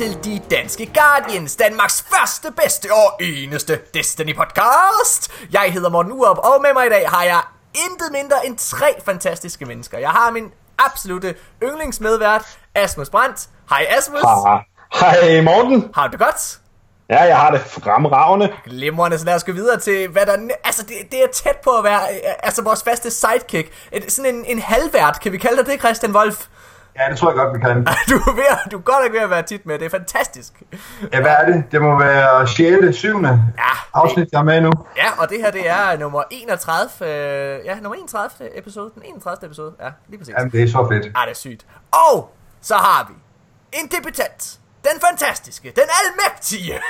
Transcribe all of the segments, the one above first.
velkommen til De Danske Guardians, Danmarks første, bedste og eneste Destiny podcast. Jeg hedder Morten Urup, og med mig i dag har jeg intet mindre end tre fantastiske mennesker. Jeg har min absolute yndlingsmedvært, Asmus Brandt. Hej Asmus. Hej Morten. Har du det godt? Ja, jeg har det fremragende. Glimrende, så lad os gå videre til, hvad der... Altså, det, det er tæt på at være altså, vores faste sidekick. Et, sådan en, en halvvært, kan vi kalde dig det, Christian Wolf? Ja, det tror jeg godt, vi kan. Du er, ved, du er godt ikke ved at være tit med, det er fantastisk. Ja, hvad er det? Det må være 6. 7. Ja, afsnit, jeg er med nu. Ja, og det her, det er nummer 31, øh, ja, nummer 31 episode, den 31. episode, ja, lige præcis. Jamen, det er så fedt. Ah, det er sygt. Og så har vi en debutant, den fantastiske, den almægtige.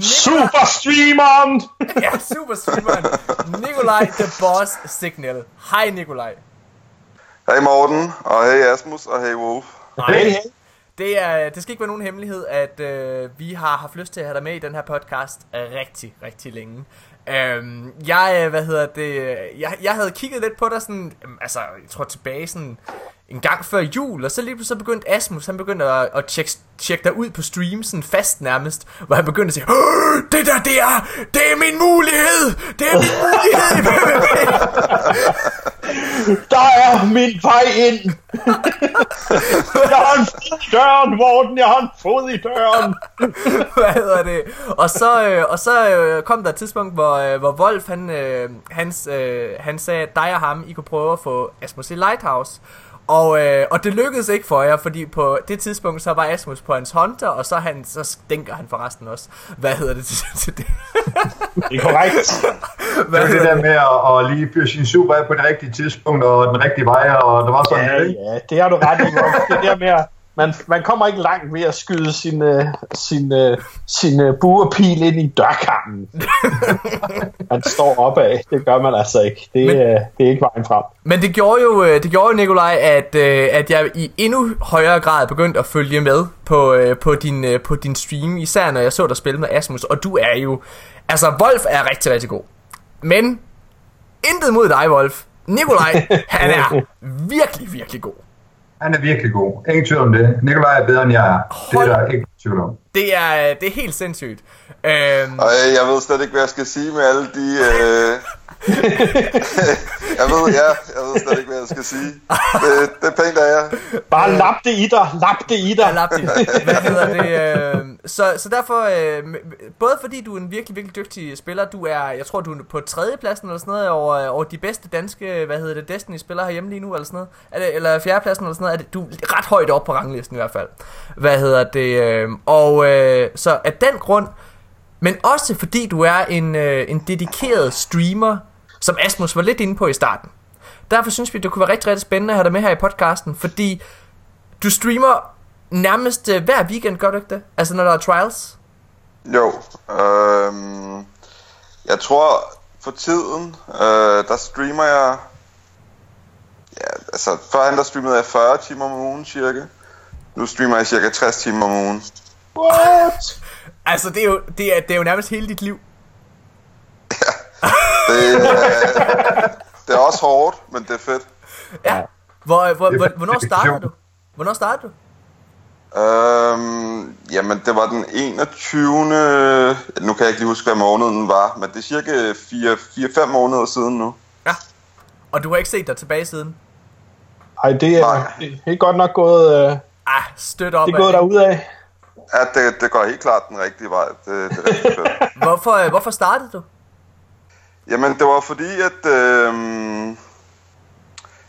Super streameren! ja, super streameren. Nikolaj The Boss Signal. Hej Nikolaj. Hej Morten, og hej Asmus, og hej Wolf. Hey, hey. Det, er, det skal ikke være nogen hemmelighed, at øh, vi har haft lyst til at have dig med i den her podcast rigtig, rigtig længe. Øhm, jeg, øh, hvad hedder det, jeg, jeg havde kigget lidt på dig sådan, øhm, altså, jeg tror tilbage sådan en gang før jul, og så lige pludselig så begyndte Asmus, han begyndte at, at tjekke, tjekke dig ud på stream, sådan fast nærmest, hvor han begyndte at sige, "Åh, det der, det er, det er min mulighed, det er min mulighed. Der er min vej ind! jeg har en fod i døren, Morten! Jeg har en fod i døren! hvad hedder det? Og så, øh, og så øh, kom der et tidspunkt, hvor, øh, hvor Wolf, han, øh, hans, øh, han sagde, at dig og ham, I kunne prøve at få Asmus i Lighthouse. Og, øh, og det lykkedes ikke for jer, fordi på det tidspunkt, så var Asmus på hans hunter, og så, han, så stinker han forresten også. Hvad hedder det til, til det? Det er korrekt. Hvad Det er det der med at, at lige fyre sin super af på det rigtige tidspunkt, og den rigtige vej, og det var sådan, Ja, ja, det har du ret i. Det der med at, man, man kommer ikke langt ved at skyde sin, uh, sin, uh, sin uh, buerpil ind i dørkarmen. man står opad. Det gør man altså ikke. Det, Men- uh, det er ikke vejen frem. Men det gjorde jo, øh, det gjorde jo Nikolaj, at, øh, at jeg i endnu højere grad begyndte at følge med på, øh, på, din, øh, på din stream, især når jeg så dig spille med Asmus, og du er jo, altså Wolf er rigtig, rigtig god. Men, intet mod dig, Wolf. Nikolaj, han er virkelig, virkelig god. Han er virkelig god. Ingen tvivl om det. Nikolaj er bedre, end jeg er. Det er der ikke tvivl om. Det er, det er helt sindssygt. Øhm, Og øh, jeg ved slet ikke, hvad jeg skal sige med alle de... Øh... jeg ved, ja, jeg ved slet ikke, hvad jeg skal sige. Det, det er pænt af jer. Bare lap det i dig. Lap det i dig. Ja, lapti. Hvad hedder det? Øh, så, så derfor, øh, både fordi du er en virkelig, virkelig dygtig spiller, du er, jeg tror, du er på tredjepladsen eller sådan noget, over, over de bedste danske, hvad hedder det, Destiny-spillere herhjemme lige nu, eller sådan noget, er det, eller fjerdepladsen eller sådan noget, er det, du er ret højt op på ranglisten i hvert fald. Hvad hedder det? Øh, og øh, så af den grund, men også fordi du er en, øh, en dedikeret streamer, som Asmus var lidt inde på i starten. Derfor synes vi, det kunne være rigtig, rigtig spændende at have dig med her i podcasten, fordi du streamer nærmest øh, hver weekend, gør du ikke det? Altså når der er trials? Jo, øhm, jeg tror for tiden, øh, der streamer jeg... Ja, altså, førhen der streamede jeg 40 timer om ugen cirka. Nu streamer jeg cirka 60 timer om ugen. What? Altså det er jo, det er, det er jo nærmest hele dit liv. Det, øh, det er også hårdt, men det er fedt. Ja. Hvor, hvor, hvor, hvornår starter du? Hvornår starter du? Øhm, jamen, det var den 21. Nu kan jeg ikke lige huske, hvad måneden var, men det er cirka 4-5 måneder siden nu. Ja. Og du har ikke set dig tilbage siden? Ej, det er, Nej. det er godt nok gået, uh, Ah, støt op. det er gået derudad. Ja, det, det går helt klart den rigtige vej. Det, det er rigtig fedt. Hvorfor, øh, hvorfor startede du? Jamen, det var fordi, at øh,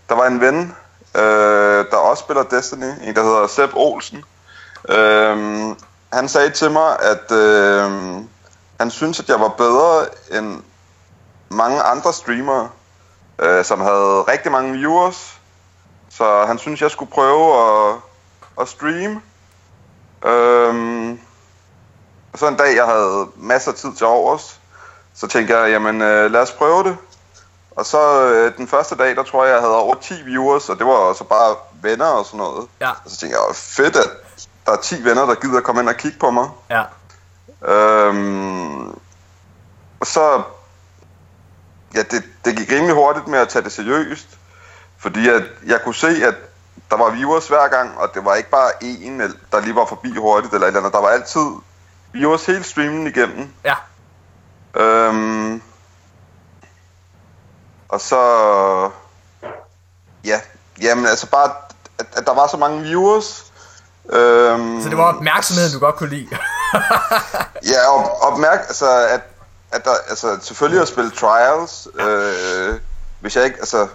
der var en ven, øh, der også spiller Destiny, en der hedder Seb Olsen. Øh, han sagde til mig, at øh, han synes, at jeg var bedre end mange andre streamere, øh, som havde rigtig mange viewers. Så han synes, jeg skulle prøve at, at streame. Øh, og så en dag, jeg havde masser af tid til overs, så tænkte jeg, jamen øh, lad os prøve det. Og så øh, den første dag, der tror jeg, jeg havde over 10 viewers, og det var så bare venner og sådan noget. Ja. Og så tænkte jeg, "Åh, fedt, at der er 10 venner, der gider komme ind og kigge på mig. Ja. Øhm, og så, ja, det, det gik rimelig hurtigt med at tage det seriøst. Fordi at jeg kunne se, at der var viewers hver gang, og det var ikke bare en, der lige var forbi hurtigt eller et eller andet. Der var altid viewers hele streamen igennem. Ja. Øhm, og så... Ja, jamen altså bare, at, at der var så mange viewers. Øhm, Så det var opmærksomheden, du godt kunne lide. Ja, og opmærk, altså, at, at der, altså, selvfølgelig at spille trials, øh, hvis jeg ikke, altså,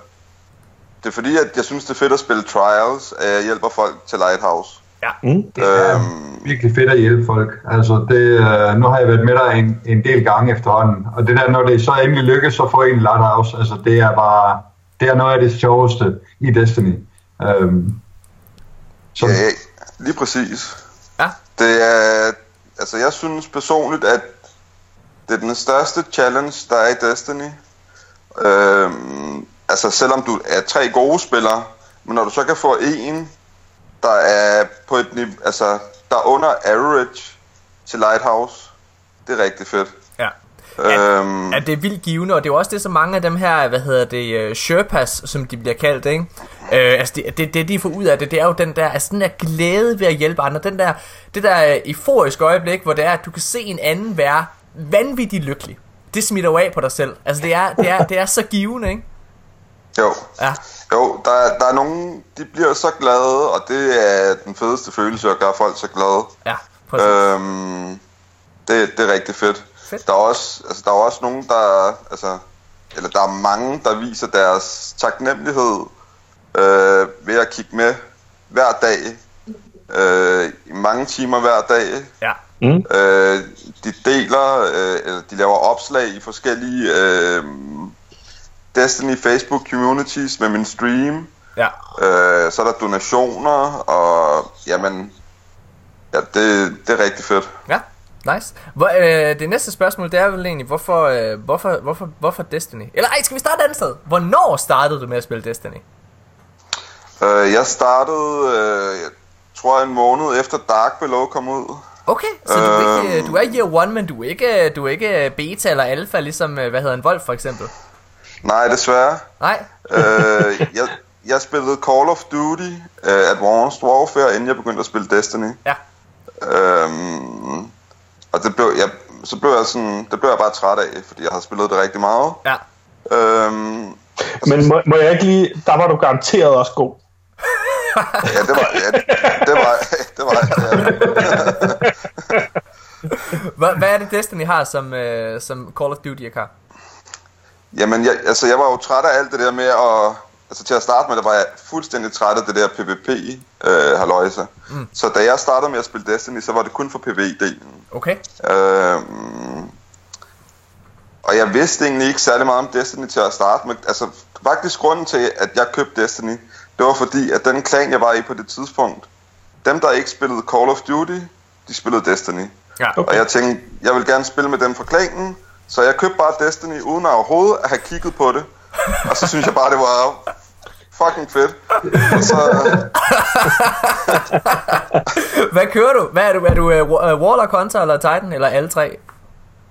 det er fordi, at jeg synes, det er fedt at spille trials, at jeg hjælper folk til Lighthouse. Ja. Mm. Det er Øhm, virkelig fedt at hjælpe folk. Altså, det, øh, nu har jeg været med dig en, en del gange efterhånden, og det der, når det så endelig lykkes at få en Lighthouse, altså det er bare, det er noget af det sjoveste i Destiny. Øhm, så, ja, lige præcis. Ja. Det er, altså jeg synes personligt, at det er den største challenge, der er i Destiny. Øhm, altså selvom du er tre gode spillere, men når du så kan få en, der er på et niveau, altså der er under average til Lighthouse, det er rigtig fedt. ja. Øhm, at det er vildt givende, og det er jo også det, som mange af dem her, hvad hedder det, uh, Sherpas, som de bliver kaldt, ikke? Uh, altså det, det, det, de får ud af det, det er jo den der, altså den der glæde ved at hjælpe andre, den der, det der euforiske øjeblik, hvor det er, at du kan se en anden være vanvittigt lykkelig. Det smitter jo af på dig selv. Altså det er, det er, det er så givende, ikke? Jo. Ja, Jo, der, er- der er nogen, de bliver så glade, og det er den fedeste følelse at gøre folk så glade. ja, præcis. Øhm, det, det er rigtig fedt. Fedt. Der er også, altså, der er også nogen, der, altså, eller der er mange, der viser deres taknemmelighed øh, ved at kigge med hver dag, øh, i mange timer hver dag. Ja, Mm. Øh, de deler, øh, eller de laver opslag i forskellige øh, Destiny Facebook communities med min stream. ja. Øh, så er der donationer, og jamen, ja, det, det er rigtig fedt. Ja, nice. Hvor, øh, det næste spørgsmål, det er vel egentlig, hvorfor, øh, hvorfor, hvorfor, hvorfor Destiny? Eller ej, skal vi starte et andet sted? Hvornår startede du med at spille Destiny? Øh, jeg startede, øh, jeg tror en måned efter Dark Below kom ud. Okay, så du, er ikke, Øhm. du er year one, men du er ikke, du er ikke beta eller alpha, ligesom, øh, hvad hedder en Wolf for eksempel? Nej, desværre. Nej? øh, jeg, jeg spillede Call of Duty uh, Advanced Warfare, inden jeg begyndte at spille Destiny. Ja. Øhm, og det blev, jeg, så blev jeg sådan, det blev jeg bare træt af, fordi jeg har spillet det rigtig meget. Ja. Øhm, Men må, må jeg ikke lige... Der var du garanteret også god. ja, det var, ja, det var, det var, ja. Hvad, hvad er det Destiny har, som, øh, som Call of Duty ikke har? Jamen, jeg, altså, jeg var jo træt af alt det der med at... Altså, til at starte med, der var jeg fuldstændig træt af det der PvP, øh, halløjse. Mm. Så da jeg startede med at spille Destiny, så var det kun for PvE-delen. Okay. Øhm, og jeg vidste egentlig ikke særlig meget om Destiny til at starte med. Altså, faktisk grunden til, at jeg købte Destiny, det var fordi, at den klan, jeg var i på det tidspunkt, dem, der ikke spillede Call of Duty, de spillede Destiny. Ja. Og jeg tænkte, jeg vil gerne spille med dem fra klanen, så jeg købte bare Destiny, uden at overhovedet at have kigget på det. Og så synes jeg bare, det var fucking fedt. Og så, Hvad kører du? Hvad er du? Er du uh, Warlock, Hunter eller Titan, eller alle tre?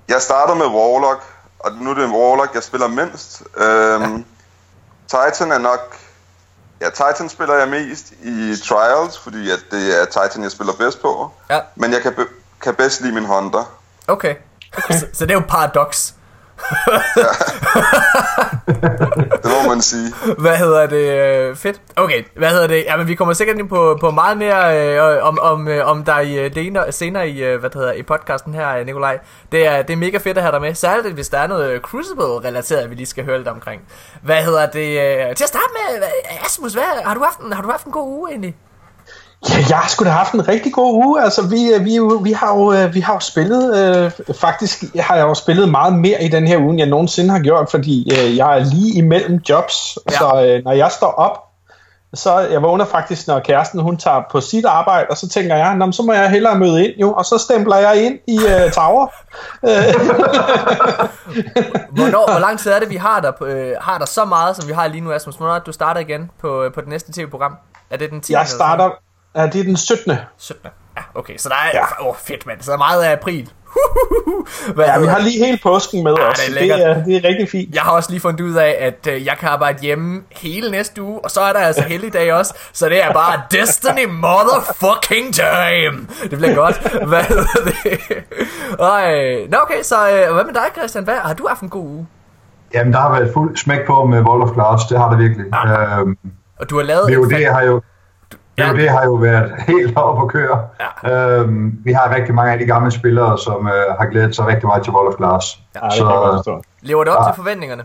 jeg startede med Warlock, og nu er det Warlock, jeg spiller mindst. Øhm, Titan er nok... Ja, Titan spiller jeg mest i Trials, fordi at det er Titan, jeg spiller bedst på. Ja. Men jeg kan, be- kan bedst lide min Hunter. Okay. Så, så det er jo paradox. Det må man sige. Hvad hedder det? Fedt. Okay, hvad hedder det? Jamen, vi kommer sikkert ind på, på meget mere øh, om, om, øh, om dig øh, senere, i, øh, hvad det hedder, i podcasten her, øh, Nikolaj. Det er, det er mega fedt at have dig med. Særligt, hvis der er noget Crucible-relateret, vi lige skal høre lidt omkring. Hvad hedder det? Øh, til at starte med, Asmus, hvad, har, du haft en, har du haft en god uge egentlig? Ja, jeg har sgu da haft en rigtig god uge. Altså, vi, øh, vi, vi, har, jo, øh, vi har jo spillet... Øh, faktisk har jeg jo spillet meget mere i den her uge, end jeg nogensinde har gjort, fordi øh, jeg er lige imellem jobs. Ja. Så øh, når jeg står op, så jeg vågner faktisk, når kæresten hun tager på sit arbejde, og så tænker jeg, "Nå, så må jeg hellere møde ind, jo. Og så stempler jeg ind i øh, Tower. Hvornår, hvor lang tid er det, vi har der, øh, har der så meget, som vi har lige nu, Asmus? Hvornår du starter igen på, øh, på det næste tv-program? Er det den 10. Jeg starter... Ja, det er den 17. 17. Ja, okay, så der er... Ja. Ja. Åh, fedt, mand. Så der er meget af april. Hvad Ja, vi har lige hele påsken med Ah, os. det er Det er, det er rigtig fint. Jeg har også lige fundet ud af, at øh, jeg kan arbejde hjemme hele næste uge, og så er der altså helligdag også, så det er bare Destiny motherfucking time. Det bliver godt. Hvad hedder det? Og, nå okay, så øh, hvad med dig, Christian? Hvad, har du haft en god uge? Jamen, der har været fuld smæk på med World of Glass, det har det virkelig. Øhm, Og du har lavet en VOD fan- har jo, Ja. VOD har jo været helt oppe at køre. Ja. Øhm, vi har rigtig mange af de gamle spillere, som øh, har glædet sig rigtig meget til World of Glass. Ja, det kan jeg godt forstå. Lever det op Ja. til forventningerne?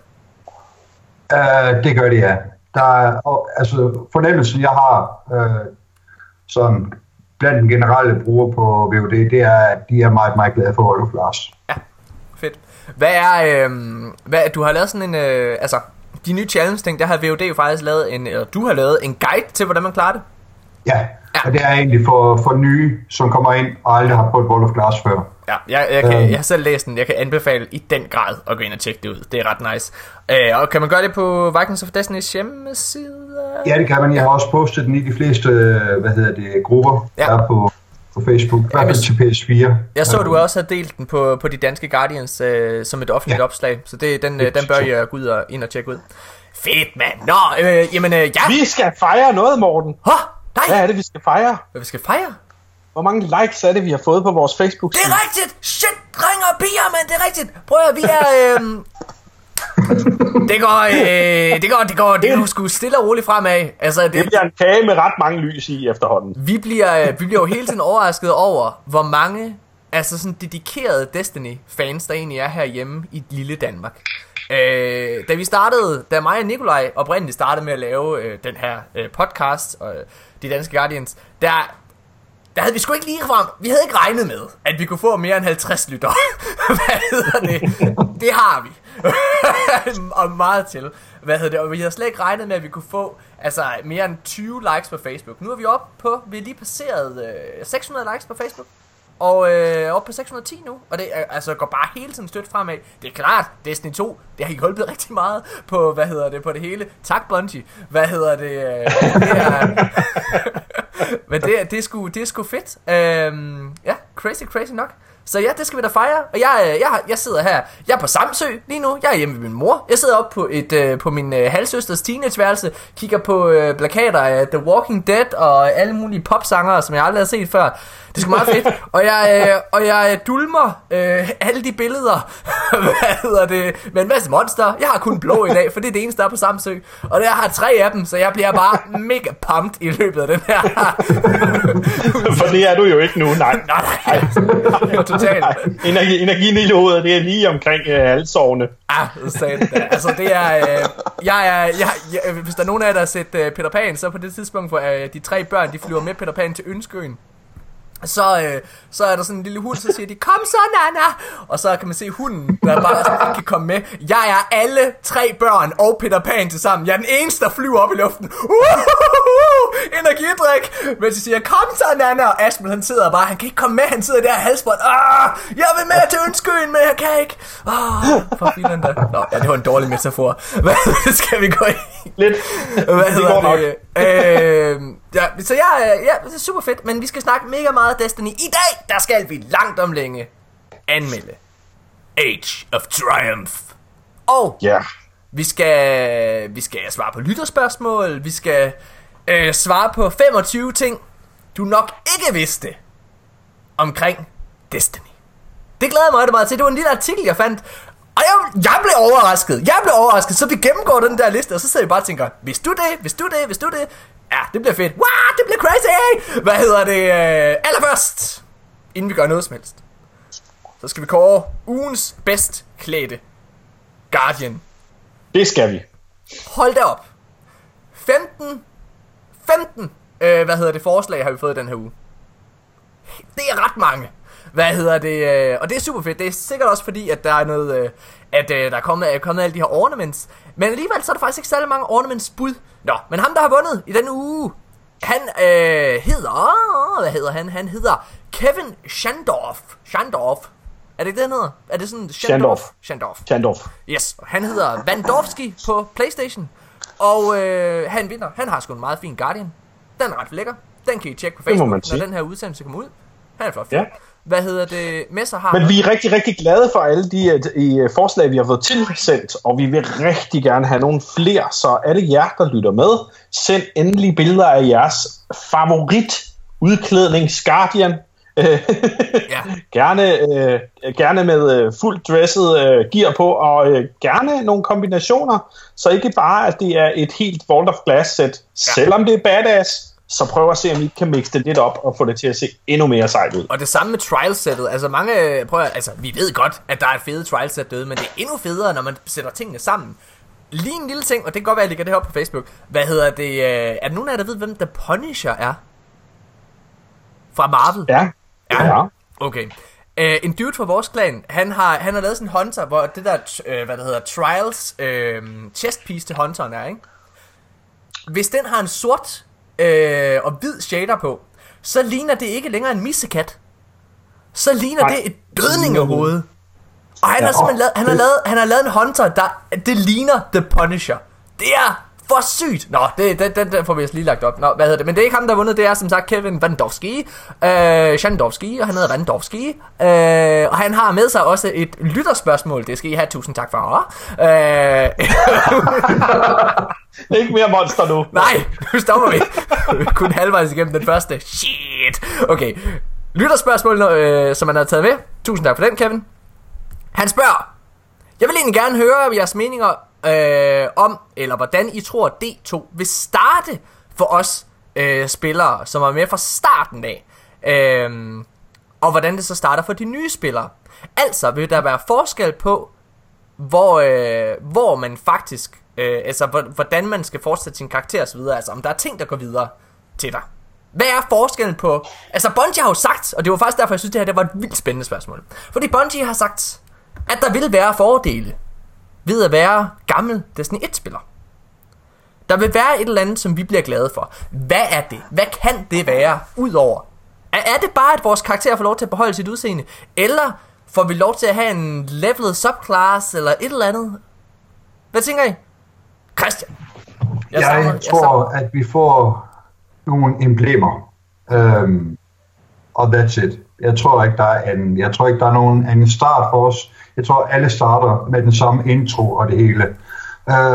Øh, det gør det, ja. Der er, og, altså, fornemmelsen, jeg har øh, sådan, blandt den generelle bruger på VOD, det er, at de er meget, meget glade for World of Glass. Fedt. Hvad er, øh, hvad, du har lavet sådan en, øh, altså, de nye challenge-ting, der har VOD jo faktisk lavet en, eller du har lavet en guide til, hvordan man klarer det. Ja, Ja. og det er egentlig for, for nye, som kommer ind og aldrig har prøvet World of Glass før. Ja, jeg, jeg, kan, Øhm. jeg har selv læst den. Jeg kan anbefale i den grad at gå ind og tjekke det ud. Det er ret nice. Øh, og kan man gøre det på Vikings of Destiny's hjemmeside? Ja, det kan man. Jeg har også postet den i de fleste, øh, hvad hedder det, grupper, Ja. der er på, på Facebook. I hvert fald til PS4. Jeg så, du Øh, også har delt den på, på de danske Guardians øh, som et offentligt. Ja. opslag. Så det, den, øh, den bør jeg gå ud og, ind og tjekke ud. Fedt, mand. Nå, øh, jamen, øh, ja. Vi skal fejre noget, Morten. Hå, nej. Hvad er det, vi skal fejre? Hvad vi skal fejre? Hvor mange likes er det, vi har fået på vores facebook Det er rigtigt! Shit, drenge og piger, mand, det er rigtigt! Prøv at vi er... Øh... Det går, øh, det går, det går, det går sgu stille og roligt fremad. Altså, Det det, bliver en kage med ret mange lys i efterhånden. vi, bliver, øh, vi bliver jo hele tiden overrasket over, hvor mange altså sådan dedikerede Destiny-fans, der egentlig er herhjemme i lille Danmark. Øh, da vi startede, da mig og Nikolaj oprindeligt startede med at lave øh, den her øh, podcast, og øh, De Danske Guardians, der, der havde vi sgu ikke lige frem, vi havde ikke regnet med, at vi kunne få mere end 50 lytter. Hvad hedder det? Det har vi. og meget til. Hvad hedder det? Og vi havde slet ikke regnet med, at vi kunne få altså, mere end 20 likes på Facebook. Nu er vi oppe på, vi er lige passeret øh, 600 likes på Facebook. Og øh, op på 610 nu, og det altså, går bare hele tiden stødt fremad. Det er klart, Destiny 2, det har hjulpet rigtig meget på, hvad hedder det, på det hele. Tak Bungie. Hvad hedder det? Øh, det er, men det, det, er sgu, det er sgu fedt. Øhm, ja, crazy, crazy nok. Så ja, det skal vi da fejre. Og jeg, øh, jeg, jeg sidder her. Jeg er på Samsø lige nu. Jeg er hjemme ved min mor. Jeg sidder oppe på, et, øh, på min øh, halvsøsters teenageværelse. Kigger på øh, plakater af The Walking Dead og alle mulige popsangere, som jeg aldrig har set før. Det er sgu meget fedt. Og jeg, øh, og jeg dulmer øh, alle de billeder. Hvad hedder det? Med en masse monster. Jeg har kun blå i dag, for det er det eneste, der er på Samsø. Og jeg har tre af dem, så jeg bliver bare mega pumped i løbet af den her. For det er du jo ikke nu, nej. Nej, nej. Jo totalt. Energi, energiniveauet, det er lige omkring øh, halsårene. Ah, det. Altså, det er... Øh, jeg er jeg, jeg, hvis der er nogen af jer, der har set øh, Peter Pan, så på det tidspunkt, hvor øh, de tre børn, de flyver med Peter Pan til Ønskøen, så, øh, så er der sådan en lille hund, så siger de, kom så, Nana! Og så kan man se hunden, der bare sådan ikke kan komme med. Jeg er alle tre børn og Peter Pan til sammen. Jeg er den eneste, der flyver op i luften. Uhuhuhu! Energidrik! Men de siger, kom så, Nana! Og Asmund, han sidder bare, han kan ikke komme med, han sidder der i halsbånd. Ah, jeg vil med til Ønskøen, men jeg kan ikke. Ah, for filen da. Nå, ja, det var en dårlig metafor. Hvad skal vi gå i? Lidt. Hvad hedder nok. det? Øh, ja, så er- ja, det er super fedt, men vi skal snakke mega meget Destiny. I dag, der skal vi langt om længe anmelde Age of Triumph. Og Ja. vi skal, vi skal svare på lytterspørgsmål. Vi skal øh, svare på 25 ting, du nok ikke vidste omkring Destiny. Det glæder jeg mig meget til. Det var en lille artikel, jeg fandt. Og jeg, jeg blev overrasket. Jeg blev overrasket. Så vi gennemgår den der liste, og så sidder vi bare og tænker, hvis du det, hvis du det, hvis du det. Ja, det bliver fedt. Wow, det bliver crazy! Hvad hedder det? Øh, allerførst, inden vi gør noget som helst, så skal vi kåre ugens bedst klædte Guardian. Det skal vi. Hold da op. 15, 15, øh, hvad hedder det, forslag har vi fået den her uge. Det er ret mange. Hvad hedder det? Øh, og det er super fedt. Det er sikkert også fordi, at der er noget, øh, at øh, der er kommet, er kommet alle de her ornaments. Men alligevel så er der faktisk ikke særlig mange ornaments bud. Nå, men ham der har vundet i denne uge, han øh, hedder, hvad hedder han? Han hedder Kevin Shandorf. Shandorf. Er det ikke det, han hedder? Er det sådan Shandorf. Shandorf. Chandorf. Yes, han hedder Vandorfski på Playstation. Og øh, han vinder. Han har sgu en meget fin Guardian. Den er ret lækker. Den kan I tjekke på Facebook, når den her udsendelse kommer ud. Han er flot. Ja. Hvad hedder det, Messer har. Men vi er rigtig, rigtig glade for alle de uh, i, uh, forslag, vi har fået tilsendt, og vi vil rigtig gerne have nogle flere, så alle jer, der lytter med, send endelig billeder af jeres favorit udklædning, Guardian. Ja. gerne, øh, gerne med øh, fuldt dresset øh, gear på, og øh, gerne nogle kombinationer, så ikke bare, at det er et helt Vault of Glass sæt. Selvom det er badass, så prøv at se, om I kan mixe det lidt op og få det til at se endnu mere sejt ud. Og det samme med trial-sættet. Altså mange, prøv at, altså vi ved godt, at der er et fede trial-sæt derude, men det er endnu federe, når man sætter tingene sammen. Lige en lille ting, og det kan godt være, at jeg lægger det her på Facebook. Hvad hedder det? Øh, er der nogen af jer, der ved, hvem The Punisher er? Fra Marvel? Ja. Ja. ja. Okay. Uh, en dude fra vores klan, han har, han har lavet sådan en hunter, hvor det der, uh, hvad det hedder, trials uh, chest piece til hunteren er, ikke? Hvis den har en sort uh, og hvid shader på, så ligner det ikke længere en missekat. Så ligner Nej. det et dødningehoved. Og han, har Ja. simpelthen lavet, han, har lavet, han har lavet en hunter, der det ligner The Punisher. Det er for sygt. Nå, det, den, den, den får vi altså lige lagt op. Nå, hvad hedder det? Men det er ikke ham, der har vundet. Det er som sagt Kevin Vandowski. Øh, Shandowski, og han hedder Vandowski. Øh, og han har med sig også et lytterspørgsmål. Det skal I have tusind tak for. Øh, Ikke mere monster nu. nej, nu stopper vi. Kun halvvejs igennem den første. Shit. Okay. Lytterspørgsmål, øh, som han har taget med. Tusind tak for den, Kevin. Han spørger, jeg vil egentlig gerne høre jeres meninger øh, om, eller hvordan I tror, D2 vil starte for os øh, spillere, som er med fra starten af. Øh, og hvordan det så starter for de nye spillere. Altså vil der være forskel på, hvor, øh, hvor man faktisk, øh, altså hvordan man skal fortsætte sin karakter osv. Altså om der er ting, der går videre til dig. Hvad er forskellen på... Altså Bungie har jo sagt, og det var faktisk derfor, jeg synes, det her det var et vildt spændende spørgsmål. Fordi Bungie har sagt, at der vil være fordele ved at være gammel Destiny 1-spiller. Der vil være et eller andet, som vi bliver glade for. Hvad er det? Hvad kan det være, udover? Er, er det bare, at vores karakter får lov til at beholde sit udseende? Eller får vi lov til at have en levelet subclass, eller et eller andet? Hvad tænker I? Christian? Jeg, jeg tror, at vi får nogle emblemer. Um, og that's it. Jeg tror ikke, der er en, jeg tror ikke, der er nogen anden start for os. Jeg tror, alle starter med den samme intro og det hele.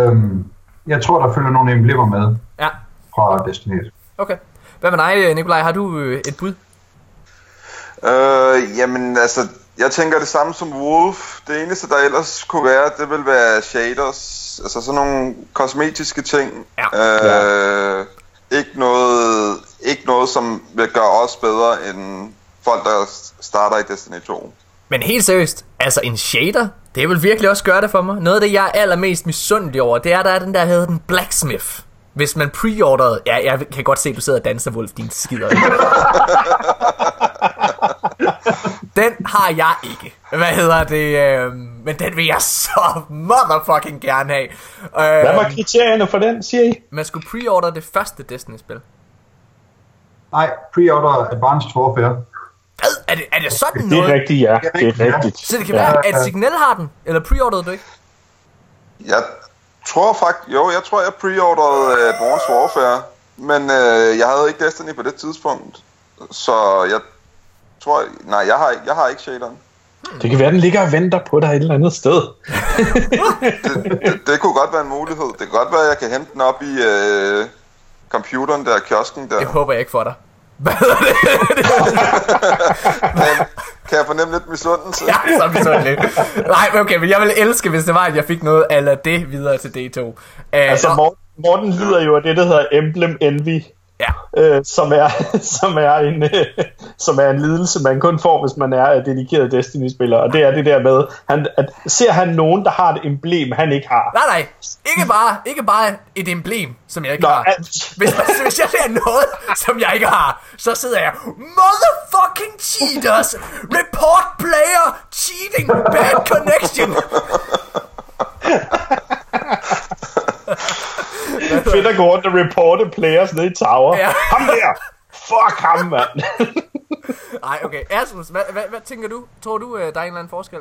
Um, jeg tror, der følger nogle emblemer med Ja, fra Destiny 1. okay. Hvad med dig, Nikolaj? Har du øh, et bud? Øh, jamen altså, jeg tænker det samme som Wolf. Det eneste, der ellers kunne være, det vil være shaders. Altså sådan nogle kosmetiske ting. Ja. Øh, ikke, noget, ikke noget, som vil gøre os bedre end folk, der starter i Destiny 2. Men helt seriøst, altså en shader, det vil virkelig også gøre det for mig. Noget af det, jeg er allermest misundelig over, det er, der er den der, der hedder den Blacksmith. Hvis man preorderede... Ja, jeg kan godt se, at du sidder og danser, Wolf, din skider. den har jeg ikke. Hvad hedder det? Øh, men den vil jeg så motherfucking gerne have. Øh, Hvad var kriterierne for den, siger I? man skulle preorder det første Destiny-spil. Nej, pre-order Advanced Warfare. Hvad? Er det, er det sådan Det er noget? rigtigt, ja. Det er Det rigtigt, er. Så det kan ja. være, at Signal har den? Eller preorderede du ikke? Jeg tror faktisk, jo, jeg tror, jeg preorderede uh, Advanced Warfare, men uh, jeg havde ikke Destiny på det tidspunkt. Så jeg tror, nej, jeg har, ikke- jeg har ikke shaderen. Det kan være, den ligger og venter på dig et eller andet sted. Det, det kunne godt være en mulighed. Det kan godt være, at jeg kan hente den op i uh, computeren der, kiosken der. Det håber jeg ikke for dig. Hvad hedder det? Men, kan jeg fornemme lidt misundelse? Ja, så misundelig. Nej, men okay, men jeg ville elske, hvis det var, at jeg fik noget af det videre til D2. Uh, Altså, og, Morten, Morten lider jo af det, der hedder Emblem Envy. Ja. øh, som, er, som, er en, øh, som er en lidelse, man kun får, hvis man er øh, dedikeret Destiny-spiller. Og det er det der med, han, at ser han nogen, der har et emblem, han ikke har. Nej, nej. Ikke bare, ikke bare et emblem, som jeg ikke Nå, har. alt. Hvis, hvis jeg ser noget, som jeg ikke har, så sidder jeg, motherfucking cheaters, report player, cheating, bad connection. Fedt at gå rundt og reporte players nede i tower. Ja. Ham der! Fuck ham, mand! Nej, okay. Asmus, hvad, hvad, hvad tænker du? Tror du, øh, der er en eller anden forskel?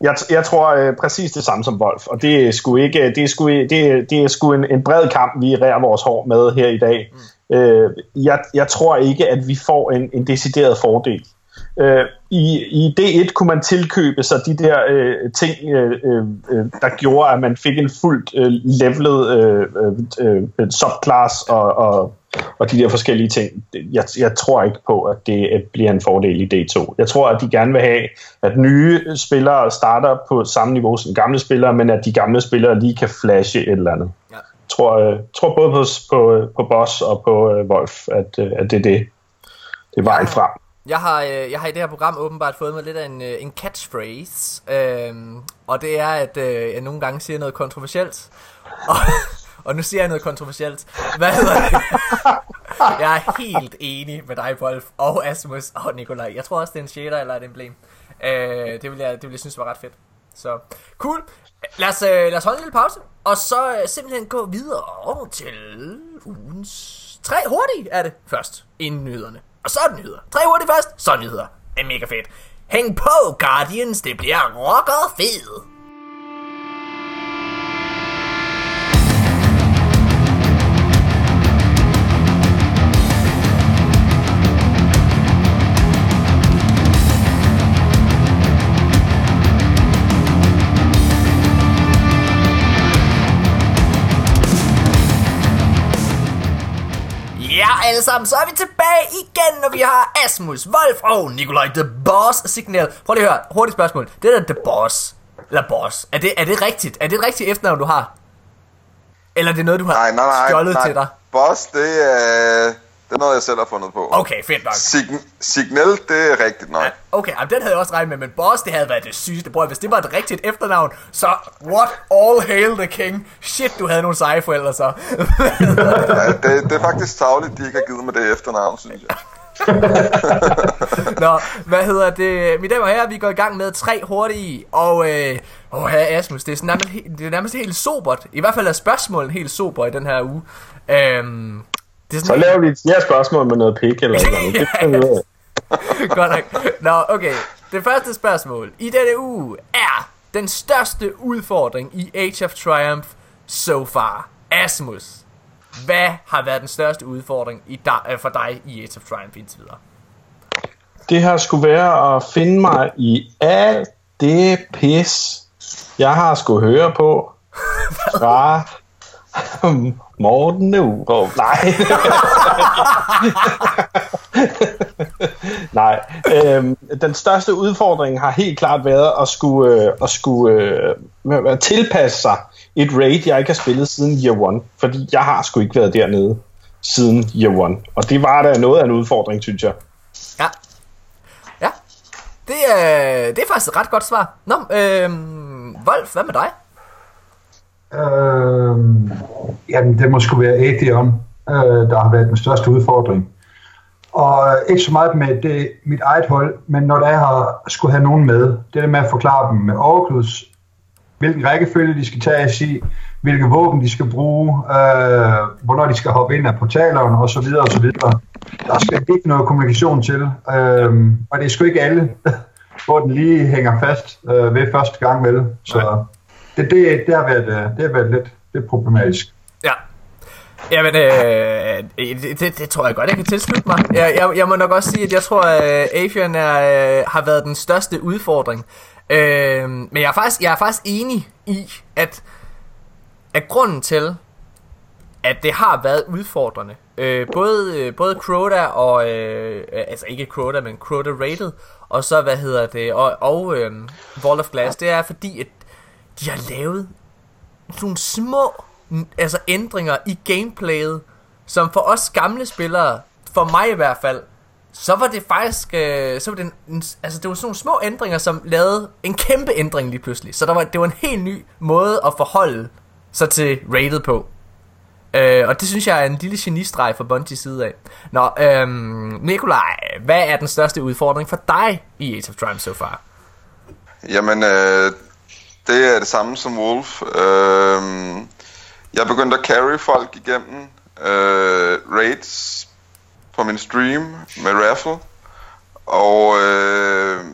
Jeg, jeg tror øh, præcis det samme som Wolf, og det er sgu ikke, det er sgu, det er, det er sgu en, en bred kamp, vi rærer vores hår med her i dag. Mm. Øh, jeg, jeg tror ikke, at vi får en, en decideret fordel. Øh, i, I D1 kunne man tilkøbe sig de der øh, ting, øh, øh, der gjorde, at man fik en fuldt øh, levelet øh, øh, øh, subclass og, og, og de der forskellige ting. Jeg, jeg tror ikke på, at det bliver en fordel i D2. Jeg tror, at de gerne vil have, at nye spillere starter på samme niveau som gamle spillere, men at de gamle spillere lige kan flashe et eller andet. Ja. Jeg tror, øh, tror både på, på, på Boss og på øh, Wolf, at, øh, at det er det. Det er vejen frem. Jeg har, øh, jeg har i det her program åbenbart fået mig lidt af en, øh, en catchphrase, øh, og det er, at øh, jeg nogle gange siger noget kontroversielt, og, og nu siger jeg noget kontroversielt. Hvad hedder det? Jeg er helt enig med dig, Wolf, og Asmus og Nikolaj. Jeg tror også, det er en shader eller et emblem. Øh, det, vil jeg, det vil jeg synes var ret fedt. Så cool. Lad os, øh, lad os holde en lille pause, og så øh, simpelthen gå videre over til ugens tre hurtige er det først, inden nyhederne. Og så er det nyheder. Tre hurtigt først, så er det nyheder. Det er mega fedt. Hæng på, Guardians. Det bliver rocker fedt. Alle sammen, så er vi tilbage igen, når vi har Asmus, Wolf og Nikolaj The Boss signal. Prøv lige at høre, hurtigt spørgsmål. Det der The Boss, eller Boss, er det, er det rigtigt? Er det et rigtigt efternavn, du har? Eller er det noget, du har nej, nej, nej, stjålet nej. til dig? Boss, det er... Det er noget, jeg selv har fundet på. Okay, fedt nok. Sign- Signal, det er rigtigt nok. Ja, okay, jamen, den havde jeg også regnet med, men Boss, det havde været det sygeste. Bror, hvis det var et rigtigt efternavn, så what all hail the king. Shit, du havde nogle seje forældre så. ja, det, det er faktisk tavligt, de ikke har givet mig det efternavn, synes jeg. Nå, hvad hedder det? Mine damer og herrer, vi går i gang med tre hurtige, og øh, åh, her Asmus, det er, nærmest, det er nærmest helt sobert. I hvert fald er spørgsmålet helt sober i den her uge. Øhm, det er sådan så laver vi et fjerde spørgsmål med noget pik eller noget. Det Godt nok. Nå, okay. Det første spørgsmål i denne uge er den største udfordring i Age of Triumph so far. Asmus, hvad har været den største udfordring i dig, øh, for dig i Age of Triumph indtil videre? Det har skulle være at finde mig i alt det pis, jeg har skulle høre på fra Morten Neurup. Nej. Nej. Øhm, den største udfordring har helt klart været at skulle, øh, at skulle øh, tilpasse sig et raid, jeg ikke har spillet siden Year One. Fordi jeg har sgu ikke været dernede siden Year One. Og det var da noget af en udfordring, synes jeg. Ja. Ja. Det er, det er faktisk et ret godt svar. Nå, øh, Wolf, hvad med dig? Øh, jamen, det må sgu være Atheon, øh, der har været den største udfordring. Og ikke så meget med det, mit eget hold, men når jeg har skulle have nogen med, det der med at forklare dem med overkluds, hvilken rækkefølge de skal tage i, hvilke våben de skal bruge, øh, hvornår de skal hoppe ind af portalerne osv. videre. Der skal ikke noget kommunikation til, øh, og det er sgu ikke alle, hvor den lige hænger fast øh, ved første gang vel. Så det, det, det, har været, øh, det har været lidt, lidt problematisk. Ja. Jamen, øh, øh, det, det, det tror jeg godt, jeg kan tilslutte mig. Jeg, jeg, jeg må nok også sige, at jeg tror, at øh, Afian er, har været den største udfordring. Øh, men jeg er, faktisk, jeg er faktisk enig i, at, at grunden til, at det har været udfordrende, øh, både, både Crota og, øh, altså ikke Crota, men Crota Rated, og så, hvad hedder det, og, og øh, Wall of Glass, det er fordi, at de har lavet nogle små mm, altså ændringer i gameplayet, som for os gamle spillere, for mig i hvert fald, så var det faktisk, øh, så var det, en, altså det var sådan nogle små ændringer, som lavede en kæmpe ændring lige pludselig. Så der var, det var en helt ny måde at forholde sig til rated på. Øh, og det synes jeg er en lille genistreg fra Bungie side af. Nå, øh, Nikolaj, hvad er den største udfordring for dig i Age of Triumph so far? Jamen, øh, det er det samme som Wolf. Øh, jeg begyndte at carry folk igennem øh, raids på min stream med raffle. Og øh,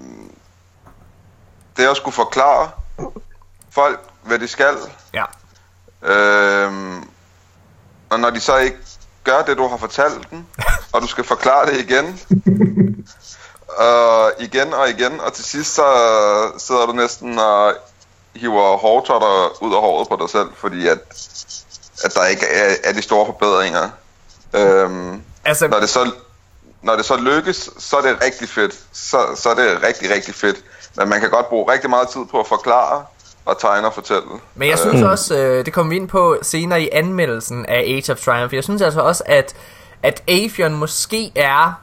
det at skulle forklare folk, hvad de skal. Ja. Øh, og når de så ikke gør det, du har fortalt dem, og du skal forklare det igen, og igen og igen, og til sidst så sidder du næsten og hiver hårtotter ud af håret på dig selv, fordi at, at der ikke er, er de store forbedringer. Øhm, Altså, når det så når det så lykkes, så er det rigtig fedt. Så, så er det rigtig, rigtig fedt. Men man kan godt bruge rigtig meget tid på at forklare og tegne og fortælle. Men jeg synes også, øh, det kommer vi ind på senere i anmeldelsen af Age of Triumph. Jeg synes altså også, at, at Avion måske er...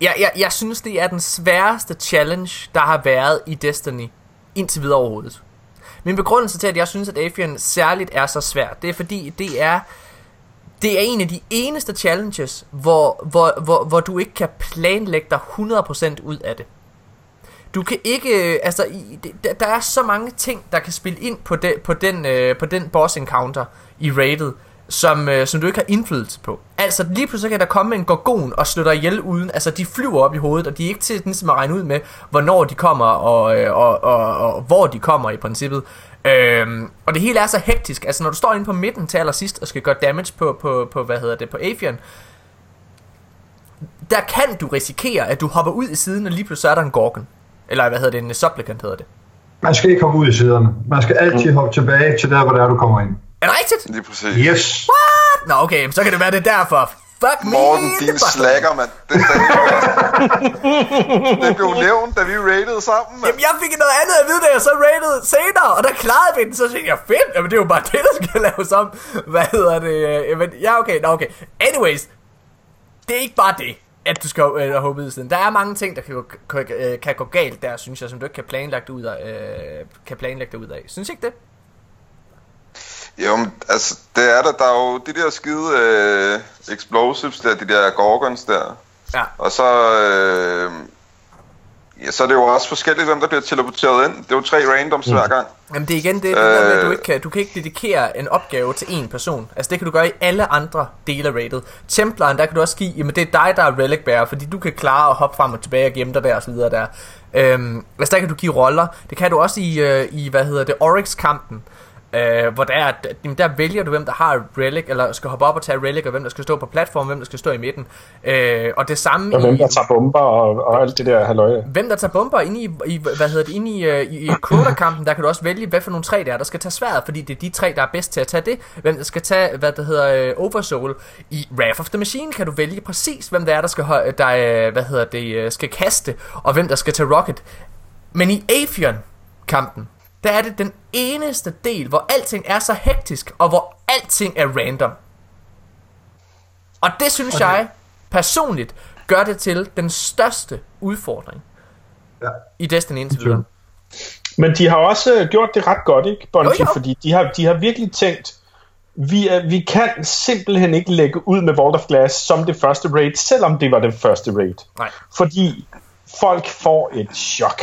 Jeg, jeg, jeg synes, det er den sværeste challenge, der har været i Destiny indtil videre overhovedet. Min begrundelse til, at jeg synes, at Avion særligt er så svært, det er fordi, det er... Det er en af de eneste challenges, hvor, hvor, hvor, hvor du ikke kan planlægge dig 100% ud af det. Du kan ikke, øh, altså, i, det- der, er så mange ting, der kan spille ind på, de, på, den, øh, på den boss encounter i rated, som, øh, som du ikke har indflydelse på. Altså, lige pludselig kan der komme en gorgon og slå dig ihjel uden, altså, de flyver op i hovedet, og de er ikke til ligesom at regne ud med, hvornår de kommer, og, øh, og, og, og hvor de kommer i princippet. Øhm, og det hele er så hektisk, altså når du står inde på midten til allersidst og skal gøre damage på, på, på hvad hedder det, på Avian, der kan du risikere, at du hopper ud i siden, og lige pludselig er der en gorgon. Eller hvad hedder det, en supplicant hedder det. Man skal ikke hoppe ud i siderne. Man skal altid hoppe tilbage til der, hvor det er, du kommer ind. Er det rigtigt? Lige præcis. Yes! Nå okay, så kan det være det er derfor. Fuck me Morten, in din slacker, mand. Det, det, det blev nævnt, da vi rated sammen, mand. Jamen jeg fik noget andet at vide, da jeg så rated senere, og der klarede vi den, så tænkte jeg, fedt, jamen det er jo bare det, der skal laves om. Hvad hedder det? øh, Jamen, ja, okay, nå, okay. Anyways, det er ikke bare det, at du skal øh, hoppe ud i siden. Der er mange ting, der kan gå, kan, øh, kan gå galt der, synes jeg, som du ikke kan planlægge dig ud af. Øh, kan planlægge ud af. Synes ikke det? Jo, men, altså, det er der. Der er jo de der skide øh, explosives der, de der gorgons der. Ja. Og så, øh, ja, så er det jo også forskelligt, hvem der bliver teleporteret ind. Det er jo tre randoms hver gang. Jamen det er igen det, det der med, at du Øh. ikke kan, du kan ikke dedikere en opgave til én person. Altså det kan du gøre i alle andre dele af rated. Templaren, der kan du også give, jamen det er dig, der er relic bearer, fordi du kan klare at hoppe frem og tilbage og gemme dig der og så videre der. Øhm, altså der kan du give roller. Det kan du også i, øh, i hvad hedder det, Oryx-kampen. Øh, hvor der, er, at- jamen, der vælger du, hvem der har relic, eller skal hoppe op og tage relic, og hvem der skal stå på platformen, hvem der skal stå i midten. Øh, og det samme Og hvem i, der tager bomber og, og alt det der halløj. Hvem der tager bomber inde i, i hvad hedder det, inde i, øh, i, i Crota-kampen, der kan du også vælge, hvad for nogle tre der er, der skal tage sværet, fordi det er de tre, der er bedst til at tage det. Hvem der skal tage, hvad der hedder, øh, Oversoul. I Wrath of the Machine kan du vælge præcis, hvem der er, der skal, der, øh, hvad hedder det, øh, skal kaste, og hvem der skal tage Rocket. Men i Avion-kampen, der er det den eneste del, hvor alting er så hektisk, og hvor alting er random. Og det synes okay. jeg personligt gør det til den største udfordring Ja. i Destiny indtil videre. Men de har også øh, gjort det ret godt, ikke, Bungie? Jo, jo. Fordi de har, de har virkelig tænkt, vi, er, vi kan simpelthen ikke lægge ud med Vault of Glass som det første raid, selvom det var det første raid. Nej. Fordi folk får et chok.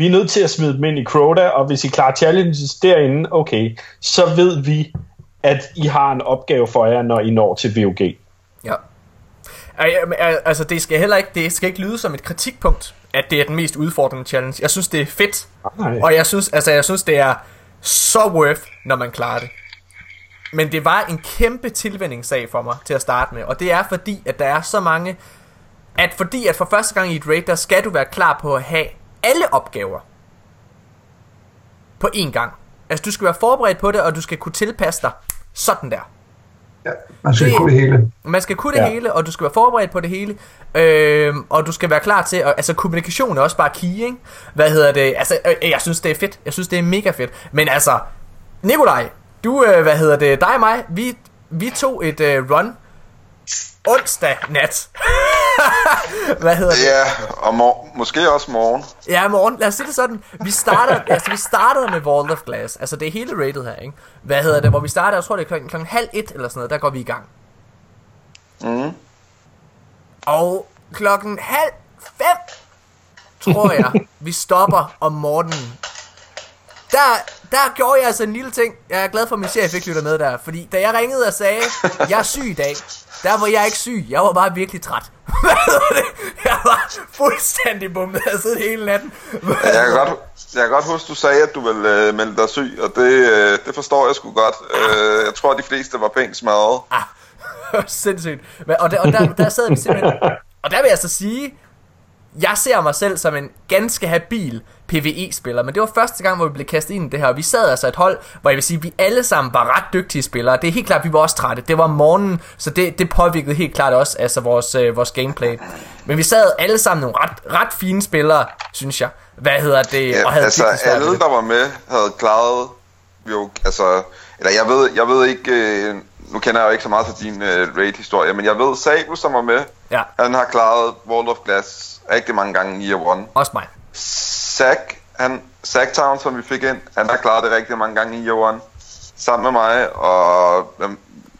Vi er nødt til at smide dem ind i Crota, og hvis I klarer challenges derinde, okay, så ved vi, at I har en opgave for jer, når I når til VOG. Ja. Altså, det skal heller ikke, det skal ikke lyde som et kritikpunkt, at det er den mest udfordrende challenge. Jeg synes, det er fedt. Nej. Og jeg synes, altså, jeg synes, det er så worth, når man klarer det. Men det var en kæmpe tilvændingssag for mig til at starte med. Og det er fordi, at der er så mange... At fordi, at for første gang i et raid, der skal du være klar på at have alle opgaver på én gang. Altså, du skal være forberedt på det, og du skal kunne tilpasse dig sådan der. Ja, man skal Det- kunne det hele. Man skal kunne det Ja. hele, og du skal være forberedt på det hele. Øhm, og du skal være klar til, at, altså kommunikation er også bare key, ikke? Hvad hedder det? Altså, øh, jeg synes det er fedt. Jeg synes det er mega fedt. Men altså, Nikolaj, du, øh, hvad hedder det, dig og mig, vi, vi tog et øh, run onsdag nat. hvad hedder det? Ja, og mor- måske også morgen. Ja, morgen. Lad os sige det sådan. Vi starter, altså, vi startede med Vault of Glass. Altså, det er hele rated her, ikke? Hvad hedder det? Hvor vi starter, jeg tror, det er klokken, klokken halv et eller sådan noget. Der går vi i gang. Mm. Og klokken halv fem, tror jeg, vi stopper om morgenen. Der, der gjorde jeg altså en lille ting. Jeg er glad for, at min chef ikke lytter med der. Fordi da jeg ringede og sagde, jeg er syg i dag, der var jeg ikke syg. Jeg var bare virkelig træt. Jeg var fuldstændig bummet. Jeg siddet hele natten. Jeg kan godt, jeg kan godt huske, du sagde, at du ville øh, melde dig syg, og det, øh, det forstår jeg sgu godt. Øh, jeg tror, at de fleste var pænt smadret. Ah, Sindssygt. Men- Og, der, og der, der sad vi simpelthen Og der vil jeg så sige, jeg ser mig selv som en ganske habil PvE-spiller, men det var første gang, hvor vi blev kastet ind i det her, og vi sad altså et hold, hvor jeg vil sige, at vi alle sammen var ret dygtige spillere. Det er helt klart, at vi var også trætte. Det var morgenen, så det, det påvirkede helt klart også altså vores, øh, vores gameplay. Men vi sad alle sammen nogle ret, ret fine spillere, synes jeg. Hvad hedder det? Ja, og havde altså alle, der var med, havde klaret jo, altså, eller jeg ved, jeg ved ikke, øh, nu kender jeg jo ikke så meget til din øh, raid-historie, men jeg ved, Sabel, som var med, Ja, han har klaret World of Glass rigtig mange gange i year one. også mig. Zack, han, Zacktown, som vi fik ind, han har klaret det rigtig mange gange i one. Sammen med mig, og øhm,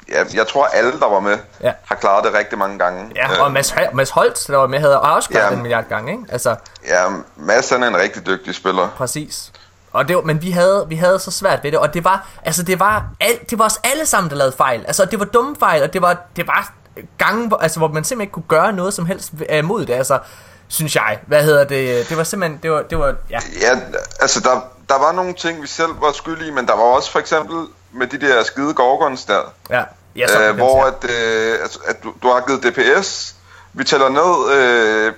ja, jeg tror alle, der var med, Ja. har klaret det rigtig mange gange. Ja, og Mads, Hol- Mads Holt, der var med, havde også klaret Ja. den en milliard gange, ikke? Altså, Ja, Mads han er en rigtig dygtig spiller. Præcis. Og det var, men vi havde, vi havde så svært ved det, og det var, altså det var, al, det var os alle sammen, der lavede fejl. Altså det var dumme fejl, og det var, det var gange, altså, hvor man simpelthen ikke kunne gøre noget som helst øh, mod det, altså, synes jeg. Hvad hedder det? Det var simpelthen, det var, det var ja. Ja, altså der, der var nogle ting, vi selv var skyldige i, men der var også for eksempel med de der skide gorgons der, Ja, ja så, øh, hvor at, øh, altså, at du, du har givet DPS, vi tæller ned, øh,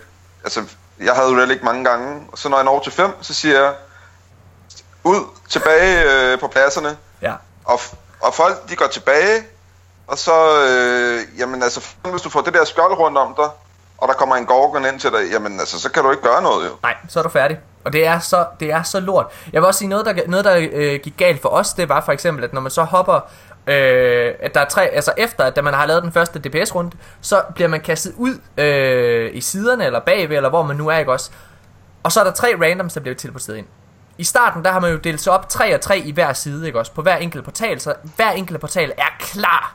altså jeg havde relic mange gange, og så når jeg når til 5, så siger jeg, ud, tilbage øh, på pladserne, Ja, og, og folk de går tilbage, og så, øh, jamen altså, hvis du får det der skjold rundt om dig, og der kommer en gorgon ind til dig, jamen altså, så kan du ikke gøre noget jo. nej, så er du færdig. Og det er så, det er så lort. Jeg vil også sige, noget der, noget, der øh, gik galt for os, det var for eksempel, at når man så hopper, øh, at der er tre, altså efter, at man har lavet den første DPS-runde, så bliver man kastet ud øh, i siderne, eller bagved, eller hvor man nu er, ikke også? Og så er der tre randoms, der bliver teleporteret ind. I starten, der har man jo delt sig op 3 og 3 i hver side, ikke også? På hver enkelt portal, så hver enkelt portal er klar,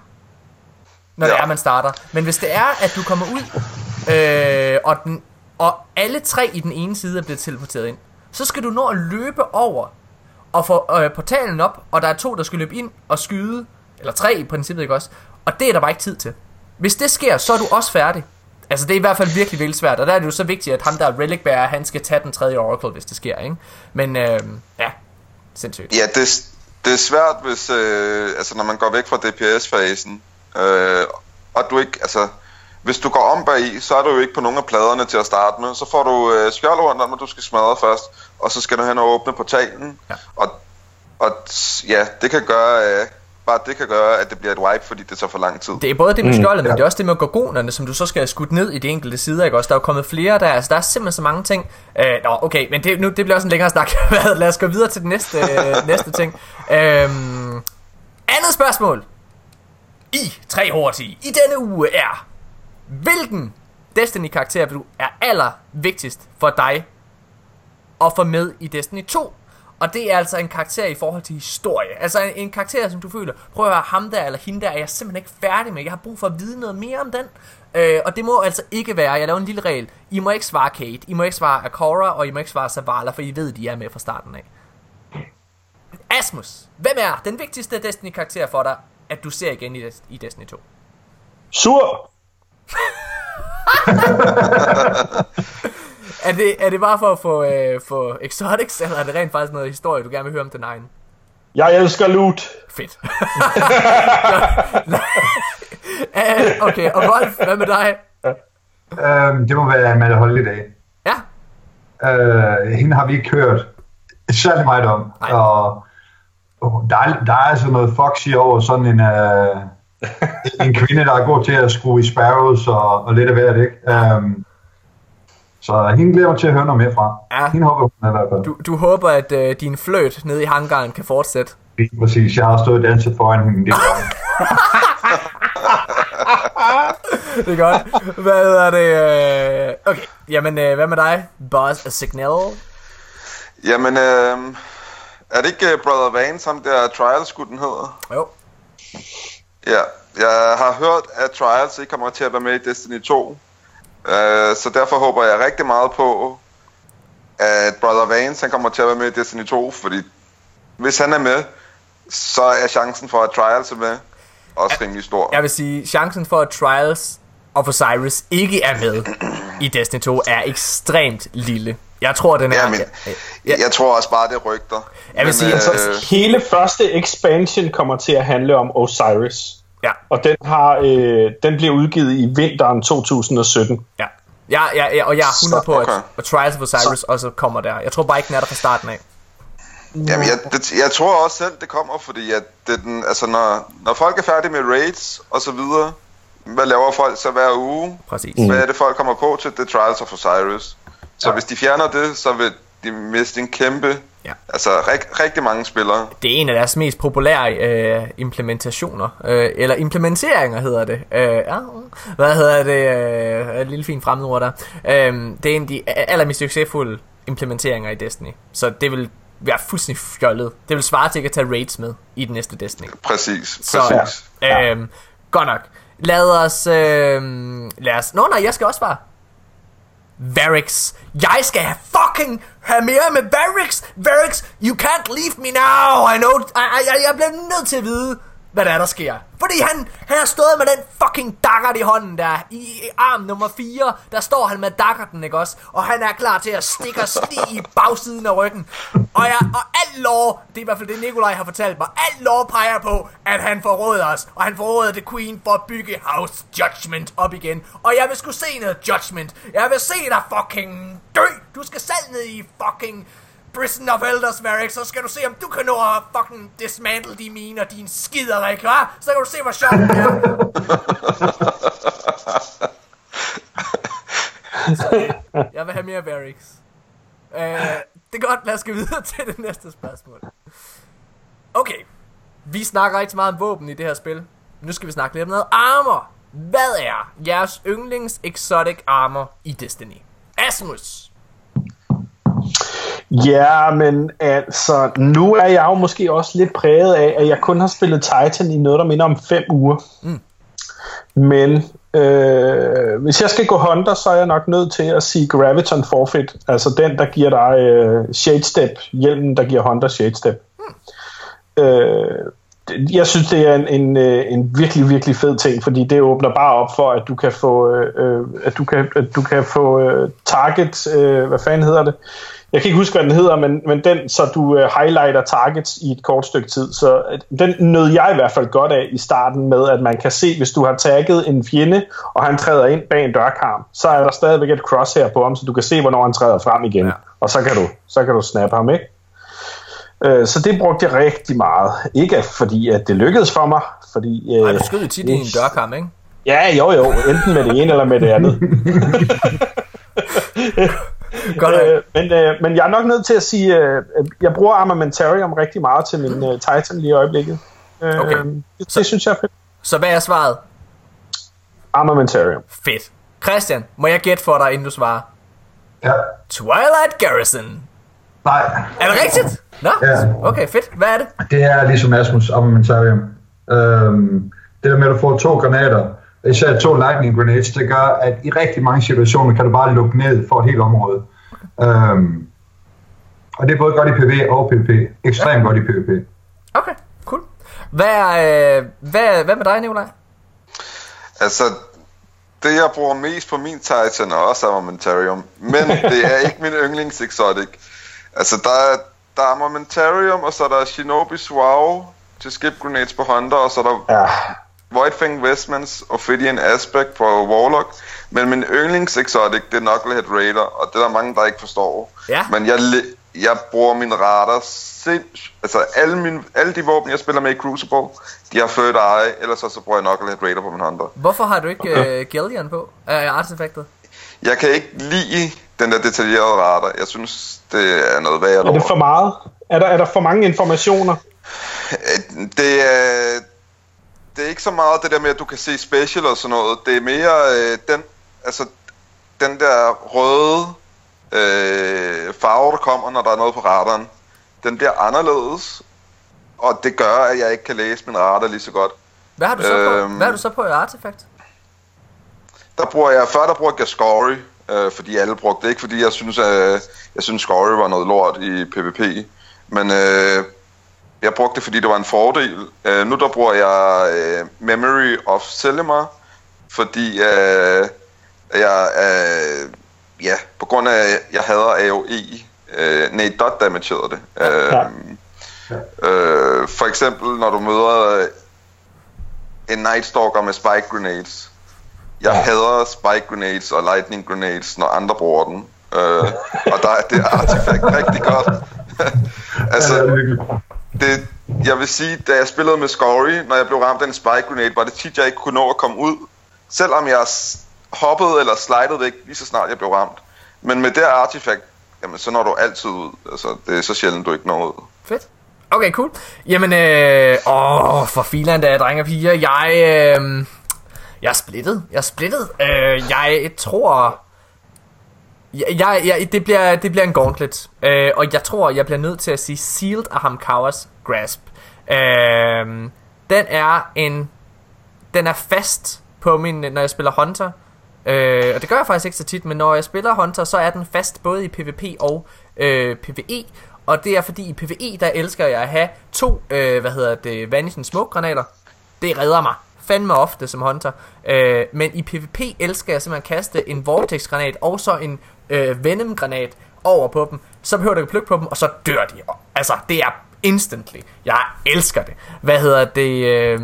når ja. det er, man starter. Men hvis det er, at du kommer ud, øh, og, den, og alle tre i den ene side er blevet teleporteret ind, så skal du nå at løbe over og få øh, portalen op, og der er to, der skal løbe ind og skyde, eller tre i princippet, ikke også? Og det er der bare ikke tid til. Hvis det sker, så er du også færdig. Altså det er i hvert fald virkelig, vildt svært, og der er det jo så vigtigt, at ham der er relic bearer, han skal tage den tredje oracle, hvis det sker, ikke? Men øh, ja, sindssygt. Ja, det, det er svært, hvis, øh, altså, når man går væk fra DPS-fasen, øh, og du ikke, altså, hvis du går om bag i, så er du jo ikke på nogen af pladerne til at starte med. Så får du øh, skjold rundt om, at du skal smadre først, og så skal du hen og åbne portalen. Ja. Og, og ja, det kan gøre, øh, bare det kan gøre, at det bliver et wipe, fordi det tager for lang tid. Det er både det med skjoldet, men det er også det med gorgonerne, som du så skal have skudt ned i de enkelte sider, ikke også? Der er jo kommet flere der, altså der er simpelthen så mange ting. Øh, nå, okay, men det, nu, det bliver også en længere snak. Lad os gå videre til den næste, øh, næste ting. Øhm, andet spørgsmål. I tre hurtige i denne uge er, hvilken Destiny-karakter vil du er aller vigtigst for dig at få med i Destiny 2. Og det er altså en karakter i forhold til historie. Altså en, en karakter, som du føler, prøv at høre, ham der eller hende der, er jeg simpelthen ikke færdig med. Jeg har brug for at vide noget mere om den. Øh, og det må altså ikke være, jeg laver en lille regel. I må ikke svare Kate, I må ikke svare Akora, og I må ikke svare Zavala, for I ved, de er med fra starten af. Asmus, hvem er den vigtigste Destiny-karakter for dig, at du ser igen i, i Destiny 2? Sur! Er det, er det bare for at få, øh, få exotics, eller er det rent faktisk noget historie, du gerne vil høre om den egen? Jeg elsker loot. Fedt. Øh, okay, og Wolf, hvad med dig? Øhm, det må være Amalie Holiday. Ja, Øh, hende har vi ikke hørt særlig meget om. Nej. Og og der, er, der er altså noget foxy over sådan en, øh, en kvinde, der er god til at skrue i sparrows og, og lidt af hvert, ikke? Um, så hende glæder mig til at høre noget mere fra. Ja. Hende håber hun er i hvert fald. du, du håber, at øh, din fløt nede i hangaren kan fortsætte. Lige Præcis, jeg har stået og danset foran hende gange. Det er godt. Hvad er det? Øh... Okay, jamen øh, hvad med dig? Buzz Signal? Jamen, øh, er det ikke uh, Brother Vance, ham der Trials, den hedder? Jo. Ja, jeg har hørt, at Trials ikke kommer til at være med i Destiny 2. Uh, så derfor håber jeg rigtig meget på, at Brother Vance han kommer til at være med i Destiny 2, fordi hvis han er med, så er chancen for, at Trials er med, også rimelig stor. Jeg vil sige, chancen for at Trials Osiris ikke er med i Destiny 2 er ekstremt lille. Jeg tror, den er... Ja, men Ja. jeg tror også bare, det er rygter. Jeg vil sige, øh, Altså, hele første expansion kommer til at handle om Osiris. Ja. Og den, har, øh, den bliver udgivet i vinteren 2017. Ja. Ja, ja, ja, og jeg er 100 på, at, okay. at Trials of Osiris også kommer der. Jeg tror bare ikke, den er der fra starten af. Jamen, jeg, det, jeg tror også selv, det kommer, fordi at det, den, altså, når, når folk er færdige med raids og så videre, hvad laver folk så hver uge? Præcis. Mm. Hvad er det, folk kommer på til? Det er Trials of Osiris. Så ja. hvis de fjerner det, så vil de miste en kæmpe... Ja. Altså, rig, rigtig mange spillere. Det er en af deres mest populære øh, implementationer, øh, eller implementeringer hedder det. Øh, ja, hvad hedder det? Øh, et lille fint fremmedord der. Øh, det er en af de allermest succesfulde implementeringer i Destiny. Så det vil være fuldstændig fjollet. Det vil svare til ikke at tage raids med i den næste Destiny. Præcis, Så, præcis. ja. godt nok. Lad os, Øh, lad os... Nå nej, jeg skal også svare. Varix. Jeg skal have fucking have mere med Varix. Varix, you can't leave me now. I know, I, I, jeg bliver nødt til at vide, hvad der er, der sker. Fordi han, han har stået med den fucking dakkert i hånden der. I, i arm nummer 4, der står han med dakkerten, ikke også? Og han er klar til at stikke og sti i bagsiden af ryggen. Og, jeg, og alt lov, det er i hvert fald det Nikolaj har fortalt mig, alt lov peger på, at han forråder os. Og han forråder The Queen for at bygge House Judgment op igen. Og jeg vil sgu se noget Judgment. Jeg vil se dig fucking dø. Du skal selv ned i fucking Prison of Elders, Varric, så skal du se, om du kan nå at fucking dismantle de miner, din skiderik, hva? Så kan du se, hvor sjovt det er. Så, jeg vil have mere Varix. Uh, det er godt, lad os gå videre til det næste spørgsmål. Okay, vi snakker rigtig meget om våben i det her spil. Nu skal vi snakke lidt om noget armor. Hvad er jeres yndlings exotic armor i Destiny? Asmus! Ja, men altså, nu er jeg jo måske også lidt præget af, at jeg kun har spillet Titan i noget, der minder om fem uger. Mm. Men øh, hvis jeg skal gå Hunter, så er jeg nok nødt til at sige Graviton Forfeit. Altså den, der giver dig øh, Shade Step. Hjelmen, der giver Hunter Shade Step. Mm. Øh, jeg synes, det er en, en, øh, en virkelig, virkelig fed ting, fordi det åbner bare op for, at du kan få, øh, at du kan, at du kan få øh, target, øh, hvad fanden hedder det? Jeg kan ikke huske, hvad den hedder, men, men den, så du øh, highlighter targets i et kort stykke tid. Så øh, den nød jeg i hvert fald godt af i starten med, at man kan se, hvis du har tagget en fjende, og han træder ind bag en dørkarm, så er der stadigvæk et crosshair på ham, så du kan se, hvornår han træder frem igen. Ja. Og så kan du, så kan du snappe ham, ikke? Øh, så det brugte jeg rigtig meget. Ikke fordi, at det lykkedes for mig, fordi... Øh, Ej, du skød tit i en dørkamp, ikke? Ja, jo jo, enten med det ene eller med det andet. Godt, øh, men, øh, men jeg er nok nødt til at sige, øh, jeg bruger Armamentarium rigtig meget til min øh, Titan lige i øjeblikket. Øh, Okay. det, det synes jeg er fedt. Så hvad er svaret? Armamentarium. Fedt. Christian, må jeg gætte for dig, inden du svarer? Ja. Twilight Garrison. Nej, Er det rigtigt? Nå, Ja. okay, fedt. Hvad er det? det er ligesom Asmus Armamentarium. Øhm, det der med, at du får to granater, især to lightning grenades, det gør, at i rigtig mange situationer kan du bare lukke ned for et helt område. Øhm, og det er både godt i PvP og PvP. Ekstremt godt i PvP. Okay, cool. Hvad, er, øh, hvad, hvad med dig, Nikolaj? Altså, det jeg bruger mest på min Titan er også Armamentarium, men det er ikke min yndlings exotic. Altså, der er, der er Armamentarium, og så er der Shinobi Wow til skip grenades på Hunter, og så er der Ja. Whitefang Westmans Ophidian Aspect på Warlock. Men min yndlings exotic, det er Knucklehead Raider, og det er der mange, der ikke forstår. Ja. Men jeg, jeg bruger min radar sinds... Altså, alle, mine, alle de våben, jeg spiller med i Crucible, de har third eye, ellers så, så bruger jeg Knucklehead Raider på min Hunter. Hvorfor har du ikke okay. uh, Gillian på? Uh, artefaktet? Jeg kan ikke lide den der detaljerede radar. Jeg synes, det er noget værre Er det for meget? Er der, er der for mange informationer? Øh, Det er, det er ikke så meget det der med, at du kan se special og sådan noget. Det er mere øh, den, altså, den der røde øh, farve, der kommer, når der er noget på radaren. Den bliver anderledes, og det gør, at jeg ikke kan læse min radar lige så godt. Hvad har du så på? Øhm. Hvad har du så på i artefakt? Der bruger jeg, før der brugte jeg Scory, øh, fordi alle brugte det. Ikke fordi jeg synes, øh, jeg synes Scory var noget lort i PvP. Men øh, jeg brugte det, fordi det var en fordel. Øh, nu der bruger jeg øh, Memory of Selimar, fordi øh, jeg, øh, ja, på grund af, jeg hader AOE, øh, nej, dot damage hedder det. Øh, Ja. øh, for eksempel, når du møder en Night Stalker med spike grenades. Jeg ja. hader spike grenades og lightning grenades, når andre bruger den. Øh, og der er det artefakt rigtig godt. altså, Ja, det er det, jeg vil sige, da jeg spillede med Scory, når jeg blev ramt af en spike grenade, var det tit, jeg ikke kunne nå at komme ud. Selvom jeg hoppede eller slidede væk, lige så snart jeg blev ramt. Men med det artifact, artefakt, jamen så når du altid ud. Altså, det er så sjældent, du ikke når ud. Fedt. Okay, cool. Jamen, øh, åh, for filan da, drenge og piger. Jeg, øh, jeg er splittet. Jeg er splittet. Øh, jeg tror... Jeg, jeg, det, bliver, det bliver en gauntlet. Øh, og jeg tror, jeg bliver nødt til at sige Sealed af Hamkawas Grasp. Øh, den er en... Den er fast på min, når jeg spiller Hunter. Øh, og det gør jeg faktisk ikke så tit, men når jeg spiller Hunter, så er den fast både i PvP og øh, PvE. Og det er fordi i PvE, der elsker jeg at have to, øh, hvad hedder det, Vanishing Smoke granater. Det redder mig fandme ofte som Hunter. Øh, men i PvP elsker jeg simpelthen at kaste en Vortex granat og så en øh, Venom granat over på dem. Så behøver du ikke plukke på dem, og så dør de. Altså, det er instantly. Jeg elsker det. Hvad hedder det? Øh,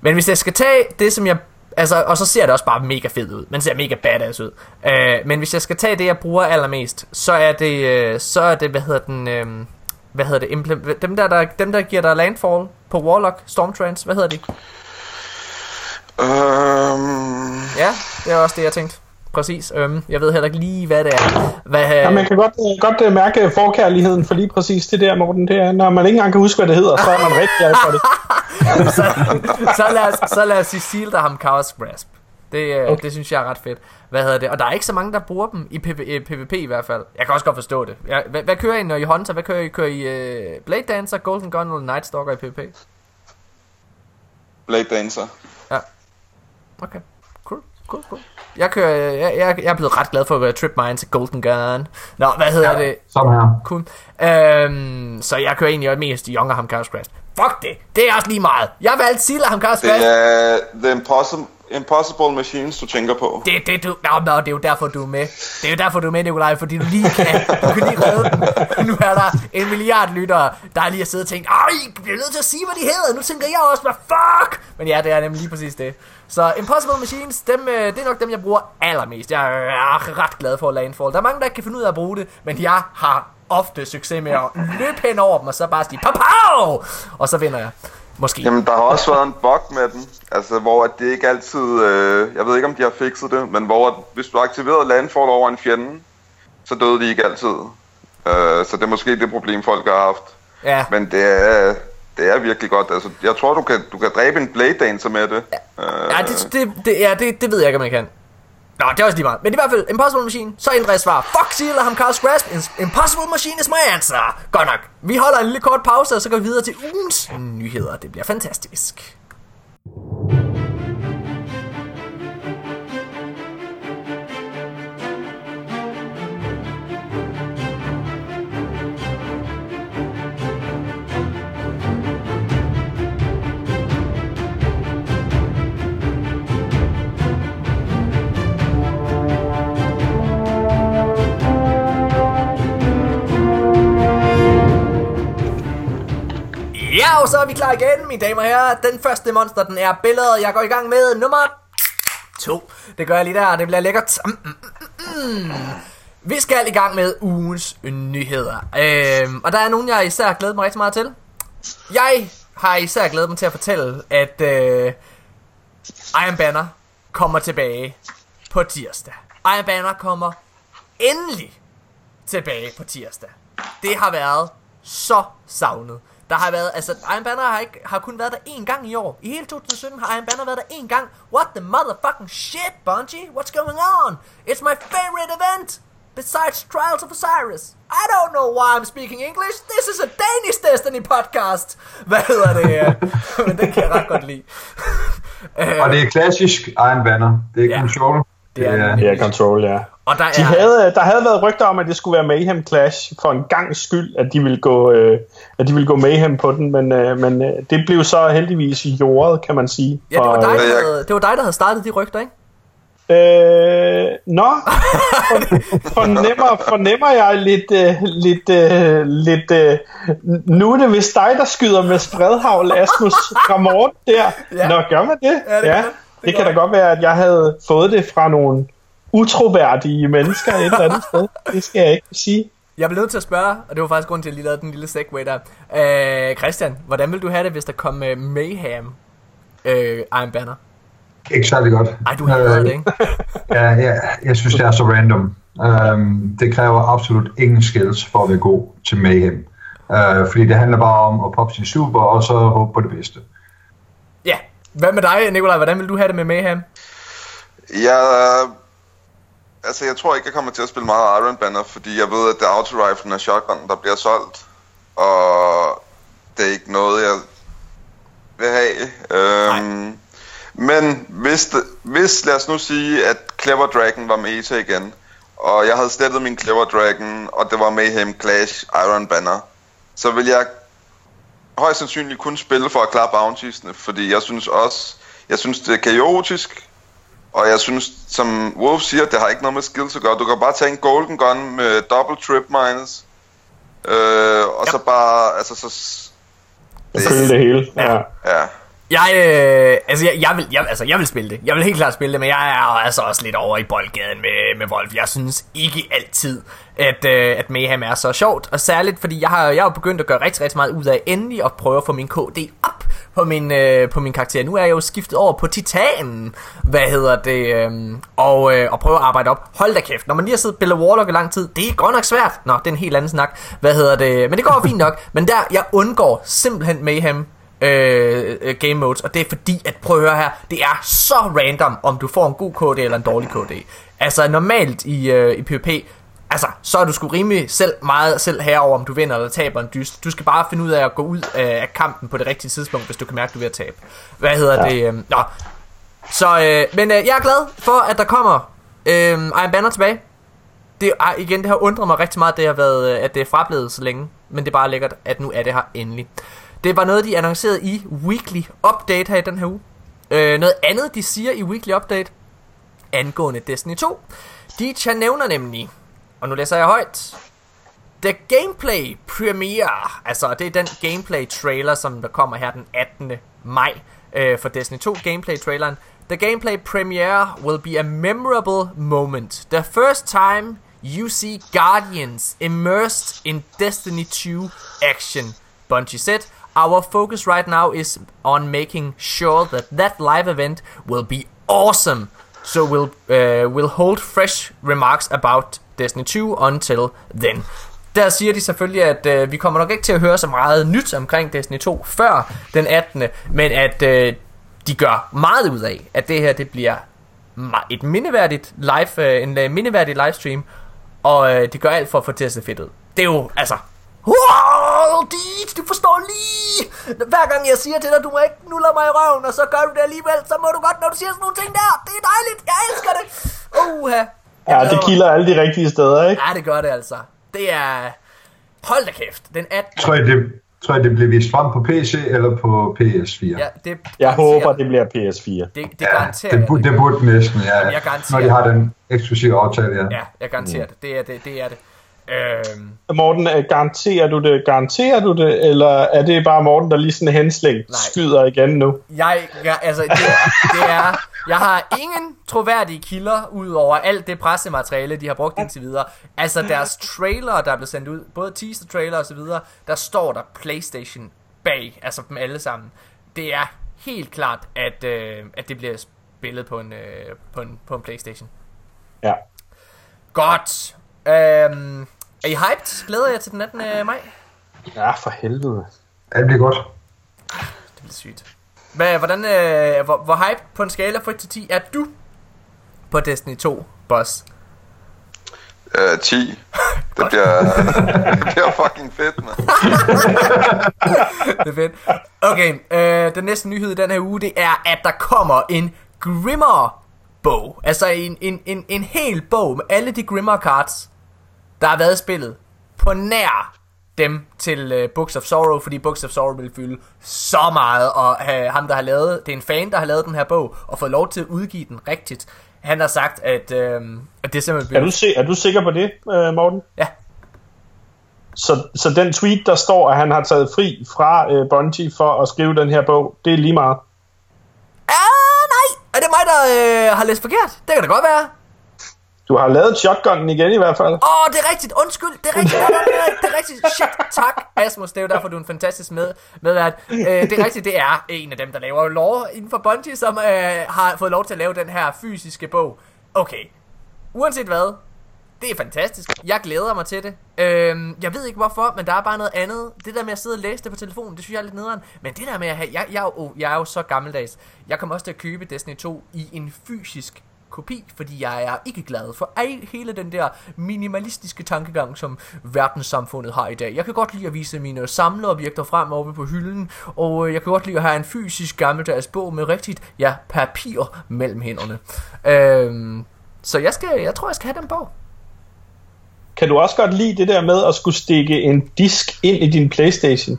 men hvis jeg skal tage det, som jeg... Altså, og så ser det også bare mega fedt ud. Man ser mega badass ud. Øh, men hvis jeg skal tage det, jeg bruger allermest, så er det, øh, så er det hvad hedder den... Øh, hvad hedder det? Imple- dem, der, der, dem, der giver dig landfall på Warlock, Stormtrance, hvad hedder de? Øhm, Ja, det er også det, jeg tænkte. Præcis. Øhm, jeg ved heller ikke lige, hvad det er. Hvad, Ja, man kan godt, øh, godt øh, mærke forkærligheden for lige præcis det der, Morten. Det er, når man ikke engang kan huske, hvad det hedder, så er man rigtig glad for det. så, så, lad os, så lad os sige Seal, der har ham Chaos Grasp. Det, okay. Okay. det synes jeg er ret fedt. Hvad hedder det? Og der er ikke så mange, der bruger dem i PV, eh, PvP i hvert fald. Jeg kan også godt forstå det. Jeg, hvad, hvad kører I, når I Hunter? Hvad kører I? Kører I uh, Blade Dancer, Golden Gun eller Night Stalker i PvP? Blade Dancer. Okay. Cool, cool, cool. Jeg, kører, jeg, jeg, jeg er blevet ret glad for at være Trip Mine til Golden Gun. Nå, hvad hedder ja. det? Som her. Cool. Øhm, så jeg kører egentlig mest i Younger Ham Chaos Grasp. Fuck det! Det er også lige meget. Jeg valgte Seal Ham Chaos Grasp. Det er The Impossible, Impossible Machines, du tænker på. Det, det, du, no, no, det er jo derfor, du er med. Det er jo derfor, du er med, Nikolaj, fordi du lige kan, du kan lige redde den. Nu er der en milliard lyttere, der lige har siddet og tænkt, Ej, jeg bliver nødt til at sige, hvad de hedder. Nu tænker jeg også, hvad fuck? Men ja, det er nemlig lige præcis det. Så Impossible Machines, dem, øh, det er nok dem, jeg bruger allermest. Jeg er ret glad for Landfall. Der er mange, der ikke kan finde ud af at bruge det, men jeg har ofte succes med at løbe hen over dem, og så bare sige, pow, pow! Og så vinder jeg. Måske. Jamen, der har også været en bug med den, altså hvor at det ikke altid, øh, jeg ved ikke om de har fikset det, men hvor at, hvis du aktiverede landfall over en fjende, så døde de ikke altid. Øh, så det er måske det problem, folk har haft. Ja. Men det er, det er virkelig godt. Altså, jeg tror, du kan, du kan dræbe en Blade Dancer med det. Øh, Ja, det, det, det, ja det, det ved jeg ikke, om jeg kan. Nå, det er også lige meget. Men i hvert fald, Impossible Machine, så ændrer jeg svar. Fuck Seal og ham Carl Grasp. Impossible Machine is my answer. Godt nok. Vi holder en lille kort pause, og så går vi videre til ugens nyheder. Det bliver fantastisk. Ja, og så er vi klar igen, mine damer og herrer. Den første monster, den er billedet. Jeg går i gang med nummer to. Det gør jeg lige der, det bliver lækkert. Mm, mm, mm, mm. Vi skal i gang med ugens nyheder. Øhm, og der er nogen, jeg især glæder mig rigtig meget til. Jeg har især glædet mig til at fortælle, at øh, Iron Banner kommer tilbage på tirsdag. Iron Banner kommer endelig tilbage på tirsdag. Det har været så savnet. Der har været, altså Iron Banner har, ikke, har kun været der én gang i år. I hele 2017 har Iron Banner været der én gang. What the motherfucking shit, Bungie? What's going on? It's my favorite event! Besides Trials of Osiris. I don't know why I'm speaking English. This is a Danish Destiny podcast. Hvad hedder det? Men den kan jeg ret godt lide. Og det er klassisk Iron Banner. Det er Ja. control. Det er er, den. Ja, Control, ja. Og der De er... havde, der havde været rygter om, at det skulle være Mayhem Clash for en gang skyld, at de ville gå, øh, at de ville gå Mayhem på den, men, øh, men øh, det blev så heldigvis jordet, kan man sige. Ja, det var, dig, øh, der havde, det var dig, der havde startet de rygter, ikke? Øh, nå, For- fornemmer, fornemmer jeg lidt, øh, lidt, øh, lidt øh, nu er det vist dig, der skyder med spredhavl, Asmus fra Morten der. Ja. Nå, gør man det? Ja, det gør man. Det det kan da godt være, at jeg havde fået det fra nogle utroværdige mennesker et eller andet sted. Det skal jeg ikke sige. Jeg blev nødt til at spørge, og det var faktisk grund til, at jeg lige lavede den lille segway der. Øh, Christian, hvordan vil du have det, hvis der kom uh, Mayhem øh, Iron Banner? Ikke særlig godt. Ej, du hader Øh, det, ikke? Ja, ja, jeg synes, det er så random. Um, det kræver absolut ingen skills for at være god til Mayhem. Uh, fordi det handler bare om at poppe sin super, og så håbe på det bedste. Ja. Hvad med dig, Nikolaj? Hvordan vil du have det med Mayhem? Jeg, altså, jeg tror ikke, jeg kommer til at spille meget Iron Banner, fordi jeg ved, at det er auto-riflen og shotgun, der bliver solgt. Og det er ikke noget, jeg vil have. Øhm, men hvis, det, hvis, lad os nu sige, at Clever Dragon var meta igen, og jeg havde slettet min Clever Dragon, og det var Mayhem Clash Iron Banner, så vil jeg højst sandsynligt kun spille for at klare bountiesne, fordi jeg synes også, jeg synes det er kaotisk, og jeg synes, som Wolf siger, det har ikke noget med skills at gøre. Du kan bare tage en golden gun med double trip minus, øh, og Ja. så bare, altså så... Jeg føler det hele. Ja. Ja. Jeg, øh, altså, jeg, jeg, vil, jeg, altså, jeg vil spille det. Jeg vil helt klart spille det, men jeg er altså også lidt over i boldgaden med, med Wolf. Jeg synes ikke altid, at, øh, at Mayhem er så sjovt. Og særligt, fordi jeg har, jeg har begyndt at gøre rigtig, rigtig meget ud af endelig at prøve at få min KD op på min, øh, på min karakter. Nu er jeg jo skiftet over på Titanen, hvad hedder det, øh, og, øh, og prøve at arbejde op. Hold da kæft, når man lige har siddet og spillet Warlock i lang tid, det er godt nok svært. Nå, det er en helt anden snak. Hvad hedder det, men det går fint nok. Men der, jeg undgår simpelthen Mayhem øh, øh game modes, og det er fordi, at prøv at høre her, det er så random, om du får en god KD eller en dårlig KD. Altså normalt i, øh, i PvP, altså så er du sgu rimelig selv meget selv herover, om du vinder eller taber en dyst. Du skal bare finde ud af at gå ud af, kampen på det rigtige tidspunkt, hvis du kan mærke, at du er ved at tabe. Hvad hedder ja. det? Øh, nå. Så, øh, men øh, jeg er glad for, at der kommer øh, Iron Banner tilbage. Det er igen, det har undret mig rigtig meget, det har været, øh, at det er frablevet så længe. Men det er bare lækkert, at nu er det her endelig. Det var noget, de annoncerede i Weekly Update her i den her uge. Øh, noget andet, de siger i Weekly Update, angående Destiny 2. De nævner nemlig, og nu læser jeg højt, The Gameplay Premiere, altså det er den gameplay trailer, som der kommer her den 18. maj øh, for Destiny 2 gameplay traileren. The gameplay premiere will be a memorable moment. The first time you see Guardians immersed in Destiny 2 action. Bungie said, Our focus right now is on making sure that that live event will be awesome. So we'll uh, we'll hold fresh remarks about Destiny 2 until then. Der siger de selvfølgelig, at øh, vi kommer nok ikke til at høre så meget nyt omkring Destiny 2 før den 18. Men at øh, de gør meget ud af, at det her det bliver et mindeværdigt live, øh, en øh, mindeværdig livestream, og øh, de gør alt for at få det til at se fedt ud. Det er jo, altså... Wow, dit, du forstår lige! Hver gang jeg siger til dig, du må ikke nuller mig i røven, og så gør du det alligevel, så må du godt, når du siger sådan nogle ting der. Det er dejligt, jeg elsker det. Uha. Ja, det kilder alle de rigtige steder, ikke? Ja, det gør det altså. Det er... Hold da kæft. Den 18. Tror jeg, det, tror jeg, det bliver vist frem på PC eller på PS4. Ja, det Jeg håber, det bliver PS4. Det, det Ja, garanterer det, jeg. det burde næsten, ja. jeg garanterer Når de har den eksklusive aftale, ja. Ja, jeg garanterer det. Det er det. Det er det. Øhm, Morten, øh, garanterer du det? Garanterer du det? Eller er det bare Morten, der lige sådan henslængt skyder igen nu? jeg, jeg, altså, det, det er... Jeg har ingen troværdige kilder ud over alt det pressemateriale, de har brugt indtil videre. Altså deres trailer, der er blevet sendt ud, både teaser trailer og så videre, der står der PlayStation bag, altså dem alle sammen. Det er helt klart, at, øh, at det bliver spillet på en, øh, på en, på en Playstation. Ja. Godt. Øhm, er I hyped? Glæder jeg til den 18. maj? Ja, for helvede. Det bliver godt. Det bliver sygt. Hvad, hvordan, øh, hvor, hvor hype på en skala fra 1 til 10 er du på Destiny 2, boss? Øh, 10. Det bliver, det bliver fucking fedt, man. Det er fedt. Okay, øh, den næste nyhed i den her uge, det er, at der kommer en Grimmer bog. Altså en, en, en, en hel bog med alle de Grimmer cards, der har været spillet på nær dem til øh, Books of Sorrow, fordi Books of Sorrow vil fylde så meget, og øh, ham, der har lavet, det er en fan, der har lavet den her bog, og fået lov til at udgive den rigtigt. Han har sagt, at, øh, at det simpelthen Er bliver... du, se, er du sikker på det, øh, Morten? Ja. Så, så den tweet, der står, at han har taget fri fra øh, Bungie for at skrive den her bog, det er lige meget. Ah, nej! Er det mig, der øh, har læst forkert? Det kan da godt være. Du har lavet shotgunen igen i hvert fald. Åh, oh, det er rigtigt. Undskyld. Det er rigtigt. Det er, det er rigtigt. Shit. Tak, Asmus. Det er jo derfor, du er en fantastisk med, medvært. Øh, det er rigtigt. Det er en af dem, der laver lore inden for Bungie, som øh, har fået lov til at lave den her fysiske bog. Okay. Uanset hvad. Det er fantastisk. Jeg glæder mig til det. Øhm, jeg ved ikke hvorfor, men der er bare noget andet. Det der med at sidde og læse det på telefonen, det synes jeg er lidt nederen. Men det der med at have... Jeg, jeg, er, jo, jeg er jo så gammeldags. Jeg kommer også til at købe Destiny 2 i en fysisk kopi, fordi jeg er ikke glad for hele den der minimalistiske tankegang, som verdenssamfundet har i dag. Jeg kan godt lide at vise mine samleobjekter frem oppe på hylden, og øh, jeg kan godt lide at have en fysisk gammeldags bog med rigtigt, ja, papir mellem hænderne. Øhm, så jeg, skal, jeg tror, jeg skal have den bog. Kan du også godt lide det der med at skulle stikke en disk ind i din Playstation?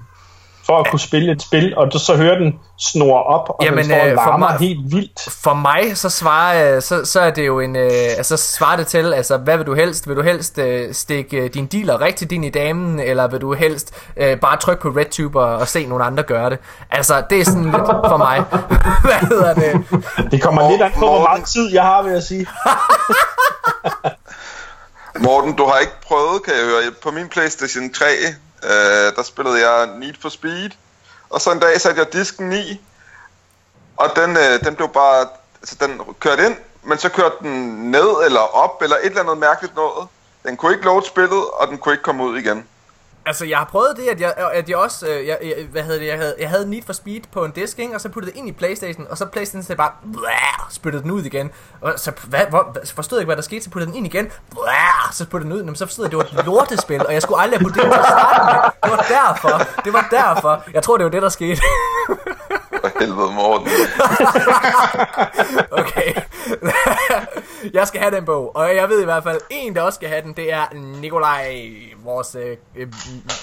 For at kunne spille et spil, og du så hører den snore op, og Jamen, den står og øh, for larmer mig- helt vildt. For mig, så svarer, øh, så, så er det jo en, øh, altså svarer det til, altså hvad vil du helst? Vil du helst øh, stikke øh, din dealer rigtigt ind i damen, eller vil du helst øh, bare trykke på RedTube og, og se nogle andre gøre det? Altså, det er sådan lidt for mig. hvad hedder det? Det kommer lidt an på, hvor meget tid jeg har, vil jeg sige. Morten, du har ikke prøvet, kan jeg høre. På min Playstation 3, øh, der spillede jeg Need for Speed. Og så en dag satte jeg disken i. Og den, øh, den blev bare... Altså, den kørte ind, men så kørte den ned eller op, eller et eller andet mærkeligt noget. Den kunne ikke load spillet, og den kunne ikke komme ud igen. Altså, jeg har prøvet det, at jeg, at jeg også, øh, jeg, jeg, hvad hedder det, jeg havde, jeg havde Need for Speed på en disk, ikke? og så puttede det ind i Playstation, og så Playstation så bare, blæh, spyttede den ud igen. Og så, hvad, hvor, forstod jeg ikke, hvad der skete, så puttede den ind igen, blæh, så puttede den ud, Jamen, så forstod jeg, at det var et lortespil, og jeg skulle aldrig have puttet det ind til at starte med. Det var derfor, det var derfor. Jeg tror, det var det, der skete. For helvede, Morten. Okay. jeg skal have den bog, og jeg ved i hvert fald, en der også skal have den, det er Nikolaj, vores... Øh, øh,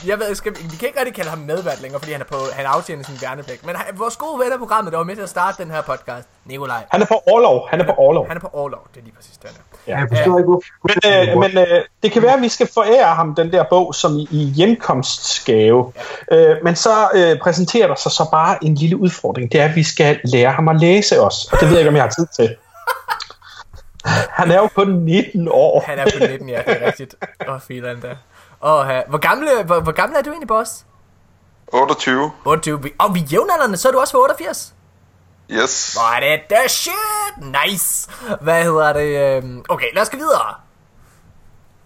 jeg ved, skal, vi kan ikke rigtig kalde ham medvært længere, fordi han er på han aftjener sin værnepligt. Men han, vores gode ven af programmet, der var med til at starte den her podcast, Nikolaj. Han er på overlov. Han er på overlov. Han er på overlov, det er lige præcis den her. Jeg forstår ikke. Men, øh, men øh, det kan være, at vi skal forære ham den der bog som i, i hjemkomstgave. Øh, men så øh, præsenterer der sig så bare en lille udfordring. Det er, at vi skal lære ham at læse os. Og det ved jeg ikke, om jeg har tid til. Han er jo kun 19 år. Han er på 19, ja, det er rigtigt. Åh, oh, filan da. Oh, hvor, gamle, hvor, hvor gammel er du egentlig, boss? 28. 28. Vi- Og vi er jævnaldrende, så er du også for 88. Yes. Hvor er det the shit? Nice. Hvad hedder det? øhm, Okay, lad os gå videre.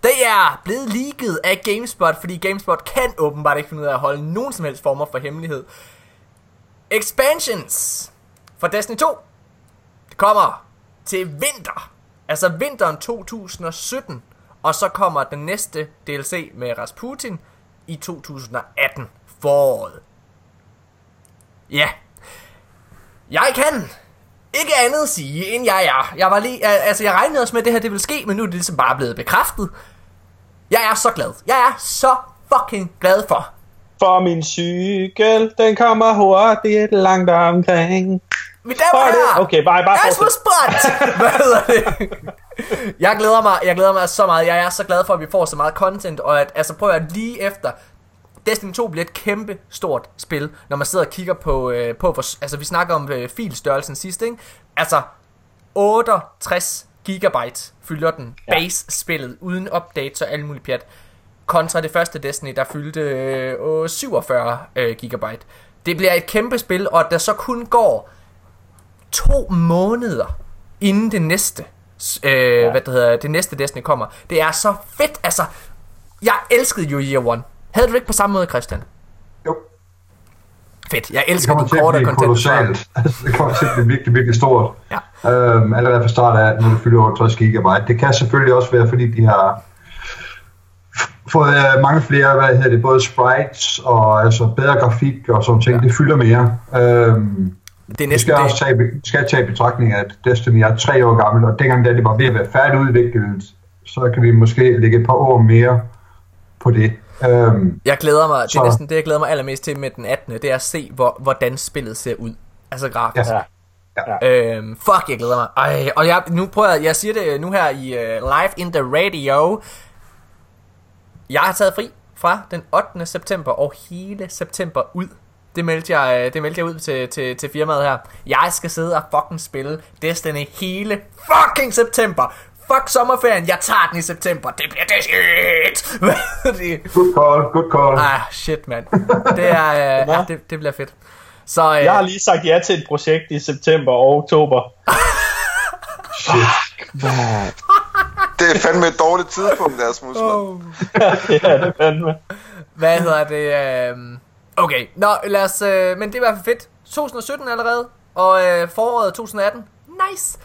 Det er blevet leaget af GameSpot, fordi GameSpot kan åbenbart ikke finde ud af at holde nogen som helst former for hemmelighed. Expansions for Destiny 2 det kommer til vinter. Altså vinteren 2017. Og så kommer den næste DLC med Rasputin i 2018 foråret. Ja, jeg kan ikke andet sige, end jeg er. Jeg var lige, altså jeg regnede også med, at det her det ville ske, men nu er det ligesom bare blevet bekræftet. Jeg er så glad. Jeg er så fucking glad for. For min cykel, den kommer hurtigt langt omkring. Mit damer herrer. Okay, bare, bare fortsæt. Asmus Brandt! Hvad hedder det? Jeg glæder mig, jeg glæder mig så meget. Jeg er så glad for, at vi får så meget content, og at, altså prøv at lige efter, Destiny 2 bliver et kæmpe stort spil, når man sidder og kigger på, øh, på hvor, altså vi snakker om øh, filstørrelsen sidst, ikke? Altså, 68 gigabyte fylder den base-spillet, uden updates og alt muligt pjat, kontra det første Destiny, der fyldte øh, 47 øh, gigabyte. Det bliver et kæmpe spil, og at der så kun går to måneder inden det næste øh, ja. hvad det hedder, det næste Destiny kommer. Det er så fedt, altså jeg elskede jo Year One. Havde du det ikke på samme måde, Christian? Jo, Fedt, jeg det elsker kommer de til at korte content. kolossalt. Altså, det kommer til at blive virkelig, virkelig stort. Ja. Øhm, allerede fra start af, du fylder over 60 gigabyte. Det kan selvfølgelig også være, fordi de har fået øh, mange flere, hvad hedder det, både sprites og altså bedre grafik og sådan ting. Ja. Det fylder mere. Øhm, Det er vi næsten skal også det. tage, vi skal tage i betragtning, at Destiny er tre år gammel, og dengang da det var ved at være færdigudviklet, så kan vi måske lægge et par år mere på det. Øhm, Jeg glæder mig, det er Så- næsten det, jeg glæder mig allermest til med den 18. Det er at se, hvor, hvordan spillet ser ud. Altså grafisk. Ja. Ja. Øhm, fuck, jeg glæder mig. Ej, og jeg, nu prøver jeg, jeg siger det nu her i uh, Live in the Radio. Jeg har taget fri fra den 8. september og hele september ud. Det meldte jeg, øh, det meldte jeg ud til, til, til firmaet her. Jeg skal sidde og fucking spille Destiny hele fucking september. Fuck sommerferien, jeg tager den i september. Det bliver det shit. Er? Good call, good call. Ah, shit, mand. Det er, øh, ja, det, det bliver fedt. Så øh, Jeg har lige sagt ja til et projekt i september og oktober. Det er fandme et dårligt tidspunkt, Asmus. Oh. det er det fandme. Hvad hedder det? Øh... Okay, nå, lad os... Øh... Men det er i hvert fald fedt. 2017 allerede, og øh, foråret 2018. Nice.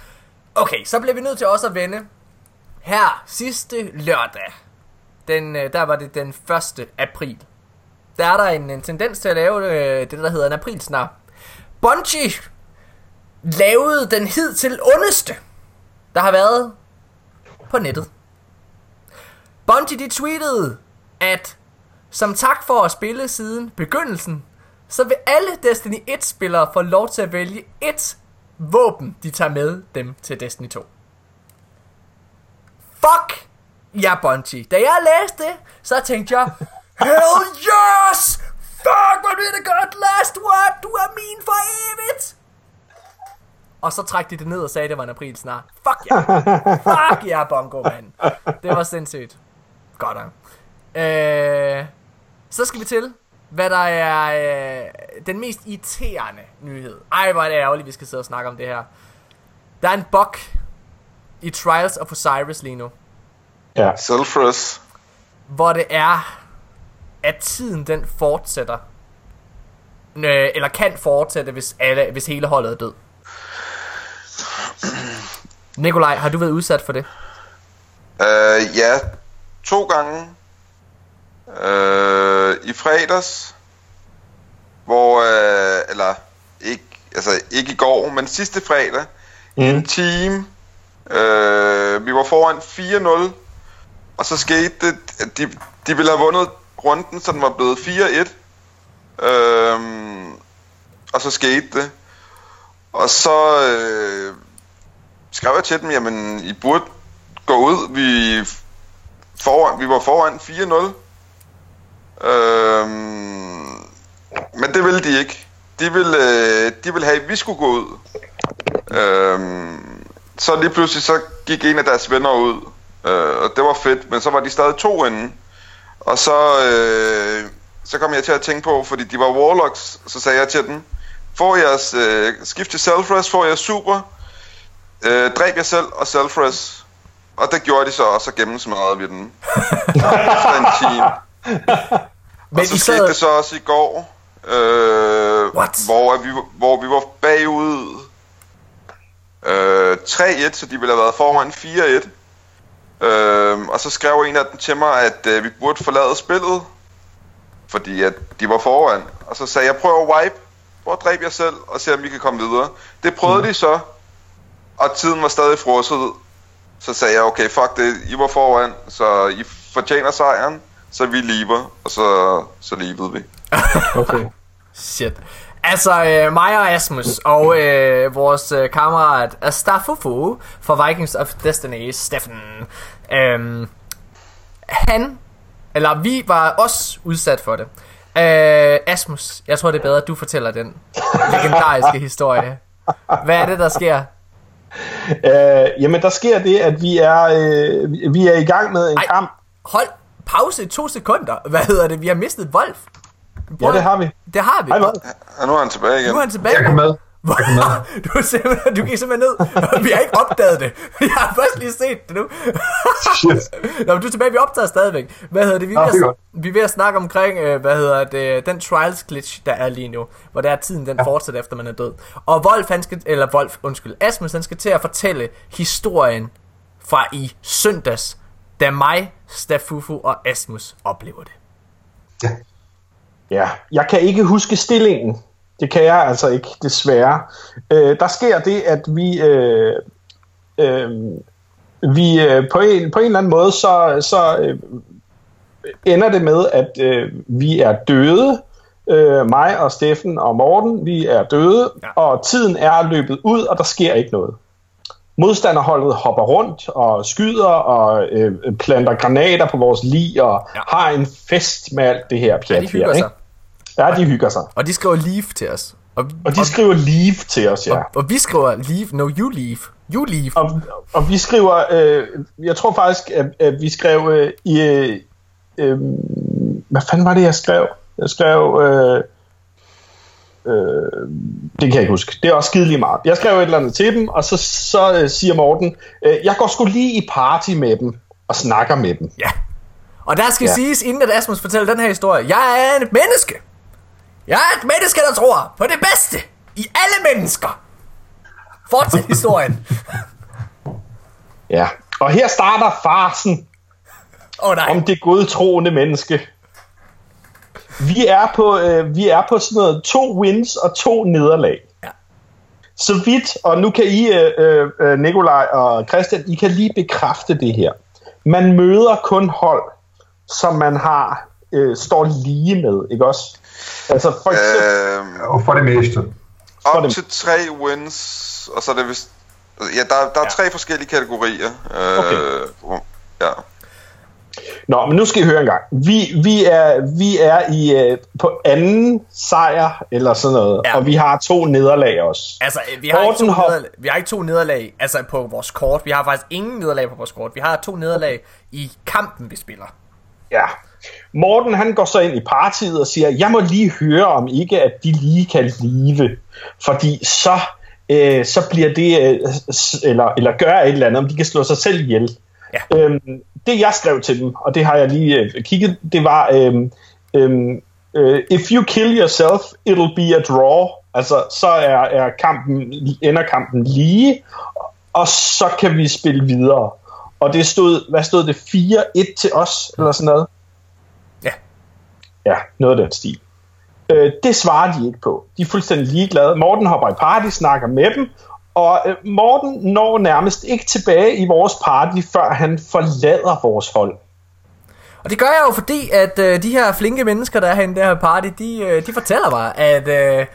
Okay, så bliver vi nødt til også at vende. Her, sidste lørdag, den, øh, der var det den 1. april. Der er der en, en tendens til at lave øh, det, der hedder en aprilsnar. Bungie lavede den hidtil ondeste, der har været på nettet. Bungie de tweetede, at som tak for at spille siden begyndelsen, så vil alle Destiny 1-spillere få lov til at vælge et våben, de tager med dem til Destiny 2. Fuck! Ja, Bungie. Da jeg læste det, så tænkte jeg, Hell yes! Fuck, hvor bliver det godt, last word! Du er min for evigt! Og så trak de det ned og sagde, at det var en april snart. Fuck ja! Fuck ja, Bongo, mand! Det var sindssygt. Godt nok. Øh, så skal vi til, hvad der er øh, den mest irriterende nyhed. Ej, hvor er det ærgerligt, vi skal sidde og snakke om det her. Der er en bug i Trials of Osiris lige nu, Ja. Selfless. hvor det er, at tiden den fortsætter. Øh, eller kan fortsætte, hvis, alle, hvis hele holdet er død. Nikolaj, har du været udsat for det? Uh, ja, to gange. Uh, I fredags, hvor, uh, eller ikke, altså ikke i går, men sidste fredag, Mm. en time, uh, vi var foran 4-0, og så skete det, at de, de ville have vundet runden, så den var blevet 4-1. Uh, og så skete det. Og så øh, skrev jeg til dem, jamen I burde gå ud. Vi, foran, vi var foran 4-0. Øhm, men det ville de ikke. De ville, øh, de ville have, at vi skulle gå ud. Øhm, så lige pludselig så gik en af deres venner ud. Øh, og det var fedt, men så var de stadig to inde. Og så, øh, så kom jeg til at tænke på, fordi de var warlocks, så sagde jeg til dem, får jeres øh, skift til self får jeg super, øh, dræb jer selv og self Og det gjorde de så, og så gennemsmadrede vi den. Efter en time. Men Og så I skete sad... det så også i går, øh, What? hvor, vi, hvor vi var bagud øh, 3-1, så de ville have været foran 4-1. Øh, og så skrev en af dem til mig, at øh, vi burde forlade spillet, fordi at de var foran. Og så sagde jeg, prøv at wipe, prøv at dræbe jer selv, og se om vi kan komme videre. Det prøvede mm. de så, og tiden var stadig frosset. Så sagde jeg, okay, fuck det, I var foran, så I fortjener sejren, så vi lever, og så, så levede vi. Okay. Shit. Altså, øh, mig og Asmus og øh, vores øh, kammerat Astafufu fra Vikings of Destiny, Steffen, øh, han, eller vi var også udsat for det. Øh, Asmus, jeg tror det er bedre, at du fortæller den legendariske historie. Hvad er det, der sker? Øh, jamen, der sker det, at vi er, øh, vi- vi er i gang med en Ej. kamp. Hold pause i to sekunder. Hvad hedder det? Vi har mistet Wolf. Ja, det har vi. Det har vi. Hej, hvad? Og nu er han tilbage igen. Nu er han tilbage. Jeg kan med. Du, er simpelthen, du gik simpelthen ned. Vi har ikke opdaget det. Vi har først lige set det nu. Shit. Nå, men du er tilbage, vi optager stadigvæk. Hvad hedder det? Vi er, ved, at, vi er ved at snakke omkring, øh, hvad hedder det, den trials glitch, der er lige nu. Hvor der er tiden, den ja. fortsætter efter man er død. Og Wolf, han skal, eller Wolf, undskyld, Asmus, han skal til at fortælle historien fra i søndags, da mig, Stafufu og Asmus oplever det. Ja. Ja, jeg kan ikke huske stillingen. Det kan jeg altså ikke, desværre. Øh, der sker det, at vi, øh, øh, vi øh, på, en, på en eller anden måde, så, så øh, ender det med, at øh, vi er døde. Øh, mig og Steffen og Morten, vi er døde, Ja. og tiden er løbet ud, og der sker ikke noget. Modstanderholdet hopper rundt og skyder og øh, planter granater på vores lig og Ja. ja. har en fest med alt det her Ja, pjat de her, hygger ikke? sig. Ja, de hygger sig. Og de skriver leave til os. Og, Og de skriver leave til os, ja. og, og vi skriver leave. No, you leave. You leave. Og, og vi skriver, øh, jeg tror faktisk, at, at vi skrev øh, i, øh, øh, hvad fanden var det, jeg skrev? Jeg skrev, øh, øh, det kan jeg ikke huske, det er også skidelig meget. Jeg skrev et eller andet til dem, og så, så øh, siger Morten, øh, jeg går sgu lige i party med dem, og snakker med dem. Ja. Og der skal ja. Siges, inden at Asmus fortæller den her historie, jeg er et menneske. Jeg er et menneske, der tror på det bedste i alle mennesker. Fortsæt historien. Ja. Og her starter farsen oh, nej. om det godtroende menneske. Vi er på, øh, vi er på sådan noget to wins og to nederlag. Ja. Så vidt, og nu kan I, øh, øh, Nikolaj og Christian, I kan lige bekræfte det her. Man møder kun hold, som man har øh, står lige med, ikke også? Altså for eksempel, Øhm, Og for det meste. Op dem. til tre wins, og så er det vist... Ja, der, der er tre forskellige kategorier. Øh, Okay. Ja. Nå, men nu skal I høre en gang. Vi, vi er, vi er i, øh, på anden sejr, eller sådan noget, Ja. og vi har to nederlag også. Altså, vi har, ikke to nederlag, vi har ikke to nederlag altså på vores kort. Vi har faktisk ingen nederlag på vores kort. Vi har to nederlag i kampen, vi spiller. Ja. Morten han går så ind i partiet og siger, jeg må lige høre om ikke, at de lige kan live. Fordi så, øh, så bliver det, øh, eller, eller gør et eller andet, om de kan slå sig selv ihjel. Ja. Øhm, det jeg skrev til dem, og det har jeg lige øh, kigget, det var, øhm, øhm, øh, if you kill yourself, it'll be a draw. Altså, så er, er kampen, ender kampen lige, og så kan vi spille videre. Og det stod, hvad stod det, 4-1 til os, eller sådan noget? Ja. Ja, noget af den stil. Øh, det svarer de ikke på. De er fuldstændig ligeglade. Morten hopper i party, snakker med dem, og øh, Morten når nærmest ikke tilbage i vores party, før han forlader vores hold. Og det gør jeg jo fordi, at øh, de her flinke mennesker, der er herinde i det her party, de, øh, de fortæller mig, at, øh,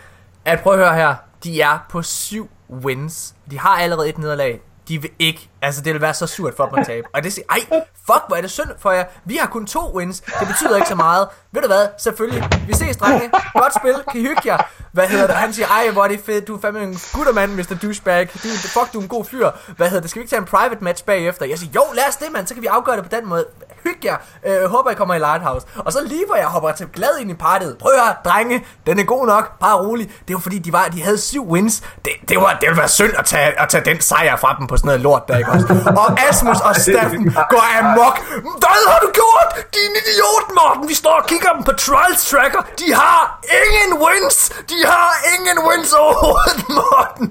at prøv at høre her, de er på syv wins. De har allerede et nederlag. De vil ikke, altså det vil være så surt for dem at tabe. Og det siger, ej, fuck, hvor er det synd for jer. Vi har kun to wins. Det betyder ikke så meget. Ved du hvad, selvfølgelig. Vi ses, drenge. Godt spil. Kan I hygge jer? Hvad hedder det? Han siger, ej, hvor er det fedt. Du er fandme en guttermand, Mr. Douchebag. Du, fuck, du er en god fyr. Hvad hedder det? Skal vi ikke tage en private match bagefter? Jeg siger, jo, lad os det, mand. Så kan vi afgøre det på den måde. Hygge jer. Øh, håber, I kommer i Lighthouse. Og så lige hvor jeg hopper til glad ind i partiet. Prøv at høre, drenge. Den er god nok. Bare rolig. Det var fordi, de, var, de havde syv wins. Det, det, var, det ville være synd at tage, at tage den sejr fra dem på sådan noget lort der, ikke også? Og Asmus og Steffen går amok. Hvad har du gjort? Din idiot, Morten. Vi står og kigger dem på Trials Tracker. De har ingen wins. De har ingen wins overhovedet, Morten.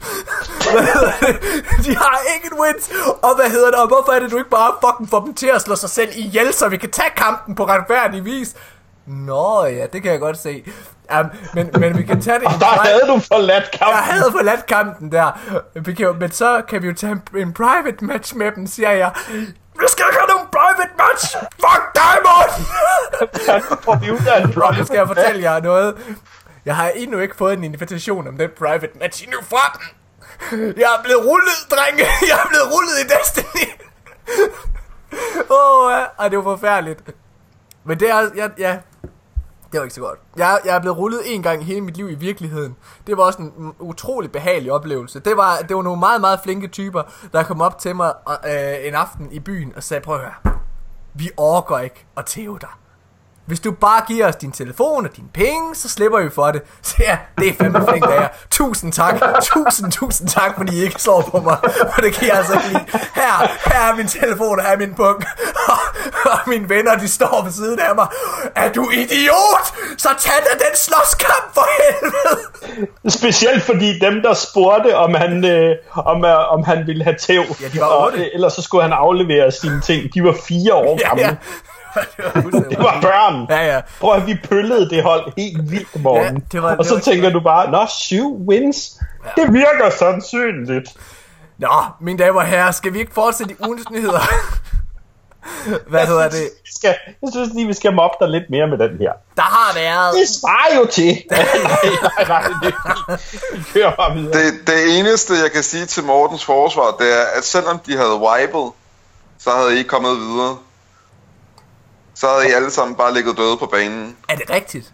De har ingen wins. Og hvad hedder det? Og hvorfor er det, du ikke bare fucking får dem til at slå sig selv ihjel, så vi kan tage kampen på retfærdig vis? Nå ja, det kan jeg godt se. Um, men, men vi kan tage det i Der pri- havde du forladt kampen. jeg havde forladt kampen der. Vi kan, jo- men så kan vi jo tage en, en private match med dem, siger jeg. Vi skal ikke have nogen private match! Fuck dig, Morten! Og nu skal jeg fortælle jer noget. Jeg har endnu ikke fået en invitation om den private match endnu fra dem. Jeg er blevet rullet, drenge. Jeg er blevet rullet i Destiny. Åh, oh, ja. Det var forfærdeligt. Men det er, ja, ja, det var ikke så godt. Jeg, jeg er blevet rullet en gang i hele mit liv i virkeligheden. Det var også en utrolig behagelig oplevelse. Det var, det var nogle meget, meget flinke typer, der kom op til mig øh, en aften i byen og sagde, prøv at høre, vi orker ikke at tæve dig. Hvis du bare giver os din telefon og dine penge, så slipper vi for det. Så ja, det er fandme flink af jer. Tusind tak. Tusind, tusind tak, fordi I ikke slår på mig. For det kan jeg altså ikke lide. Her, her er min telefon, og her er min punk. Og, og mine venner, de står ved siden af mig. Er du idiot? Så tag da den slåskamp for helvede. Specielt fordi dem, der spurgte, om han, øh, om, øh, om han ville have tæv, Ja, de var og, øh, ellers så skulle han aflevere sine ting. De var fire år Ja, gamle. ja. Det var fuldstændig- Det var børn. Ja, ja. Prøv at vi pøllede det hold helt vildt, morgen. Ja, det var- og så det var- tænker du bare, nå, syv wins. Ja. Det virker sandsynligt. Nå, mine damer og herrer, skal vi ikke fortsætte i ugens nyheder? Hvad hedder det? Vi skal, jeg synes lige, vi skal mobbe dig lidt mere med den her. Der har været... Det svarer jo til. nej, nej, nej, det. Det, det eneste, jeg kan sige til Mortens forsvar, det er, at selvom de havde wiped, så havde I ikke kommet videre. Så havde I alle sammen bare ligget døde på banen. Er det rigtigt?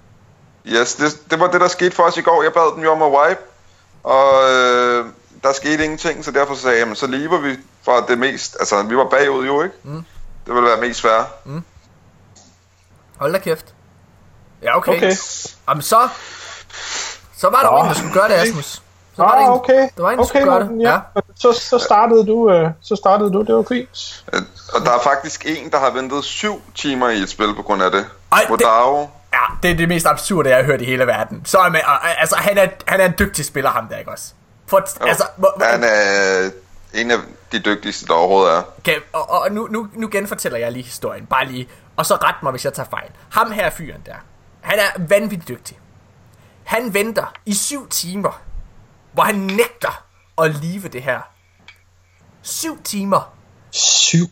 Yes, det, det var det, der skete for os i går. Jeg bad dem jo om at wipe, og øh, der skete ingenting, så derfor sagde jeg, jamen, så lever vi fra det mest... Altså, vi var bagud jo, ikke? Mm. Det ville være mest fair. Hold da kæft. Ja, okay. Okay. Jamen så... Så var der jo en, der skulle gøre det, Asmus. Så var Ah, en, okay. Der var en, okay, gøre det. Morten, ja. Så, så, startede du, øh, så startede du, det var fint. Øh, Og der er faktisk en, der har ventet syv timer i et spil på grund af det. Ej, det- Vodao. Ja, det er det mest absurde, jeg har hørt i hele verden. Så er man, og, altså, han er, han er en dygtig spiller, ham der, ikke også? For, Jo. altså, hvor, hvor, Han er en af de dygtigste, der overhovedet er. Okay, og, og nu, nu, nu genfortæller jeg lige historien, bare lige, og så ret mig, hvis jeg tager fejl. Ham her fyren der, han er vanvittigt dygtig. Han venter i syv timer, hvor han nægter at live det her. Syv timer, Syv.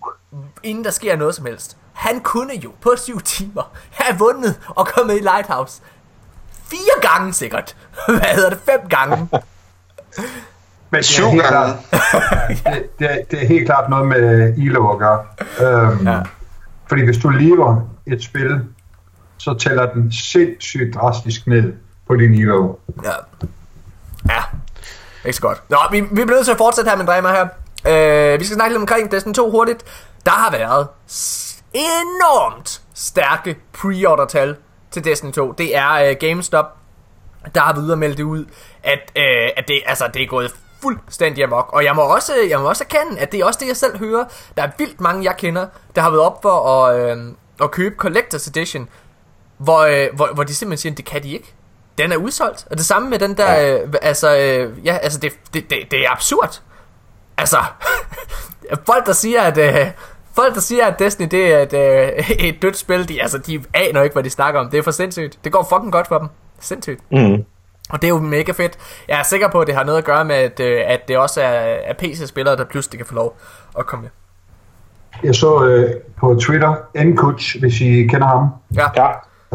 inden der sker noget som helst. Han kunne jo på syv timer have vundet og kommet i Lighthouse. Fire gange sikkert. Hvad hedder det? Fem gange. Men Syv gange. klart, det, det, er, det er helt klart noget med ILO at gøre. Øhm, Ja. Fordi hvis du lever et spil, så tæller den sindssygt drastisk ned på din ILO. Ja. Ikke så godt. Nå, vi, vi bliver nødt til at fortsætte her med Dremer her. Øh, vi skal snakke lidt omkring Destiny 2 hurtigt. Der har været enormt stærke pre-order-tal til Destiny 2. Det er øh, GameStop, der har videre meldt det ud, at, øh, at det, altså, det er gået fuldstændig amok. Og jeg må, også, jeg må også erkende, at det er også det, jeg selv hører. Der er vildt mange, jeg kender, der har været op for at, øh, at købe Collector's Edition, hvor, øh, hvor, hvor de simpelthen siger, at det kan de ikke. Den er udsolgt. Og det samme med den der, ja. øh, altså, øh, ja, altså det, det, det, det er absurd. Altså, folk der siger, at øh, folk der siger, at Destiny det er et, øh, et dødt spil, de, altså, de aner ikke, hvad de snakker om. Det er for sindssygt. Det går fucking godt for dem. Sindssygt. Mm. Og det er jo mega fedt. Jeg er sikker på, at det har noget at gøre med, at, øh, at det også er, er PC-spillere, der pludselig kan få lov at komme med. Jeg så øh, på Twitter, Nkuch, hvis I kender ham, Ja, Ja.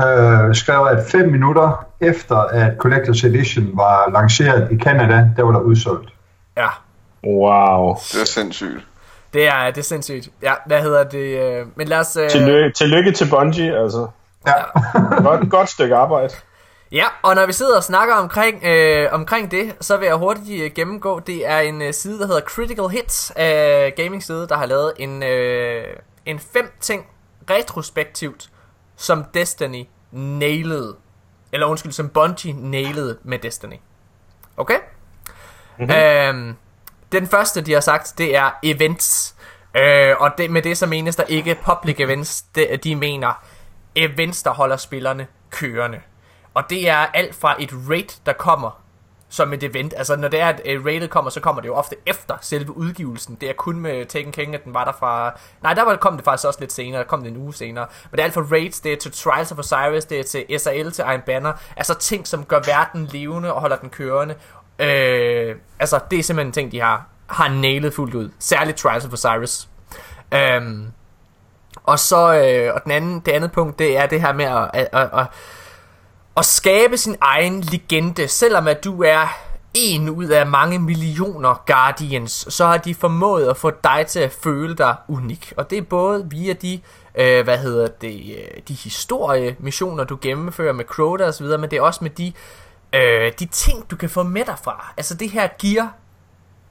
Øh, skrev, at fem minutter efter, at Collector's Edition var lanceret i Canada, der var der udsolgt. ja. Wow. Det er sindssygt. Det er, det er sindssygt. Ja, hvad hedder det? Øh, men lad os... Øh, Tillykke, tillykke til Bungie, altså. Ja. Godt, godt stykke arbejde. Ja, og når vi sidder og snakker omkring, øh, omkring det, så vil jeg hurtigt øh, gennemgå. Det er en øh, side, der hedder Critical Hits, øh, gaming side, der har lavet en, øh, en fem ting retrospektivt, som Destiny nailede. Eller undskyld, som Bungie nailede med Destiny. Okay? Mm-hmm. Øhm, den første, de har sagt, det er events. Øh, og det, med det så menes der ikke public events. De, de mener events, der holder spillerne kørende. Og det er alt fra et raid, der kommer som et event. Altså når det er, at øh, uh, rated kommer, så kommer det jo ofte efter selve udgivelsen. Det er kun med Taken King, at den var der fra... Nej, der var, kom det faktisk også lidt senere. Der kom det en uge senere. Men det er alt fra raids, det er til Trials of Osiris, det er til SAL, til Iron Banner. Altså ting, som gør verden levende og holder den kørende. Øh, altså det er simpelthen ting, de har, har nailet fuldt ud. Særligt Trials of Osiris. Øh, og så øh, og den anden, det andet punkt, det er det her med at, at, at, at, at skabe sin egen legende, selvom at du er en ud af mange millioner Guardians, så har de formået at få dig til at føle dig unik. Og det er både via de, øh, hvad hedder det, øh, de historiemissioner, du gennemfører med Crota og så videre, men det er også med de, øh, de ting, du kan få med fra Altså det her gear,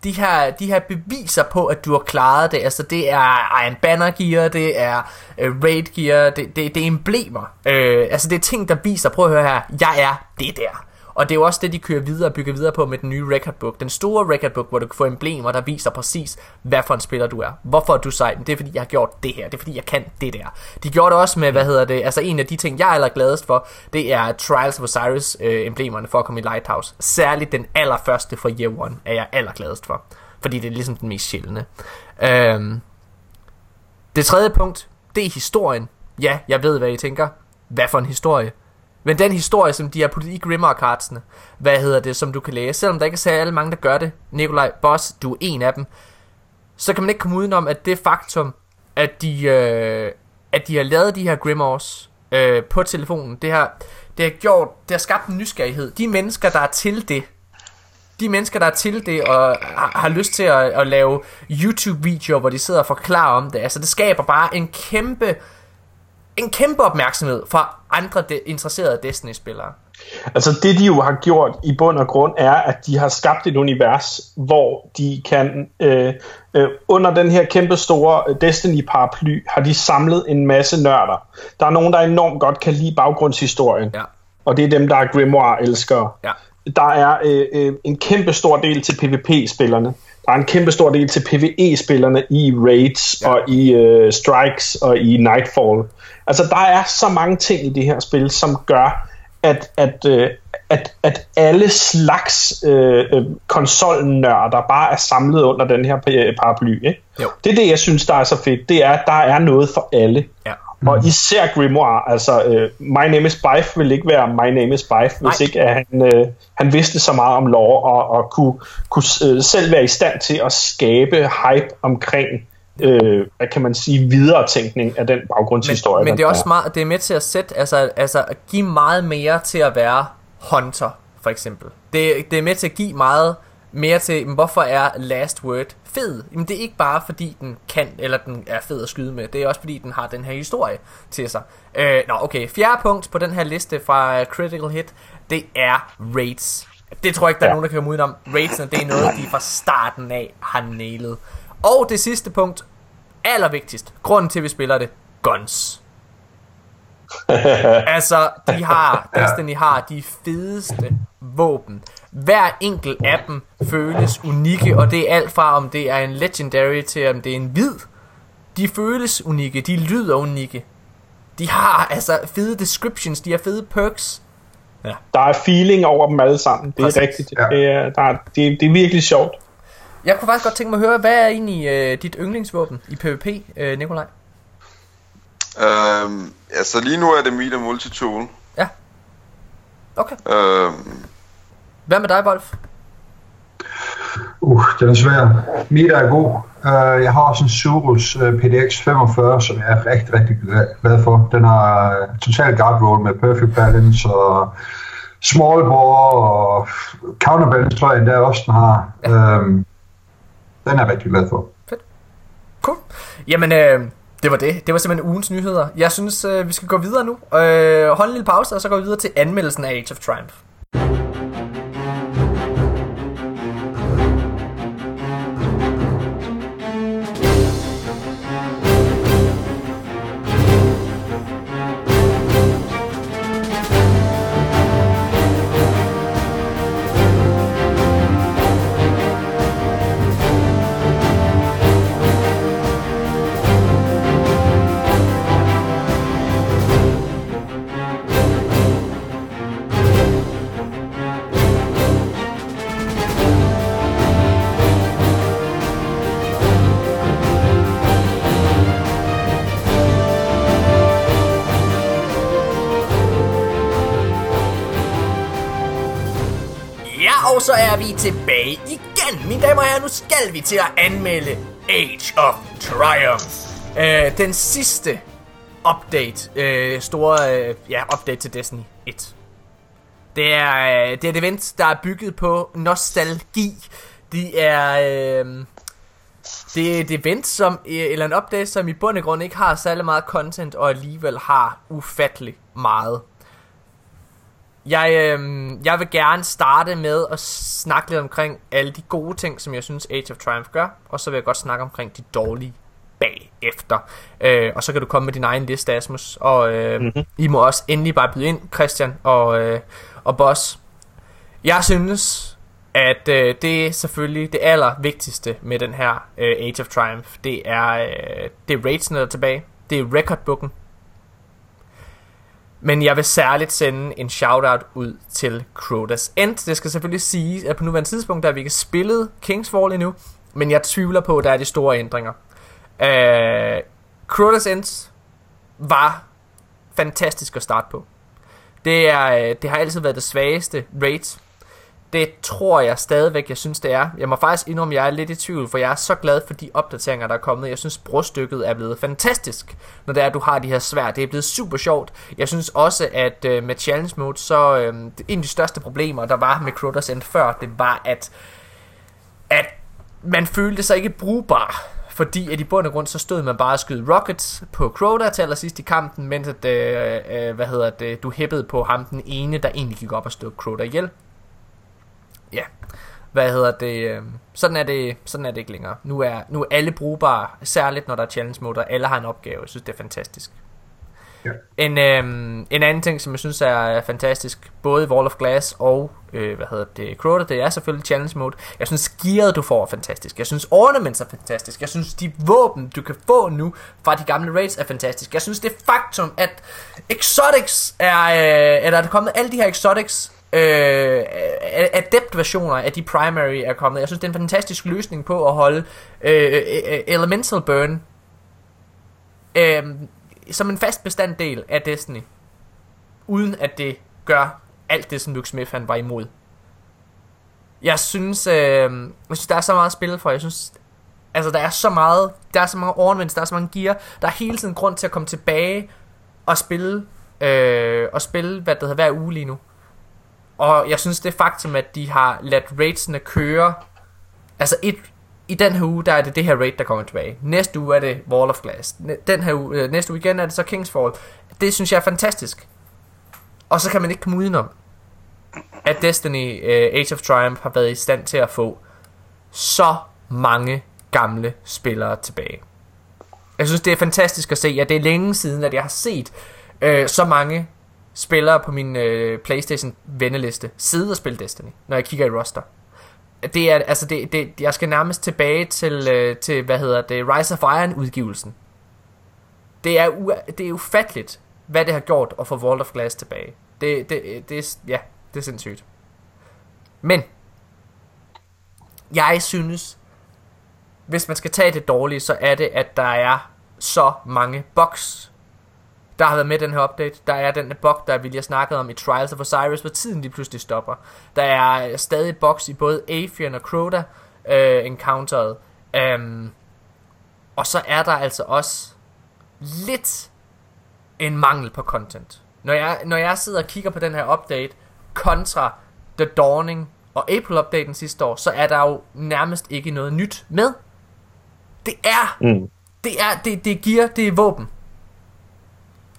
de her, de her beviser på, at du har klaret det. Altså, det er Iron Banner gear, det er uh, Raid gear, det, det, det er emblemer. Uh, altså, det er ting, der viser, prøv at høre her, jeg er det der. Og det er jo også det, de kører videre og bygger videre på med den nye record book. Den store record book, hvor du kan få emblemer, der viser præcis, hvad for en spiller du er. Hvorfor er du sej? Det er fordi, jeg har gjort det her. Det er fordi, jeg kan det der. De gjorde det også med, hvad hedder det, altså en af de ting, jeg er allergladest for, det er Trials of Osiris øh, emblemerne for at komme i Lighthouse. Særligt den allerførste fra Year One er jeg allergladest for. Fordi det er ligesom den mest sjældne. Øhm, det tredje punkt, det er historien. Ja, jeg ved, hvad I tænker. Hvad for en historie? Men den historie, som de har puttet i Grimmer-kartsene, hvad hedder det, som du kan læse, selvom der ikke er særlig mange, der gør det, Nikolaj Boss, du er en af dem, så kan man ikke komme udenom, at det faktum, at de, øh, at de har lavet de her Grimoires øh, på telefonen. Det har, det har gjort, det har skabt en nysgerrighed. De mennesker, der er til det, de mennesker, der er til det og har, har lyst til at, at lave YouTube-videoer, hvor de sidder og forklarer om det, altså det skaber bare en kæmpe, en kæmpe opmærksomhed fra andre de, interesserede Destiny-spillere. Altså det de jo har gjort i bund og grund er, at de har skabt et univers, hvor de kan, øh, øh, under den her kæmpe store Destiny-paraply, har de samlet en masse nørder. Der er nogen, der enormt godt kan lide baggrundshistorien, Ja. og det er dem, der er Grimoire-elskere. Ja. Der er øh, øh, en kæmpe stor del til PvP-spillerne. Er en kæmpe stor del til PvE-spillerne i raids Ja. og i øh, strikes og i Nightfall. Altså der er så mange ting i det her spil, som gør, at, at, øh, at, at alle slags øh, øh, konsolnørder bare er samlet under den her pa- paraply. Ikke? Jo. Det er det, jeg synes, der er så fedt. Det er, at der er noget for alle. Ja. Og især Grimoire, altså uh, My Name is Bife vil ikke være My Name is Bife, hvis Nej. ikke at han, uh, han vidste så meget om lore og, og kunne, kunne uh, selv være i stand til at skabe hype omkring, uh, hvad kan man sige, videre tænkning af den baggrundshistorie. Men, men det er også er. meget, det er med til at sætte, altså, altså at give meget mere til at være hunter, for eksempel. Det, det er med til at give meget mere til, men hvorfor er Last Word fed? Jamen det er ikke bare fordi den kan, eller den er fed at skyde med, det er også fordi den har den her historie til sig. Øh, nå okay, fjerde punkt på den her liste fra Critical Hit, det er raids. Det tror jeg ikke, der er Ja. nogen, der kan komme udenom. Raidsene, det er noget, de fra starten af har nailet. Og det sidste punkt, allervigtigst, grunden til, at vi spiller det, guns. altså, de har, Destiny har de fedeste våben. Hver enkelt af dem føles unikke, og det er alt fra, om det er en legendary til, om det er en hvid. De føles unikke, de lyder unikke. De har altså fede descriptions, de har fede perks. Der er feeling over dem alle sammen. Det er Præcis. rigtigt. Ja. Det, er, der er, det, det er virkelig sjovt. Jeg kunne faktisk godt tænke mig at høre, hvad er egentlig øh, dit yndlingsvåben i PvP, øh, Nikolaj? Øhm, altså lige nu er det Meter Multitool. Ja. Okay. Øhm, Hvad med dig, Wolf? Uh, den er svær. Mita er god. Uh, jeg har også en Surus uh, PDX 45, som jeg er rigtig, rigtig glad- for. Den har uh, total guard roll med perfect balance og small bore og counterbalance, tror jeg endda også, den har. Um, den er jeg rigtig glad for. Cool. Jamen, øh, det var det. Det var simpelthen ugens nyheder. Jeg synes, øh, vi skal gå videre nu. Øh, hold en lille pause, og så går vi videre til anmeldelsen af Age of Triumph. Tilbage igen. Mine damer og herrer, nu skal vi til at anmelde Age of Triumph. Øh, den sidste update, øh, store øh, ja, update til Destiny 1. Det er, øh, det er et event, der er bygget på nostalgi. Det er, øh, det er et event, som, øh, eller en update, som i bund og grund ikke har særlig meget content, og alligevel har ufattelig meget. Jeg, øh, jeg vil gerne starte med at snakke lidt omkring alle de gode ting, som jeg synes Age of Triumph gør, og så vil jeg godt snakke omkring de dårlige bagefter. Øh, og så kan du komme med din egen liste, Asmus, og øh, mm-hmm. I må også endelig bare byde ind, Christian og, øh, og Boss. Jeg synes, at øh, det er selvfølgelig det allervigtigste med den her øh, Age of Triumph. Det er, øh, det er raidsene, der er tilbage. Det er recordbooken. Men jeg vil særligt sende en shoutout ud til Crotas End. Det skal selvfølgelig sige, at på nuværende tidspunkt, der vi ikke spillet Kingsfall endnu, men jeg tvivler på, at der er de store ændringer. Uh, Crotas End var fantastisk at starte på. Det, er, uh, det har altid været det svageste raid. Det tror jeg stadigvæk, jeg synes det er. Jeg må faktisk indrømme, at jeg er lidt i tvivl, for jeg er så glad for de opdateringer, der er kommet. Jeg synes, brostykket er blevet fantastisk, når det er, at du har de her svær. Det er blevet super sjovt. Jeg synes også, at øh, med Challenge Mode, så øh, en af de største problemer, der var med Crotas End før, det var, at, at man følte sig ikke brugbar fordi at i bund og grund så stod man bare og skød rockets på Crota til allersidst i kampen, mens at, øh, øh, hvad hedder det, du hæppede på ham den ene, der egentlig gik op og stod Crota ihjel. Ja, hvad hedder det, øh, sådan er det, sådan er det ikke længere. Nu er, nu er alle brugbare, særligt når der er challenge mode, og alle har en opgave. Jeg synes, det er fantastisk. Ja. En, øhm, en anden ting, som jeg synes er fantastisk, både Wall of Glass og, øh, hvad hedder det, Crota, det er selvfølgelig Challenge Mode. Jeg synes, gearet du får er fantastisk. Jeg synes, ornaments er fantastisk. Jeg synes, de våben, du kan få nu fra de gamle raids er fantastisk. Jeg synes, det faktum, at exotics er, øh, eller er der kommet alle de her exotics, øh, adept versioner af de primary er kommet. Jeg synes, det er en fantastisk løsning på at holde øh, øh, øh, elemental burn øh, som en fast bestanddel af Destiny. Uden at det gør alt det, som Luke Smith han var imod. Jeg synes, øh, jeg synes, der er så meget at spille for. Jeg synes, altså der er så meget, der er så mange ornaments, der er så mange gear. Der er hele tiden grund til at komme tilbage og spille, øh, og spille, hvad det hedder, hver uge lige nu. Og jeg synes det faktum, at de har ladt raidsene køre, altså et, i den her uge, der er det det her raid, der kommer tilbage. Næste uge er det Wall of Glass. Den her uge, øh, næste uge igen er det så Kingsfall. Det synes jeg er fantastisk. Og så kan man ikke komme udenom, at Destiny uh, Age of Triumph har været i stand til at få så mange gamle spillere tilbage. Jeg synes, det er fantastisk at se, at det er længe siden, at jeg har set øh, så mange spillere på min øh, Playstation venneliste sidde og spille Destiny, når jeg kigger i roster det er, altså det, det, jeg skal nærmest tilbage til, øh, til hvad hedder det, Rise of Iron udgivelsen. Det er, u- det er ufatteligt, hvad det har gjort at få Vault of Glass tilbage. Det, det, det, ja, det er sindssygt. Men, jeg synes, hvis man skal tage det dårlige, så er det, at der er så mange bugs der har været med den her update. Der er den bug, der vi lige har snakket om i Trials of Osiris, hvor tiden lige pludselig stopper. Der er stadig bugs i både Afian og Crota øh, encounteret. Um, og så er der altså også lidt en mangel på content. Når jeg, når jeg sidder og kigger på den her update kontra The Dawning og April-updaten sidste år, så er der jo nærmest ikke noget nyt med. Det er, mm. det er, det, det er gear, det er våben.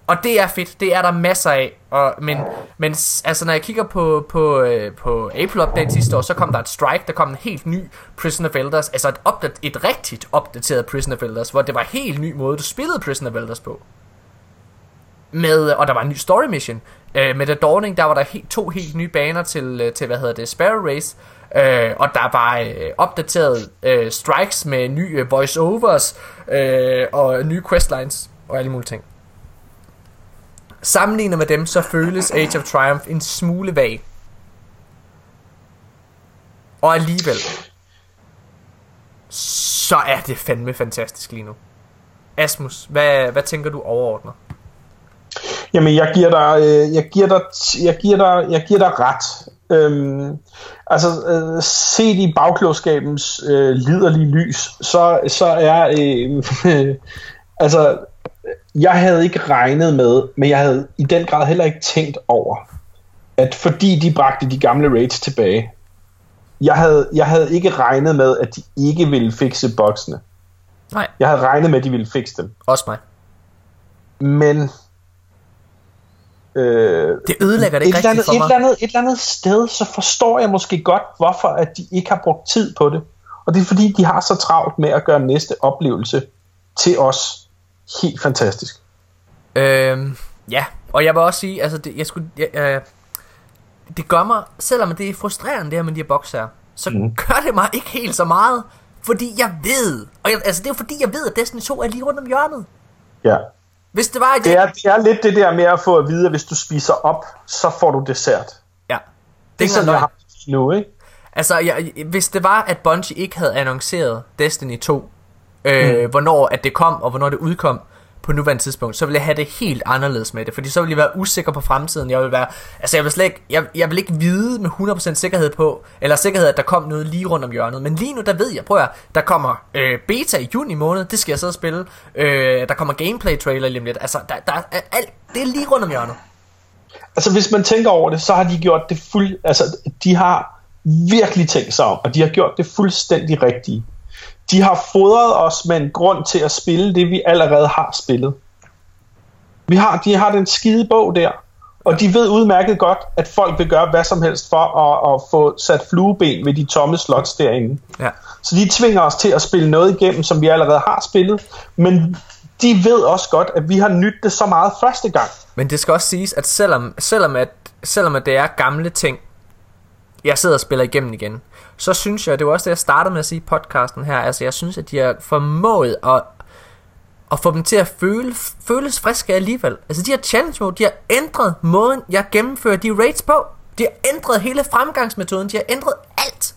Og det er fedt, det er der masser af. Og, men, men altså, når jeg kigger på, på, øh, på April Update sidste år, så kom der et strike, der kom en helt ny Prison of Elders, altså et, opdat- et rigtigt opdateret Prison of Elders, hvor det var en helt ny måde, du spillede Prison of Elders på. Med, og der var en ny story mission. Øh, med The Dawning, der var der he- to helt nye baner til, øh, til hvad hedder det, Sparrow Race. Øh, og der var øh, opdateret øh, strikes med nye øh, voiceovers øh, og nye questlines og alle mulige ting. Sammenlignet med dem, så føles Age of Triumph en smule vag. Og alligevel, så er det fandme fantastisk lige nu. Asmus, hvad, hvad tænker du overordnet? Jamen, jeg giver dig, øh, jeg giver dig, jeg giver dig, jeg giver dig ret. Øhm, altså, øh, set i bagklodskabens øh, liderlige lys, så, så er, øh, altså, jeg havde ikke regnet med, men jeg havde i den grad heller ikke tænkt over, at fordi de bragte de gamle raids tilbage, jeg havde, jeg havde ikke regnet med, at de ikke ville fikse boksene. Nej. Jeg havde regnet med, at de ville fikse dem. Også mig. Men... Øh, det ødelægger det ikke et rigtigt for mig. Et eller, andet, et eller andet sted, så forstår jeg måske godt, hvorfor at de ikke har brugt tid på det. Og det er fordi, de har så travlt med at gøre næste oplevelse til os helt fantastisk. Øhm, ja, og jeg vil også sige, altså det, jeg skulle, jeg, øh, det gør mig, selvom det er frustrerende det her med de her bokser, så mm. gør det mig ikke helt så meget, fordi jeg ved, og jeg, altså det er fordi jeg ved, at Destiny 2 er lige rundt om hjørnet. Ja. Hvis det var det, det, er, det er lidt det der med at få at vide, at hvis du spiser op, så får du dessert. Ja. Det er sådan, jeg har nu, ikke? Altså, jeg, hvis det var, at Bungie ikke havde annonceret Destiny 2, øh, mm. hvornår at det kom, og hvornår det udkom, på nuværende tidspunkt, så vil jeg have det helt anderledes med det, fordi så vil jeg være usikker på fremtiden. Jeg vil være, altså jeg vil slet ikke, jeg, jeg vil ikke vide med 100% sikkerhed på, eller sikkerhed, at der kom noget lige rundt om hjørnet. Men lige nu, der ved jeg, prøv at der kommer øh, beta i juni måned, det skal jeg så spille. Øh, der kommer gameplay trailer lige om lidt. Altså, der, der er alt, det er lige rundt om hjørnet. Altså, hvis man tænker over det, så har de gjort det fuld... Altså, de har virkelig tænkt sig om, og de har gjort det fuldstændig rigtige. De har fodret os med en grund til at spille det, vi allerede har spillet. Vi har, de har den skide bog der, og de ved udmærket godt, at folk vil gøre hvad som helst for at, at få sat flueben ved de tomme slots derinde. Ja. Så de tvinger os til at spille noget igennem, som vi allerede har spillet, men de ved også godt, at vi har nyttet det så meget første gang. Men det skal også siges, at selvom, selvom, at, selvom at det er gamle ting, jeg sidder og spiller igennem igen, så synes jeg, det var også det, jeg startede med at sige i podcasten her, altså jeg synes, at de har formået at, at få dem til at føle, føles friske alligevel. Altså de her challenge mode, de har ændret måden, jeg gennemfører de raids på. De har ændret hele fremgangsmetoden, de har ændret alt.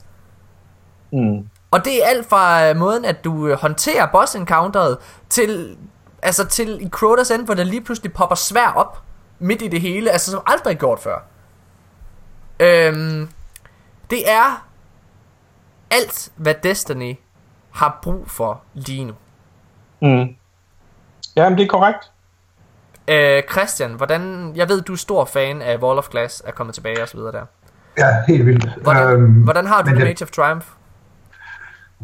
Mm. Og det er alt fra øh, måden, at du øh, håndterer boss encounteret, til, altså til i Crotas End, hvor der lige pludselig popper svær op midt i det hele, altså som aldrig gjort før. Øhm, det er alt, hvad Destiny har brug for lige nu. Mm. Jamen, det er korrekt. Øh, Christian, hvordan, jeg ved, du er stor fan af Wall of Glass, er kommet tilbage og så videre der. Ja, helt vildt. Hvordan, Øhm, hvordan har du det, Age of Triumph?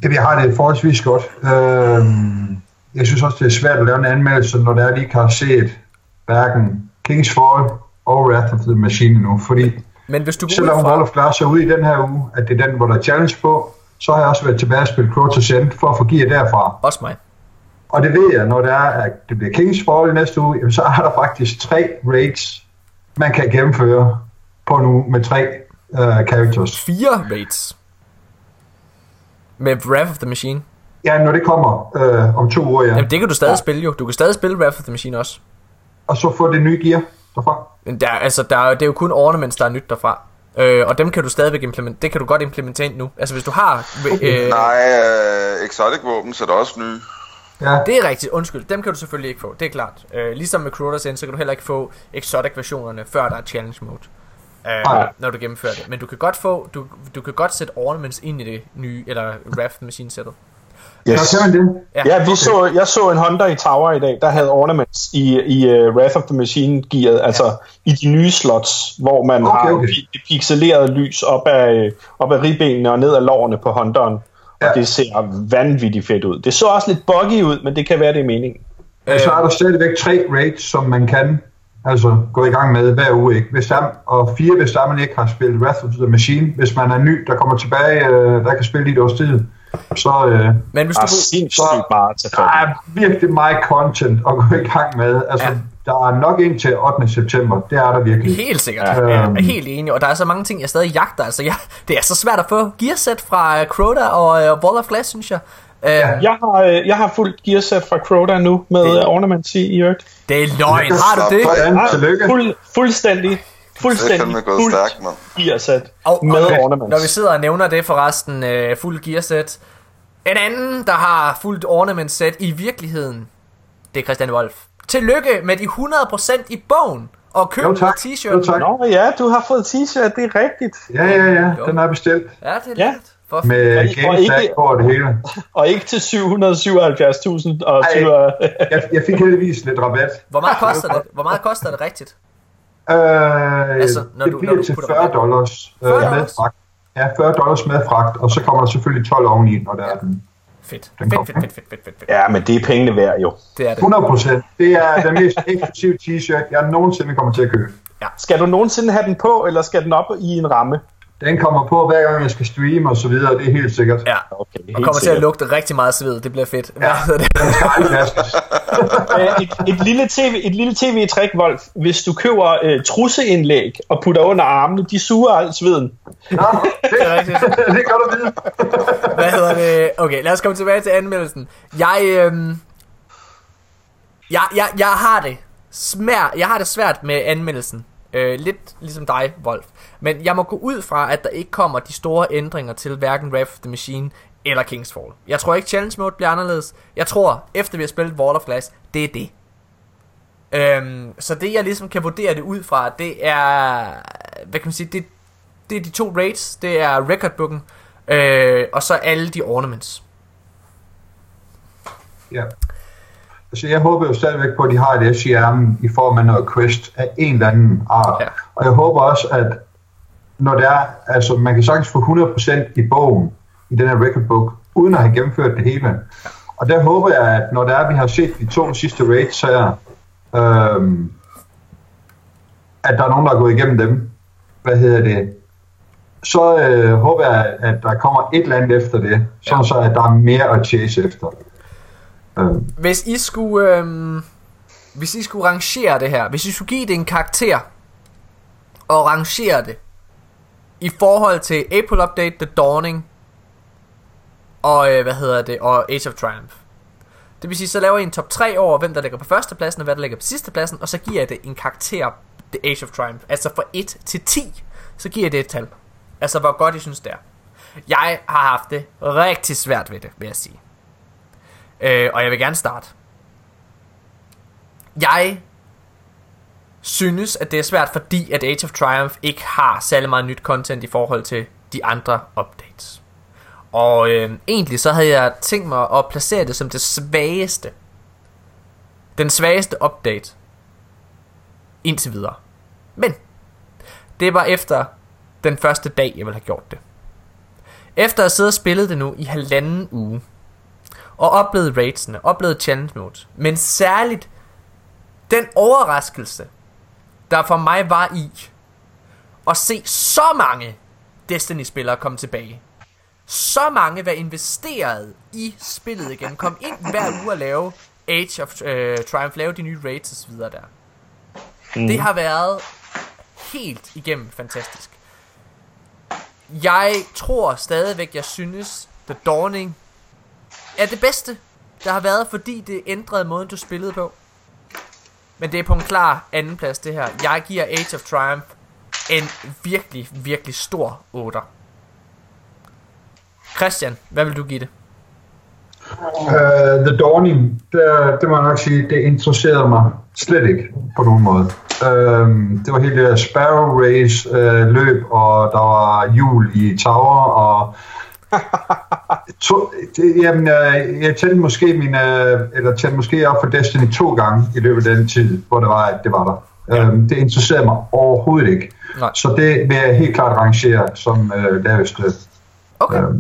Det, jeg har det forholdsvis godt. Øhm, jeg synes også, det er svært at lave en anmeldelse, når der er lige ikke har set hverken King's Fall og Wrath of the Machine endnu. Fordi Men hvis du går selvom Wall fra... of Glass er ude i den her uge, at det er den, hvor der er challenge på, så har jeg også været tilbage og spille Crotos End for at få gear derfra. Også mig. Og det ved jeg, når det er, at det bliver King's Fall i næste uge, jamen, så er der faktisk tre raids, man kan gennemføre på nu med tre uh, characters. Fire raids. Med Wrath of the Machine. Ja, når det kommer øh, om to uger, ja. Jamen det kan du stadig ja. spille jo. Du kan stadig spille Wrath of the Machine også. Og så få det nye gear derfra. Men der, altså, der, er- det er jo kun ornaments, der er nyt derfra. Øh, og dem kan du stadigvæk implementere. Det kan du godt implementere ind nu. Altså hvis du har... Øh, Nej, øh, exotic våben, så er der også nye. Ja, Det er rigtigt, undskyld. Dem kan du selvfølgelig ikke få, det er klart. Øh, ligesom med Crotas End, så kan du heller ikke få exotic versionerne, før der er challenge mode. Øh, når du gennemfører det. Men du kan godt få, du, du kan godt sætte ornaments ind i det nye, eller Wrath Machine sættet. Yes. man det. Ja, vi så, jeg så en Honda i Tower i dag, der havde ornaments i, i uh, Wrath of the Machine gearet, altså i de nye slots, hvor man Okay, har okay. pi- det pixelerede lys op af, op af ribbenene og ned ad lårene på Hondaen. Ja. Og det ser vanvittigt fedt ud. Det så også lidt buggy ud, men det kan være, det er meningen. Men så er der stadigvæk tre raids, som man kan altså gå i gang med hver uge. Ikke? Hvis der, og fire, hvis der man ikke har spillet Wrath of the Machine. Hvis man er ny, der kommer tilbage, øh, der kan spille lidt års tid. Så øh, Men hvis du... er sindssygt meget at der er virkelig meget content at gå i gang med. Altså, Ja. der er nok ind til 8. september. Det er der virkelig. Helt sikkert. Ja. Ja, jeg Øhm. er helt enig, og der er så mange ting, jeg stadig jagter. Altså, jeg, det er så svært at få gearset fra uh, Crota og uh, Wall of Glass, synes jeg. Uh, ja. Jeg har, øh, jeg har fuldt gearset fra Crota nu med Det- øh, ornaments i, øvrigt. Det er løgn, har du det? Ja. Fuld, fuldstændig, Det er fuldstændig gået fuldt stærkt, mand. gearset Og, med og, ornaments. Når vi sidder og nævner det forresten, uh, fuld gearset. En anden, der har fuldt ornament set i virkeligheden, det er Christian Wolf. Tillykke med de 100% i bogen. Og køb Jo tak. t-shirt. Jo, tak. Nå ja, du har fået t-shirt, det er rigtigt. Ja, ja, ja. Den er bestilt. Ja, det er Ja. lidt. For Med Og game ikke- tag på og det hele. Og ikke til 777.000 og Ej. 7... Jeg, jeg fik heldigvis lidt rabat. Hvor meget koster det? Hvor meget koster det rigtigt? Øh, Altså, når det du- bliver når du til putter 40 rabat. dollars, øh, 40 med fragt. Ja, 40 dollars med fragt, og så kommer der selvfølgelig 12 oveni, når der er den. Fedt. Den Fedt, fedt, fedt, fedt, fedt, fedt, fedt. Ja, men det er pengene værd jo. Det er det. 100 procent. Det er den mest eksklusive t-shirt, jeg nogensinde kommer til at købe. Skal du nogensinde have den på, eller skal den op i en ramme? Den kommer på hver gang, jeg skal streame og så videre, det er helt sikkert. Ja. Okay, Og kommer til at lugte rigtig meget sved. Det bliver fedt. Hvad Ja. hedder det? Den skal aldrig vaskes. Øh, et, et lille tv, et lille tv-træk, Wolf. Hvis du køber øh, trusseindlæg og putter under armene, de suger alt sveden. Nå, det, Det er rigtigt. det er godt at vide. Hvad hedder det? Okay, lad os komme tilbage til anmeldelsen. Jeg, øhm, jeg, jeg, jeg har det smær, jeg har det svært med anmeldelsen. Øh, lidt ligesom dig, Wolf. Men jeg må gå ud fra, at der ikke kommer de store ændringer til hverken Wrath of the Machine eller Kingsfall. Jeg tror ikke Challenge Mode bliver anderledes. Jeg tror, efter vi har spillet Wall of Glass, det er det. Øhm, så det jeg ligesom kan vurdere det ud fra, det er, hvad kan man sige, det, det er de to raids, det er recordbooken, øh, og så alle de ornaments. Ja. Altså, jeg håber jo stadigvæk på, at de har et S i ærmen i form af noget quest af en eller anden art. Ja. Og jeg håber også, at når det er, altså man kan sagtens få 100% i bogen, i den her record book, uden at have gennemført det hele. Og der håber jeg, at når det er, at vi har set de to sidste raids her, øhm, at der er nogen, der er gået igennem dem. Hvad hedder det? Så øh, håber jeg, at der kommer et eller andet efter det, sådan så at der er mere at chase efter. Mm. Hvis I skulle, Øh, hvis I skulle rangere det her, hvis I skulle give det en karakter, og rangere det, i forhold til April Update, The Dawning, og øh, hvad hedder det, og Age of Triumph. Det vil sige, så laver I en top 3 over, hvem der ligger på førstepladsen, og hvad der ligger på sidstepladsen, og så giver jeg det en karakter, The Age of Triumph. Altså fra 1 til 10, så giver jeg det et tal. Altså hvor godt I synes det er. Jeg har haft det rigtig svært ved det, vil jeg sige. Øh, og jeg vil gerne starte. Jeg synes, at det er svært, fordi at Age of Triumph ikke har særlig meget nyt content i forhold til de andre updates. Og øh, egentlig så havde jeg tænkt mig at placere det som det svageste. Den svageste update. Indtil videre. Men det var efter den første dag, jeg ville have gjort det. Efter at have siddet og spillet det nu i halvanden uge, og oplevet raidsene, oplevet challenge mode, men særligt den overraskelse, der for mig var i at se så mange Destiny-spillere komme tilbage. Så mange være investeret i spillet igen. Kom ind hver uge og lave Age of øh, Triumph, lave de nye raids videre der. Mm. Det har været helt igennem fantastisk. Jeg tror stadigvæk, jeg synes, The Dawning er det bedste, der har været, fordi det ændrede måden, du spillede på. Men det er på en klar anden plads, det her. Jeg giver Age of Triumph en virkelig, virkelig stor 8. Christian, hvad vil du give det? Uh, The Dawning, det, det må jeg nok sige, det interesserede mig slet ikke på nogen måde. Uh, det var hele det Sparrow Race uh, løb, og der var jul i Tower, og to, det, jamen, uh, jeg tændte måske min, uh, eller tændte måske op for Destiny to gange i løbet af den tid, hvor det var, at det var der. Ja. Uh, det interesserede mig overhovedet ikke. Nej. Så det vil jeg helt klart rangere som uh, laveste. Okay. Uh,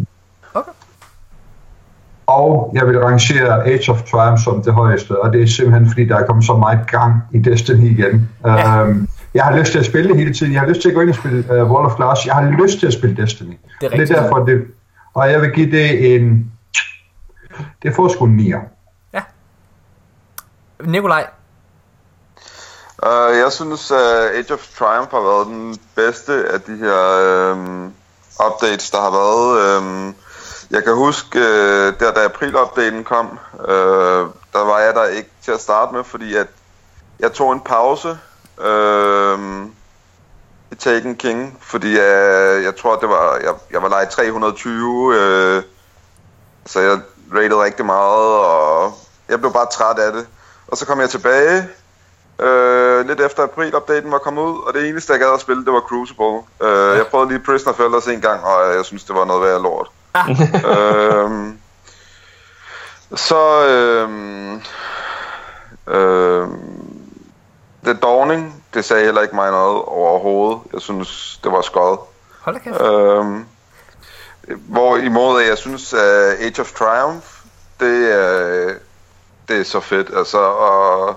Okay. og jeg vil rangere Age of Triumph som det højeste, og det er simpelthen fordi, der er kommet så meget gang i Destiny igen. Ja. Um, jeg har lyst til at spille det hele tiden. Jeg har lyst til at gå ind og spille uh, World of Glass. Jeg har lyst til at spille Destiny. Det er det rigtigt. er derfor, det, og jeg vil give det en... Det får sgu en 9'er. Nikolaj, Uh, jeg synes, uh, Age of Triumph har været den bedste af de her um, updates, der har været. Um, jeg kan huske, uh, der da april-updaten kom, uh, der var jeg der ikke til at starte med, fordi at jeg tog en pause uh, i Taken King, fordi uh, jeg tror, det var, jeg, jeg var lejet 320, uh, så jeg rated rigtig meget, og jeg blev bare træt af det. Og så kom jeg tilbage, Øh, lidt efter april-updaten var kommet ud, og det eneste, jeg gad at spille, det var Crucible. Øh, jeg prøvede lige Prisoner of Elders en gang, og jeg synes, det var noget værd lort. øh, så... Øh, øh, The Dawning, det sagde heller ikke mig noget overhovedet. Jeg synes, det var skød. hold da kæft. Øhm, hvor imod at jeg synes, at Age of Triumph, det er, det er så fedt. Altså at,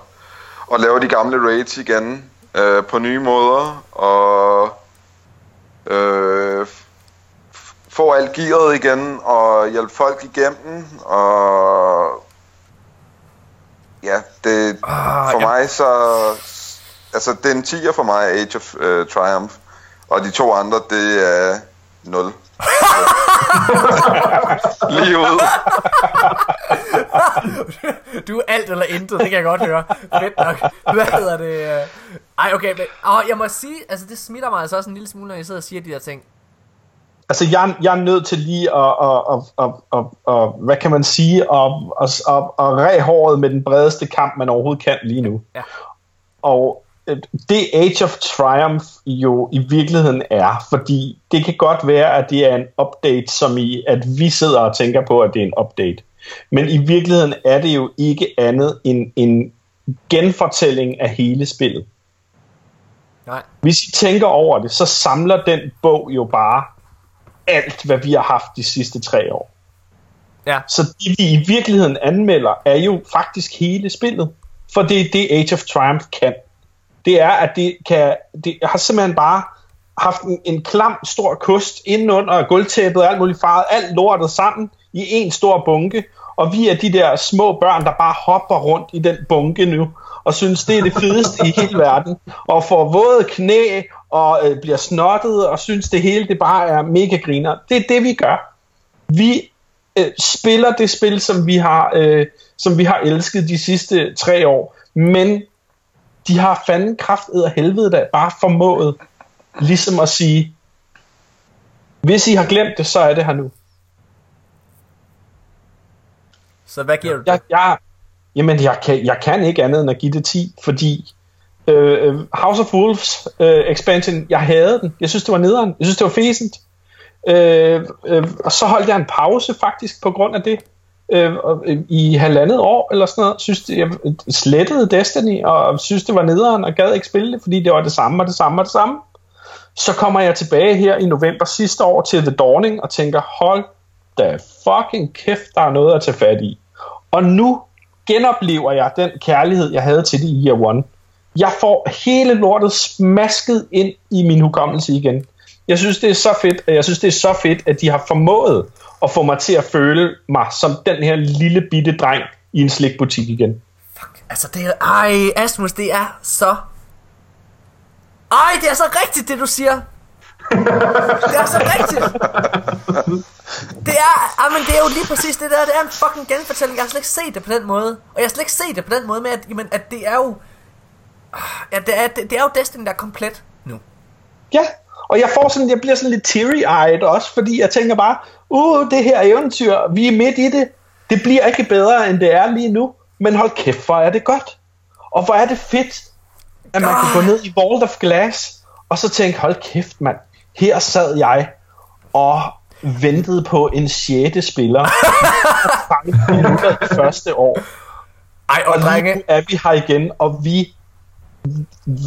at lave de gamle raids igen øh, på nye måder, og f- få alt gearet igen, og hjælpe folk igennem, og ja, det Ah, for ja. mig så, altså det er en 10'er for mig, Age of uh, Triumph, og de to andre, det er 0. Lige ud. Du er alt eller intet, det kan jeg godt høre. Fedt nok. Hvad hedder det? Ej, okay, men åh, jeg må sige, altså det smitter mig altså også en lille smule, når jeg sidder og siger de der ting. Altså, jeg, jeg er nødt til lige at, at, at, at, at, at hvad kan man sige, at, at, at, at ræ håret med den bredeste kamp, man overhovedet kan lige nu. Ja. og det Age of Triumph jo i virkeligheden er, fordi det kan godt være, at det er en update, som i, at vi sidder og tænker på, at det er en update. Men i virkeligheden er det jo ikke andet end en genfortælling af hele spillet. Nej. Hvis I tænker over det, så samler den bog jo bare alt, hvad vi har haft de sidste tre år. Ja. Så det vi i virkeligheden anmelder, er jo faktisk hele spillet. For det er det Age of Triumph kan. Det er, at det, kan, det har simpelthen bare haft en, en klam stor kost indenunder gulvtæppet, alt muligt faret, alt lortet sammen i en stor bunke, og vi er de der små børn, der bare hopper rundt i den bunke nu, og synes, det er det fedeste i hele verden, og får våde knæ, og øh, bliver snottet, og synes, det hele det bare er mega griner. Det er det, vi gør. Vi øh, spiller det spil, som vi har, øh, som vi har elsket de sidste tre år, men de har fanden kraftet og helvede da bare formået ligesom at sige, hvis I har glemt det, så er det her nu. Så hvad giver du Jeg, jeg, jamen, jeg kan, jeg kan ikke andet end at give det 10, fordi øh, House of Wolves øh, expansion, jeg havde den. Jeg synes, det var nederen. Jeg synes, det var fæsent. Øh, øh, og så holdt jeg en pause faktisk på grund af det. Øhm, øh, I halvandet år eller sådan noget. Synes, det, jeg øh, slettede Destiny og synes, det var nederen og gad ikke spille det, fordi det var det samme og det samme og det samme. Så kommer jeg tilbage her i november sidste år til The Dawning og tænker, hold da fucking kæft, der er noget at tage fat i. Og nu genoplever jeg den kærlighed, jeg havde til det i Year One. Jeg får hele lortet smasket ind i min hukommelse igen. Jeg synes, det er så fedt, og jeg synes, det er så fedt, at de har formået at få mig til at føle mig som den her lille bitte dreng i en slikbutik igen. Fuck, altså det er... Ej, Asmus, det er så... Ej, det er så rigtigt, det du siger. Det er så rigtigt. Det er, ah, men det er jo lige præcis det der, det er en fucking genfortælling. Jeg har slet ikke set det på den måde. Og jeg har slet ikke set det på den måde med, at, jamen, at det er jo... Ja, det er, det, det er jo Destiny, der er komplet nu. Ja, og jeg får sådan, jeg bliver sådan lidt teary-eyed også, fordi jeg tænker bare, uh, det her eventyr, vi er midt i det. Det bliver ikke bedre, end det er lige nu. Men hold kæft, hvor er det godt. Og hvor er det fedt, at man kan gå ned i Vault of Glass, og så tænke, hold kæft mand, her sad jeg og ventede på en sjette spiller. i første år. Ej, og Og drenge, nu er vi her igen, og vi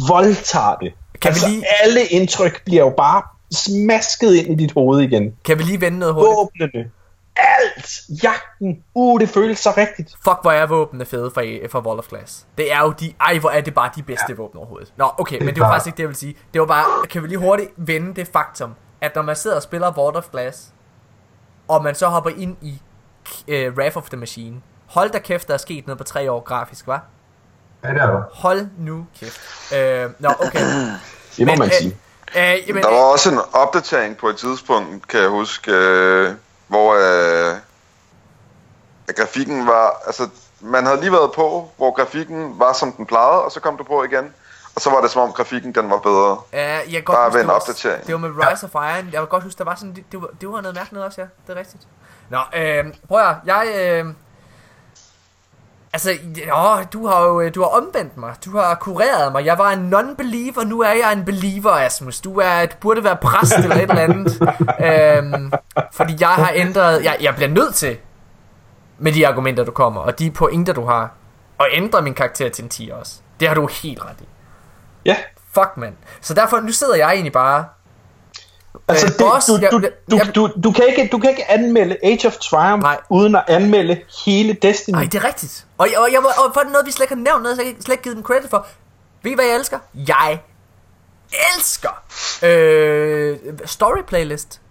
voldtager det. Kan vi altså, lige- alle indtryk bliver jo bare smasket ind i dit hoved igen. kan vi lige vende noget hurtigt? Våbnene. Alt. Jagten. Uh, det føles så rigtigt. Fuck, hvor er våbnene fede for, for Wall of Glass. Det er jo de... Ej, hvor er det bare de bedste ja. våben overhovedet. Nå, okay, men det var bare- faktisk ikke det, jeg ville sige. Det var bare... Kan vi lige hurtigt vende det faktum, at når man sidder og spiller Wall of Glass, og man så hopper ind i uh, Wrath of the Machine. Hold da kæft, der er sket noget på tre år grafisk, var? Ja, det er der. Hold nu kæft. Uh, nå, okay. Det må Men, man øh, sige. Uh, jamen, Der var også en opdatering på et tidspunkt, kan jeg huske, øh, hvor øh, grafikken var... Altså, man havde lige været på, hvor grafikken var, som den plejede, og så kom du på igen. Og så var det som om grafikken den var bedre. Uh, jeg kan godt Bare huske, ved det en var, opdatering. det var med Rise of Iron. Jeg kan godt huske, der var sådan, det, det, var, det var noget mærkeligt også, ja. Det er rigtigt. Nå, øh, prøv at jeg... Øh, altså, jo, du har jo du har omvendt mig. Du har kureret mig. Jeg var en non-believer, nu er jeg en believer, Asmus. Du, er, du burde være præst eller et eller andet. øhm, fordi jeg har ændret... Jeg, jeg bliver nødt til, med de argumenter, du kommer, og de pointer, du har, at ændre min karakter til en 10 også. Det har du helt ret i. Ja. Fuck, mand. Så derfor, nu sidder jeg egentlig bare... Altså, Øh, det, boss, du, du, du, du, du, kan ikke, du kan ikke anmelde Age of Triumph Nej. uden at anmelde hele Destiny. Nej, det er rigtigt. Og, og, jeg, og for noget, vi slet ikke har nævnt, noget, jeg slet ikke givet dem credit for. Ved I, hvad jeg elsker? Jeg elsker øh, story playlist.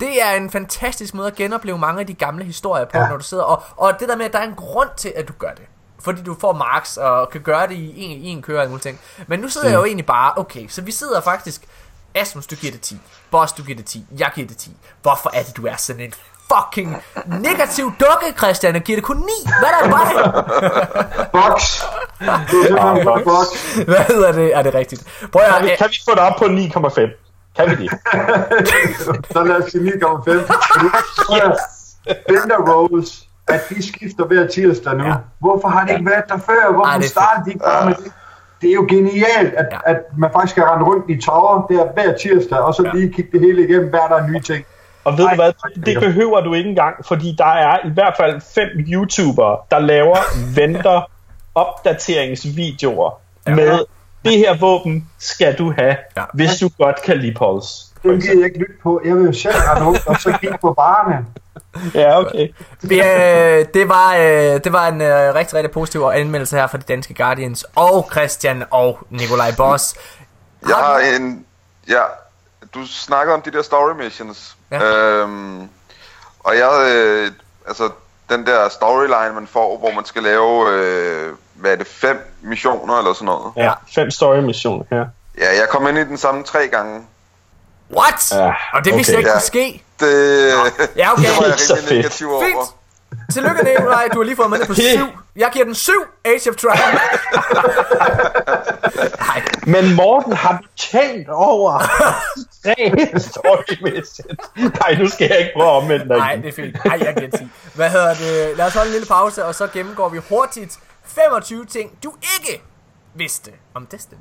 Det er en fantastisk måde at genopleve mange af de gamle historier på, ja. Når du sidder. Og, og det der med, at der er en grund til, at du gør det. Fordi du får marks og kan gøre det i en, i en køre og ting. Men nu sidder mm. jeg jo egentlig bare, okay, så vi sidder faktisk... Asmus, du giver det 10. Boss, du giver det 10. Jeg giver det 10. Hvorfor er det, du er sådan en fucking negativ dukke, Christian, og giver det kun 9? Hvad er der mig? Box! Er Box. Hvad hedder det? Er det rigtigt? Prøv at Kan, vi, kan vi få det op på 9,5? Kan vi det? Så lad os sige 9,5. Yes! Binder Rose. at de skifter hver tirsdag nu. Ja. Hvorfor har det ikke været der før? Hvorfor Ej, det er startede de ikke bare med det? Det er jo genialt, at, Ja. ja. at man faktisk kan rende rundt i tower der hver tirsdag, og så lige kigge det hele igennem, hver der er nye ting. Og ved Ej, du hvad, det behøver du ikke engang, fordi der er i hvert fald fem YouTubere, der laver venter opdateringsvideoer ja. med det her våben skal du have, Ja. ja. hvis du godt kan lide Pulse. Det gider jeg ikke lytte på. Jeg vil jo selv rende rundt og så kigge på barerne. Ja, okay. Vi, øh, det, var, øh, det var en øh, rigtig, rigtig positiv anmeldelse her fra de danske Guardians og Christian og Nikolaj Boss. Jeg har en... Ja, du snakker om de der story missions. Ja. Øhm, og jeg... Øh, altså, den der storyline, man får, hvor man skal lave... Øh, hvad er det? Fem missioner eller sådan noget. Ja, fem story missioner her. Ja, jeg kom ind i den samme tre gange. What? Ja, og det vidste okay. jeg ikke kunne ske. Det, Ja, okay. det var jeg Så rimelig negativ over. Fint. Tillykke, Nikolaj. Du har lige fået med det på syv. Jeg giver den syv Age of Triumph. Nej, Men Morten, har tænkt over tre story missions? Nej, nu skal jeg ikke prøve at omvende dig. nej, det er fint. Nej, jeg giver 10. Hvad hedder det? Lad os holde en lille pause, og så gennemgår vi hurtigt 25 ting, du ikke vidste om Destiny.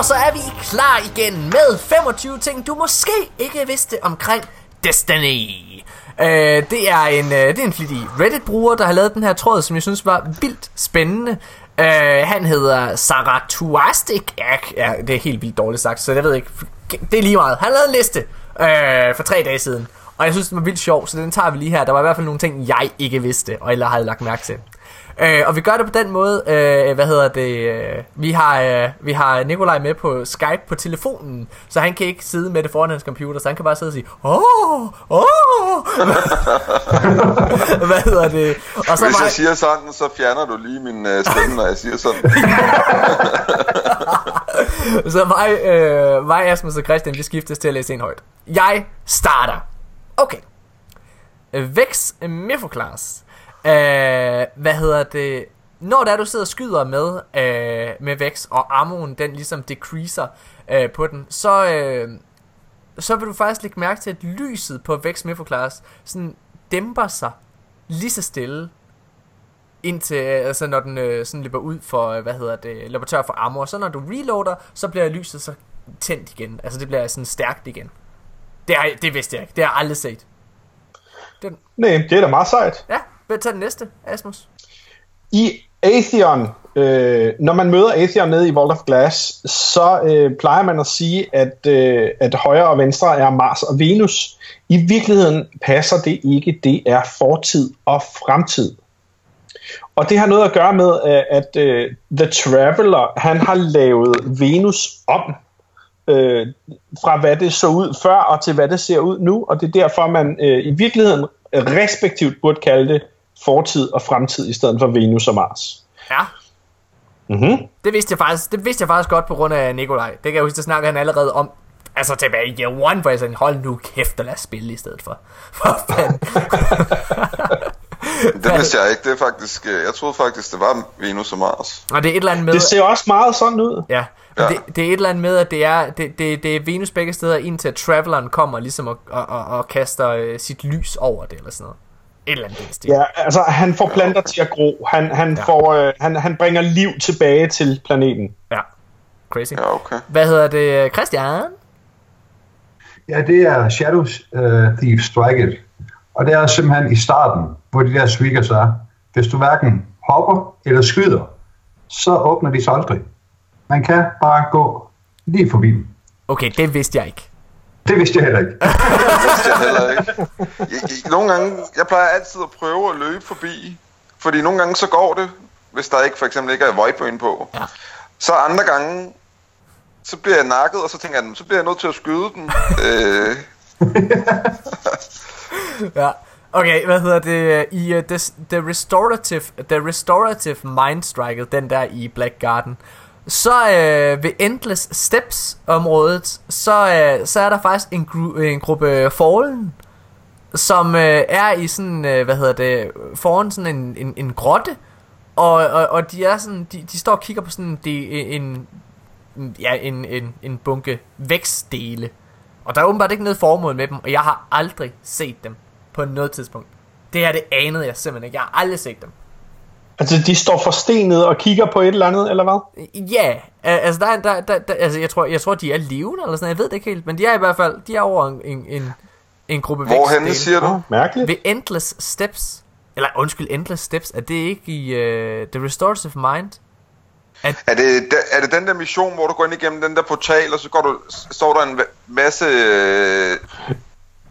Og så er vi klar igen med 25 ting, du måske ikke vidste omkring Destiny. Øh, det er en, øh, det er en flittig Reddit-bruger, der har lavet den her tråd, som jeg synes var vildt spændende. Øh, han hedder Saratuastic. Ja, ja, det er helt vildt dårligt sagt, så jeg ved ikke. Det er lige meget. Han lavede en liste øh, for tre dage siden. Og jeg synes, den var vildt sjov, så den tager vi lige her. Der var i hvert fald nogle ting, jeg ikke vidste, og eller havde lagt mærke til. Øh, og vi gør det på den måde, øh, hvad hedder det, øh, vi har, øh, vi har Nikolaj med på Skype på telefonen, så han kan ikke sidde med det foran hans computer, så han kan bare sidde og sige, åh, åh, hvad hedder det, og så Hvis mig, jeg siger sådan, så fjerner du lige min øh, stemme, når jeg siger sådan. så mig, øh, mig, Asmus og Christian, vi skiftes til at læse en højt. Jeg starter. Okay. Vex Mifoclass. Øh, hvad hedder det? Når der du sidder og skyder med, øh, med Vex, og ammoen den ligesom decreaser øh, på den, så, øh, så vil du faktisk lægge mærke til, at lyset på Vex Mifoclass sådan dæmper sig lige så stille, indtil, altså når den øh, sådan løber ud for, øh, hvad hedder det, løber tør for armor, så når du reloader, så bliver lyset så tændt igen, altså det bliver sådan stærkt igen. Det, er, det vidste jeg ikke, det har jeg aldrig set. Den, Nej, det er da meget sejt. ja, hvad tager den næste, Asmus? I Atheon, øh, når man møder Atheon nede i Vault of Glass, så øh, plejer man at sige, at, øh, at højre og venstre er Mars og Venus. I virkeligheden passer det ikke. Det er fortid og fremtid. Og det har noget at gøre med, øh, at øh, The Traveler, han har lavet Venus om øh, fra hvad det så ud før og til hvad det ser ud nu, og det er derfor, man øh, i virkeligheden respektivt burde kalde det fortid og fremtid i stedet for Venus og Mars. Ja, Mm-hmm. det vidste jeg faktisk, det vidste jeg faktisk godt på grund af Nikolaj. Det kan jeg huske, det snakker han allerede om, altså tilbage i Year One, hvor jeg sagde, hold nu kæft og lad os spille i stedet for. For fanden. Det vidste jeg ikke. Det er faktisk... øh, Jeg troede faktisk, det var Venus og Mars. og det er et eller andet med... Det ser også meget sådan ud. Ja, Ja. det, det er et eller andet med, at det er, det, det, det er Venus begge steder, indtil at Traveleren kommer ligesom og, og, og, og kaster øh, sit lys over det, eller sådan noget. Et eller andet stil. Ja, altså han får planter til at gro. Han, han, Ja. får, øh, han, han bringer liv tilbage til planeten. ja. Crazy. Ja, okay. Hvad hedder det, Christian? Ja, det er Shadow uh, Thief Strike It. Og det er simpelthen i starten, hvor de der sweakers er. Hvis du hverken hopper eller skyder, så åbner de sig aldrig. Man kan bare gå lige forbi dem. Okay, det vidste jeg ikke. Det vidste jeg heller ikke. Det vidste jeg heller ikke. Jeg, nogle gange... Jeg plejer altid at prøve at løbe forbi. Fordi nogle gange så går det, hvis der ikke for eksempel ikke er Voidbrain på. Ja. Så andre gange, så bliver jeg nakket, og så tænker jeg, så bliver jeg nødt til at skyde den. øh, Ja. Okay, hvad hedder det? I uh, the, the Restorative The Restorative Mind Striker, den der i Black Garden, så øh, ved Endless Steps området, så, øh, så er der faktisk en, gru- en gruppe Fallen, som øh, er i sådan, øh, hvad hedder det, foran sådan en, en, en grotte, og, og, og de er sådan, de, de står og kigger på sådan de, en, en, ja, en, en, en bunke vækstdele. Og der er åbenbart ikke noget formål med dem, og jeg har aldrig set dem på noget tidspunkt. Det her, det anede jeg simpelthen ikke. Jeg har aldrig set dem. Altså, de står forstenet og kigger på et eller andet, eller hvad? Ja, altså, der, er- der, der, der, altså jeg, tror, jeg tror, de er levende eller sådan. Jeg ved det ikke helt, men de er i hvert fald, de er over en, en, en, en gruppe Hvorhenne vækstdele. siger du? Oh, mærkeligt. Ved Endless Steps. Eller undskyld, Endless Steps. Er det ikke i uh, The Restorative Mind? Er det, er det den der mission, hvor du går ind igennem den der portal, og så går du, står der en masse... Øh,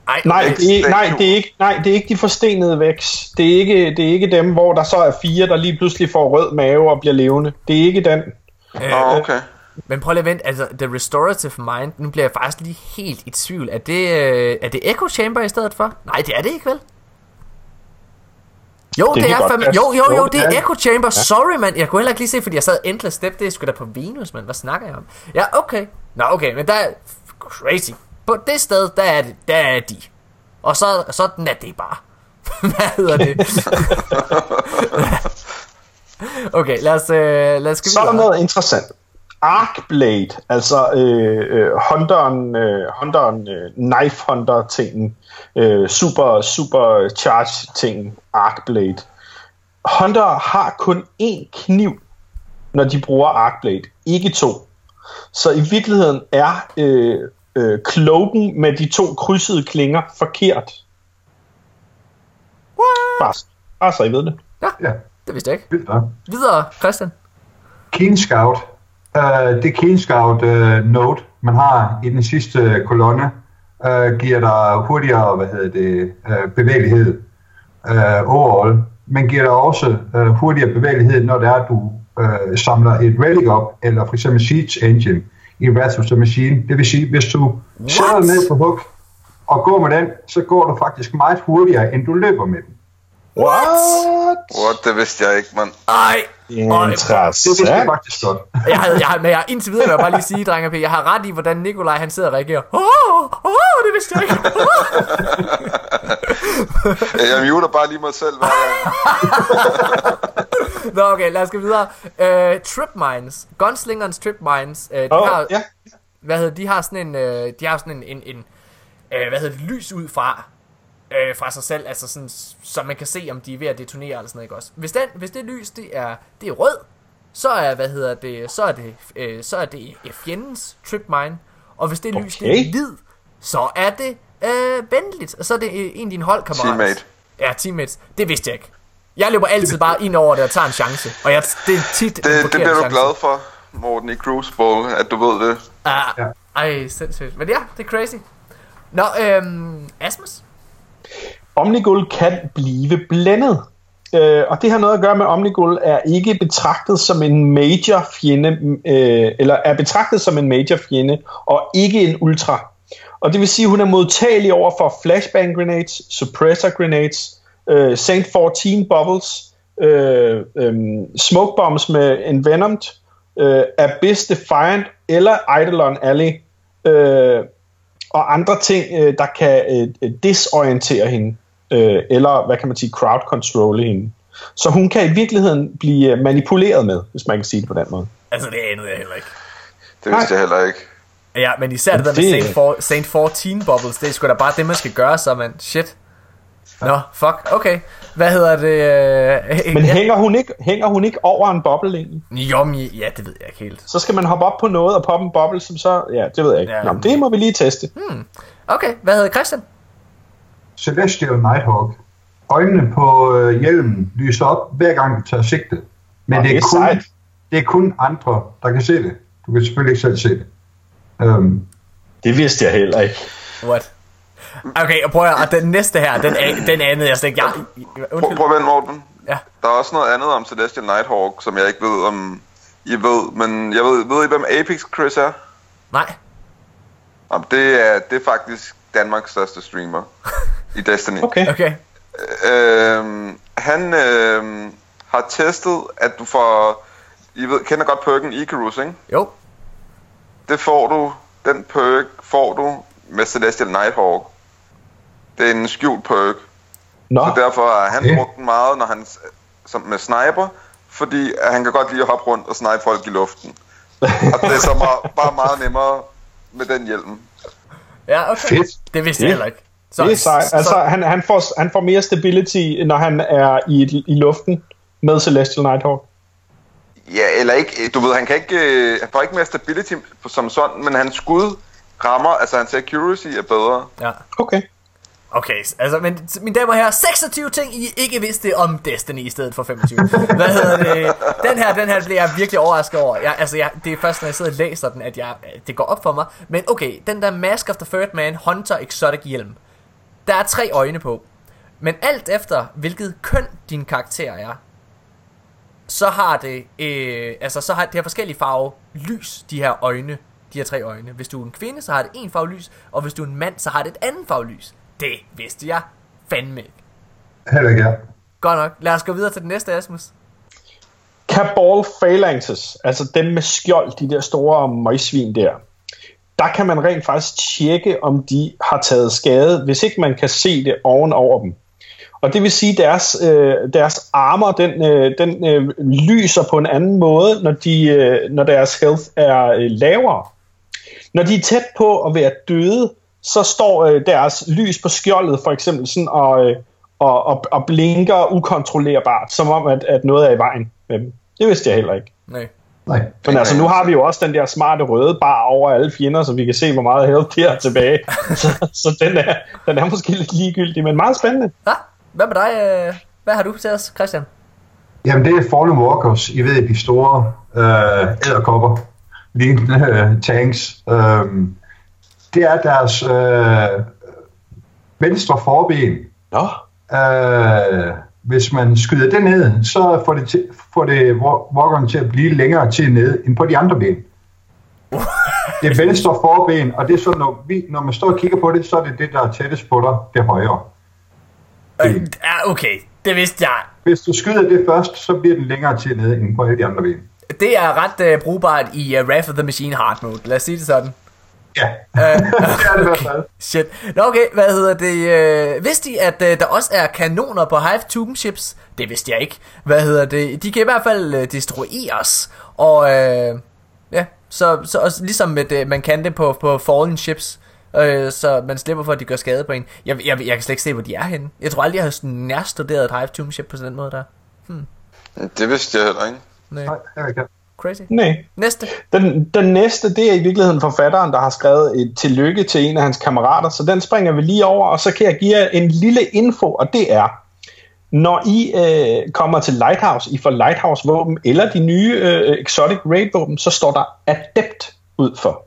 Ej, Nej, okay. det er, ikke- nej, det er ikke, nej, det er ikke de forstenede væks. Det er, ikke, det er ikke dem, hvor der så er fire, der lige pludselig får rød mave og bliver levende. Det er ikke den. Øh, Nå, okay. Men prøv lige at vente, altså The Restorative Mind, nu bliver jeg faktisk lige helt i tvivl. Er det, øh, er det Echo Chamber i stedet for? Nej, det er det ikke vel? Jo, det, Det er passe. jo, jo, jo, det er. Echo Chamber. Ja. Sorry, mand. Jeg kunne heller ikke lige se, fordi jeg sad Endless Step. Det er sgu da på Venus, mand. Hvad snakker jeg om? Ja, okay. Nå, okay, men der er crazy. På det sted, der er, det, der er de. Og så, sådan er det bare. Hvad hedder det? okay, lad os, øh, lad os Så er der noget interessant. Arcblade, altså øh, øh, Hunteren, øh, Hunteren øh, Knife Hunter tingen, øh, super, super charge tingen, Arcblade. Hunter har kun én kniv, når de bruger Arcblade, ikke to. Så i virkeligheden er øh, øh, klogen med de to krydsede klinger forkert. Bare, bare så I ved det. Ja, Det vidste jeg ikke. nok. Videre, Christian. Keen Scout. Uh, det Keen Scout uh, note, man har i den sidste kolonne, uh, giver dig hurtigere hvad hedder det, uh, bevægelighed uh, overall, men giver dig også uh, hurtigere bevægelighed, når det er, at du uh, samler et relic op, eller for eksempel Siege Engine i Wrath of the Machine. Det vil sige, hvis du sætter ned på hook og går med den, så går du faktisk meget hurtigere, end du løber med den. What? What, det vidste jeg ikke, mand. Ej, Det vidste jeg Interessant. faktisk godt. Jeg har, jeg men jeg indtil videre, vil jeg bare lige sige, drenge piger, jeg har ret i, hvordan Nikolaj han sidder og reagerer. Oh, oh, det vidste jeg ikke. Jeg muter bare lige mig selv hver gang. Nå, okay, lad os gå videre. Uh, trip mines. Gunslingerens trip mines. Uh, de, Åh, har, ja. hvad hedder, de har sådan en, uh, de har sådan en, en, en uh, hvad hedder det, lys ud fra, uh, fra sig selv, altså sådan, så man kan se, om de er ved at detonere eller sådan noget, ikke også? Hvis, den, hvis det lys, det er, det er rød, så er, hvad hedder det, så er det, uh, så er det fjendens trip mine, og hvis det lys, det er Okay. hvid, så er det uh, venligt, og så er det øh, en af dine holdkammerater. Teammate. Ja, teammates. Det vidste jeg ikke. Jeg løber altid bare ind over det og tager en chance. Og jeg, det er tit Det, en det bliver du chance. glad for, Morten, i Crucible, at du ved det. Ah, Ja. Ej, sindssygt. Men ja, det er crazy. Nå, øhm, Asmus? Omnigul kan blive blændet. Øh, og det har noget at gøre med, at Omnigul er ikke betragtet som en major fjende, øh, eller er betragtet som en major fjende, og ikke en ultra. Og det vil sige, at hun er modtagelig over for flashbang grenades, suppressor grenades, øh, Saint 14 bubbles, øh, øh, smoke bombs med Envenomed, øh, Abyss Defiant eller Eidolon Alley, øh, og andre ting, øh, der kan øh, desorientere hende, øh, eller hvad kan man sige, crowd control hende. Så hun kan i virkeligheden blive øh, manipuleret med, hvis man kan sige det på den måde. Altså, det anede jeg heller ikke. Det vidste jeg heller ikke. Ja, men især det der med Det- Saint, for, Saint 14 bubbles, det er sgu da bare det, man skal gøre, så man. Shit. Nå, fuck, okay. Hvad hedder det? Øh, Men hænger, hun ikke, hænger hun ikke over en boble egentlig? Jo, men ja, det ved jeg ikke helt. Så skal man hoppe op på noget og poppe en boble, som så... Ja, det ved jeg ikke. Ja. Nå, men det må vi lige teste. Okay, hvad hedder Christian? Celestial Nighthawk. Øjnene på øh, hjelmen lyser op, hver gang du tager sigte. Men det, det er er kun, sejt. det er kun andre, der kan se det. Du kan selvfølgelig ikke selv se det. Um, Det vidste jeg heller ikke. What? Okay, og prøv at, og den næste her, den, den anede jeg slet ikke. Jeg, Prøv, undskyld. prøv at vente, Morten. Ja. Der er også noget andet om Celestial Nighthawk, som jeg ikke ved, om I ved. Men jeg ved, ved I, hvem Apex Chris er? Nej. Jamen, det er, det er faktisk Danmarks største streamer i Destiny. Okay. Okay. Øh, han øh, har testet, at du får... I ved, kender godt perken Icarus, ikke? Jo. Det får du... Den perk får du med Celestial Nighthawk. Det er en skjult perk. Nå, Så derfor har han Okay. brugt den meget, når han som med sniper, fordi at han kan godt lide at hoppe rundt og snipe folk i luften. Og det er så meget, bare meget nemmere med den hjelm. Ja, okay. Fedt. Det vidste jeg heller ikke. Så, det er sejt. så- Altså, han, han, får, han får mere stability, når han er i, i luften med Celestial Nighthawk. Ja, eller ikke, du ved, han kan ikke, øh, han får ikke mere stability som sådan, men hans skud rammer, altså hans accuracy er bedre. Ja. Okay. Okay, altså, men mine damer og herrer, 26 ting, I ikke vidste om Destiny i stedet for 25. Hvad hedder det? Den her, den her bliver jeg virkelig overrasket over. Jeg, altså, jeg, det er først, når jeg sidder og læser den, at jeg, det går op for mig. Men okay, den der Mask of the Third Man Hunter Exotic hjelm. Der er tre øjne på. Men alt efter, hvilket køn din karakter er, så har det, øh, altså, så har det her forskellige farve lys, de her øjne, de her tre øjne. Hvis du er en kvinde, så har det en farve lys, og hvis du er en mand, så har det et andet farve lys. Det vidste jeg fandme ikke. Heller ikke. Godt nok. Lad os gå videre til den næste, Asmus. Cabal Phalanxes, altså dem med skjold, de der store møgsvin der, der kan man rent faktisk tjekke, om de har taget skade, hvis ikke man kan se det ovenover dem. Og det vil sige, at deres, øh, deres armor, den, øh, den øh, lyser på en anden måde, når, de, øh, når deres health er øh, lavere. Når de er tæt på at være døde, så står øh, deres lys på skjoldet for eksempel sådan og, øh, og, og, og blinker ukontrollerbart, som om at, at noget er i vejen med dem. Det vidste jeg heller ikke. Nej. Nej. Men altså, nu har vi jo også den der smarte røde bar over alle fjender, så vi kan se, hvor meget health de har tilbage. så så den, er, den er måske lidt ligegyldig, men meget spændende. Ah, hvad med dig? øh, Hvad har du til os, Christian? Jamen, det er Fallen Walkers. I ved, de store øh, æderkopper, lignende øh, tanks. Øhm, det er deres øh, venstre forben. Nå, Øh, hvis man skyder det ned, så får det, til, får det wa- walkeren til at blive længere tid nede end på de andre ben. Det er venstre forben, og det er så, når, vi, når man står og kigger på det, så er det det, der er tættest på dig, det højre. Øh, ja, okay. Det vidste jeg. Hvis du skyder det først, så bliver den længere tid nede end på alle de andre ben. Det er ret øh, brugbart i uh, Wrath of the Machine Hard Mode. Lad os sige det sådan. Ja, det er det i hvert fald. Shit. Nå okay, hvad hedder det? Øh, vidste I, at øh, der også er kanoner på Hive Tomb Ships? Det vidste jeg ikke. Hvad hedder det? De kan i hvert fald øh, destrueres. Og øh, ja, så, så også ligesom med det, man kan det på, på Fallen Ships. Øh, så man slipper for, at de gør skade på en. Jeg, jeg, jeg kan slet ikke se, hvor de er henne. Jeg tror aldrig, jeg har sådan nærstuderet et Hive Tomb Ship på sådan en måde der. Det vidste jeg heller ikke. Nej. Nej, ikke. Crazy. nej. Næste. Den, den næste, det er i virkeligheden forfatteren, der har skrevet et tillykke til en af hans kammerater, så den springer vi lige over, og så kan jeg give jer en lille info, og det er, når I øh, kommer til Lighthouse, I får Lighthouse-våben, eller de nye øh, Exotic Raid-våben, så står der Adept ud for.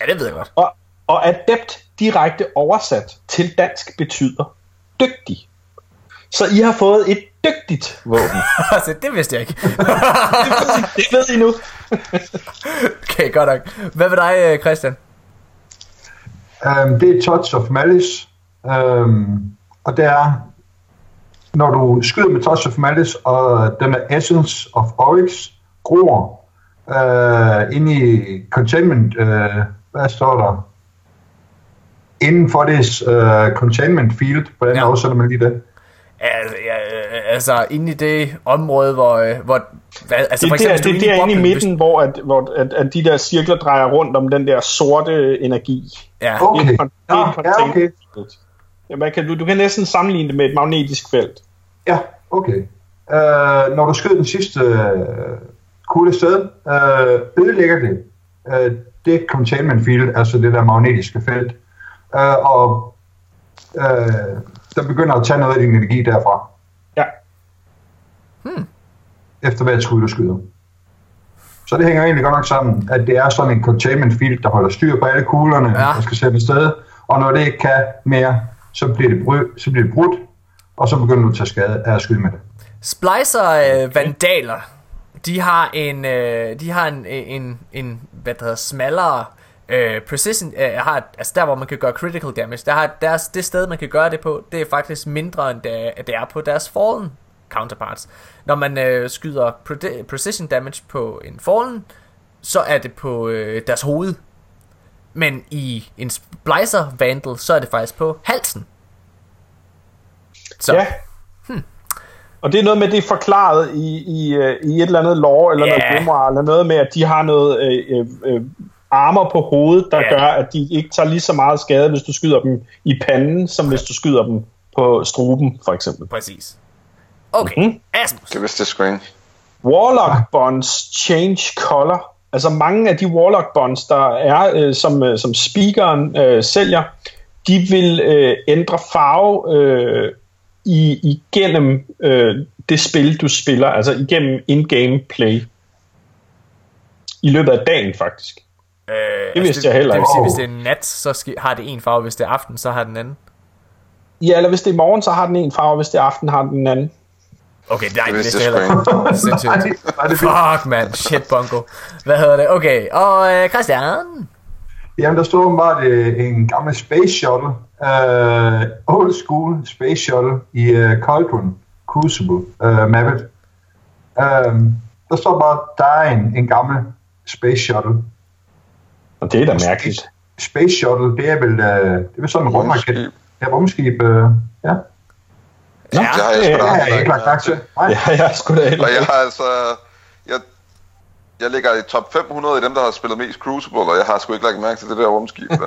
Ja, det ved jeg godt. Og, og adept direkte oversat til dansk betyder dygtig. Så I har fået et dygtigt våben. altså, det vidste jeg ikke. det ved I nu. okay, godt nok. Hvad med dig, øh, Christian? Um, det er Touch of Malice, um, og det er, når du skyder med Touch of Malice, og den er Essence of Oryx, gror uh, inde i Containment, uh, hvad står der? Inden for det uh, Containment Field, hvordan Ja. oversætter man lige det? Altså, ja, øh, altså inde i det område, hvor... øh, hvor hvad, altså, Det, for det, er, hvis du det, det er inde i midten, hvor, at, hvor at, at de der cirkler drejer rundt om den der sorte energi. Ja, Okay, Det er det en ja, okay. Ja, man kan, du, du kan næsten sammenligne det med et magnetisk felt. Ja, okay. Uh, når du skyder den sidste uh, kugle sted, uh, ødelægger det uh, det containment field, altså det der magnetiske felt, uh, og uh, der begynder at tage noget af din energi derfra, Ja. efter hvert skud du skyder. Så det hænger egentlig godt nok sammen, at det er sådan en containment field, der holder styr på alle kuglerne, Ja. ja. der skal sætte sted, og når det ikke kan mere, så bliver det, bry- så bliver det brudt, og så begynder du at tage skade af at skyde med det. Splicer øh, Vandaler, de har en, øh, de har en, en, en hvad der hedder, smallere Øh, Precision øh, har, altså der hvor man kan gøre critical damage, der har deres, det sted man kan gøre det på, det er faktisk mindre end det, det er på deres Fallen counterparts. Når man øh, skyder pre- precision damage på en Fallen, så er det på øh, deres hoved. Men i en Splicer Vandal, så er det faktisk på halsen. Så. Ja. Hmm. Og det er noget med, det er forklaret i, i, øh, i et eller andet lore, eller yeah. noget grimoire, eller noget med, at de har noget øh, øh, øh armer på hovedet, der yeah. gør, at de ikke tager lige så meget skade, hvis du skyder dem i panden, som hvis du skyder dem på struben, for eksempel. Præcis. Okay, mm-hmm. Asmus. Det vidste screen. Warlock bonds change color. Altså mange af de Warlock bonds, der er, øh, som, øh, som speakeren øh, sælger, de vil øh, ændre farve øh, i, igennem øh, det spil, du spiller, altså igennem in-game play. I løbet af dagen, faktisk. Øh, det vidste altså det, jeg heller ikke. Det vil sige, hvis det er nat, så har det en farve, hvis det er aften, så har den anden. Ja, eller hvis det er morgen, så har den en farve, hvis det er aften, har den en anden. Okay, nej, det vidste jeg heller Sindssygt. Fuck, man. Shit, Bongo. Hvad hedder det? Okay, og uh, Christian? Jamen, der stod bare uh, en gammel space shuttle. Uh, old school space shuttle i uh, Cauldron Crucible uh, mappet. Uh, der står bare, der er en, en gammel space shuttle. Og det er da mærkeligt. Space shuttle, det er vel, uh, det er vel sådan en rumraket. Ja, rumskib, uh, ja. Ja, det har jeg sgu da ja, ikke lagt mærke til. Ja, jeg har sgu da heller Og jeg har altså... Jeg, jeg ligger i top 500 i dem, der har spillet mest Crucible, og jeg har sgu ikke lagt mærke til det der rumskib. Der.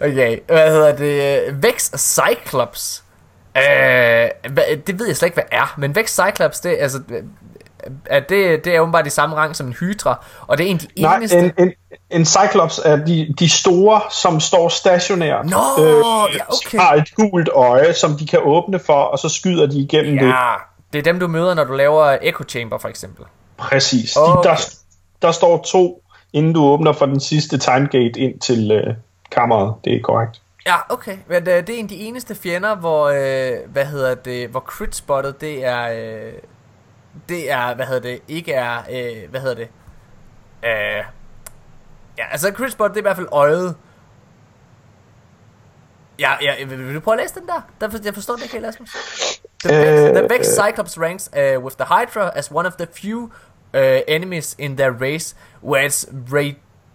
okay, hvad hedder det? Vex Cyclops. Øh, det ved jeg slet ikke, hvad er. Men Vex Cyclops, det, altså, at det, det er åbenbart i samme rang som en hydra, og det er en af de Nej, eneste... En, en, en cyclops er de, de store, som står stationært. Nå, øh, ja, okay. har et gult øje, som de kan åbne for, og så skyder de igennem ja, det. det er dem, du møder, når du laver Echo Chamber, for eksempel. Præcis. Okay. De, der, der står to, inden du åbner for den sidste timegate ind til øh, kammeret. Det er korrekt. Ja, okay. Men det, øh, det er en af de eneste fjender, hvor, øh, hvad hedder det, hvor crit spottet, det er, øh, det er, hvad hedder det, ikke er, øh, hvad hedder det, øh, ja, altså Chris Bot, det er i hvert fald øjet. Ja, ja, vil, du prøve at læse den der? der jeg forstår det ikke helt, Asmus. The, Vex, the Vex Cyclops ranks uh, with the Hydra as one of the few uh, enemies in their race, where it's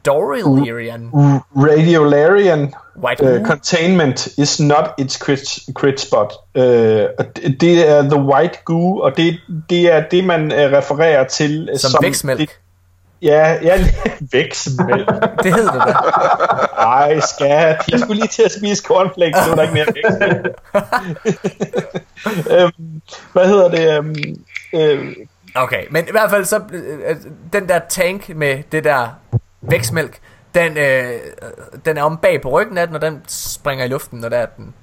Radiolarian. Radiolarian uh, containment is not its crit, crit spot. Uh, det er the white goo, og det, det er det, man uh, refererer til som, som væksmælk. Det, Ja, ja, væksmælk. det hedder det da. Ej, skat. Jeg skulle lige til at spise cornflakes, så er der ikke mere væksmælk. øhm, hvad hedder det? Øhm, øh, Okay, men i hvert fald så, øh, den der tank med det der væksmælk, den, øh, den er om bag på ryggen af den, og den springer i luften, når der er, den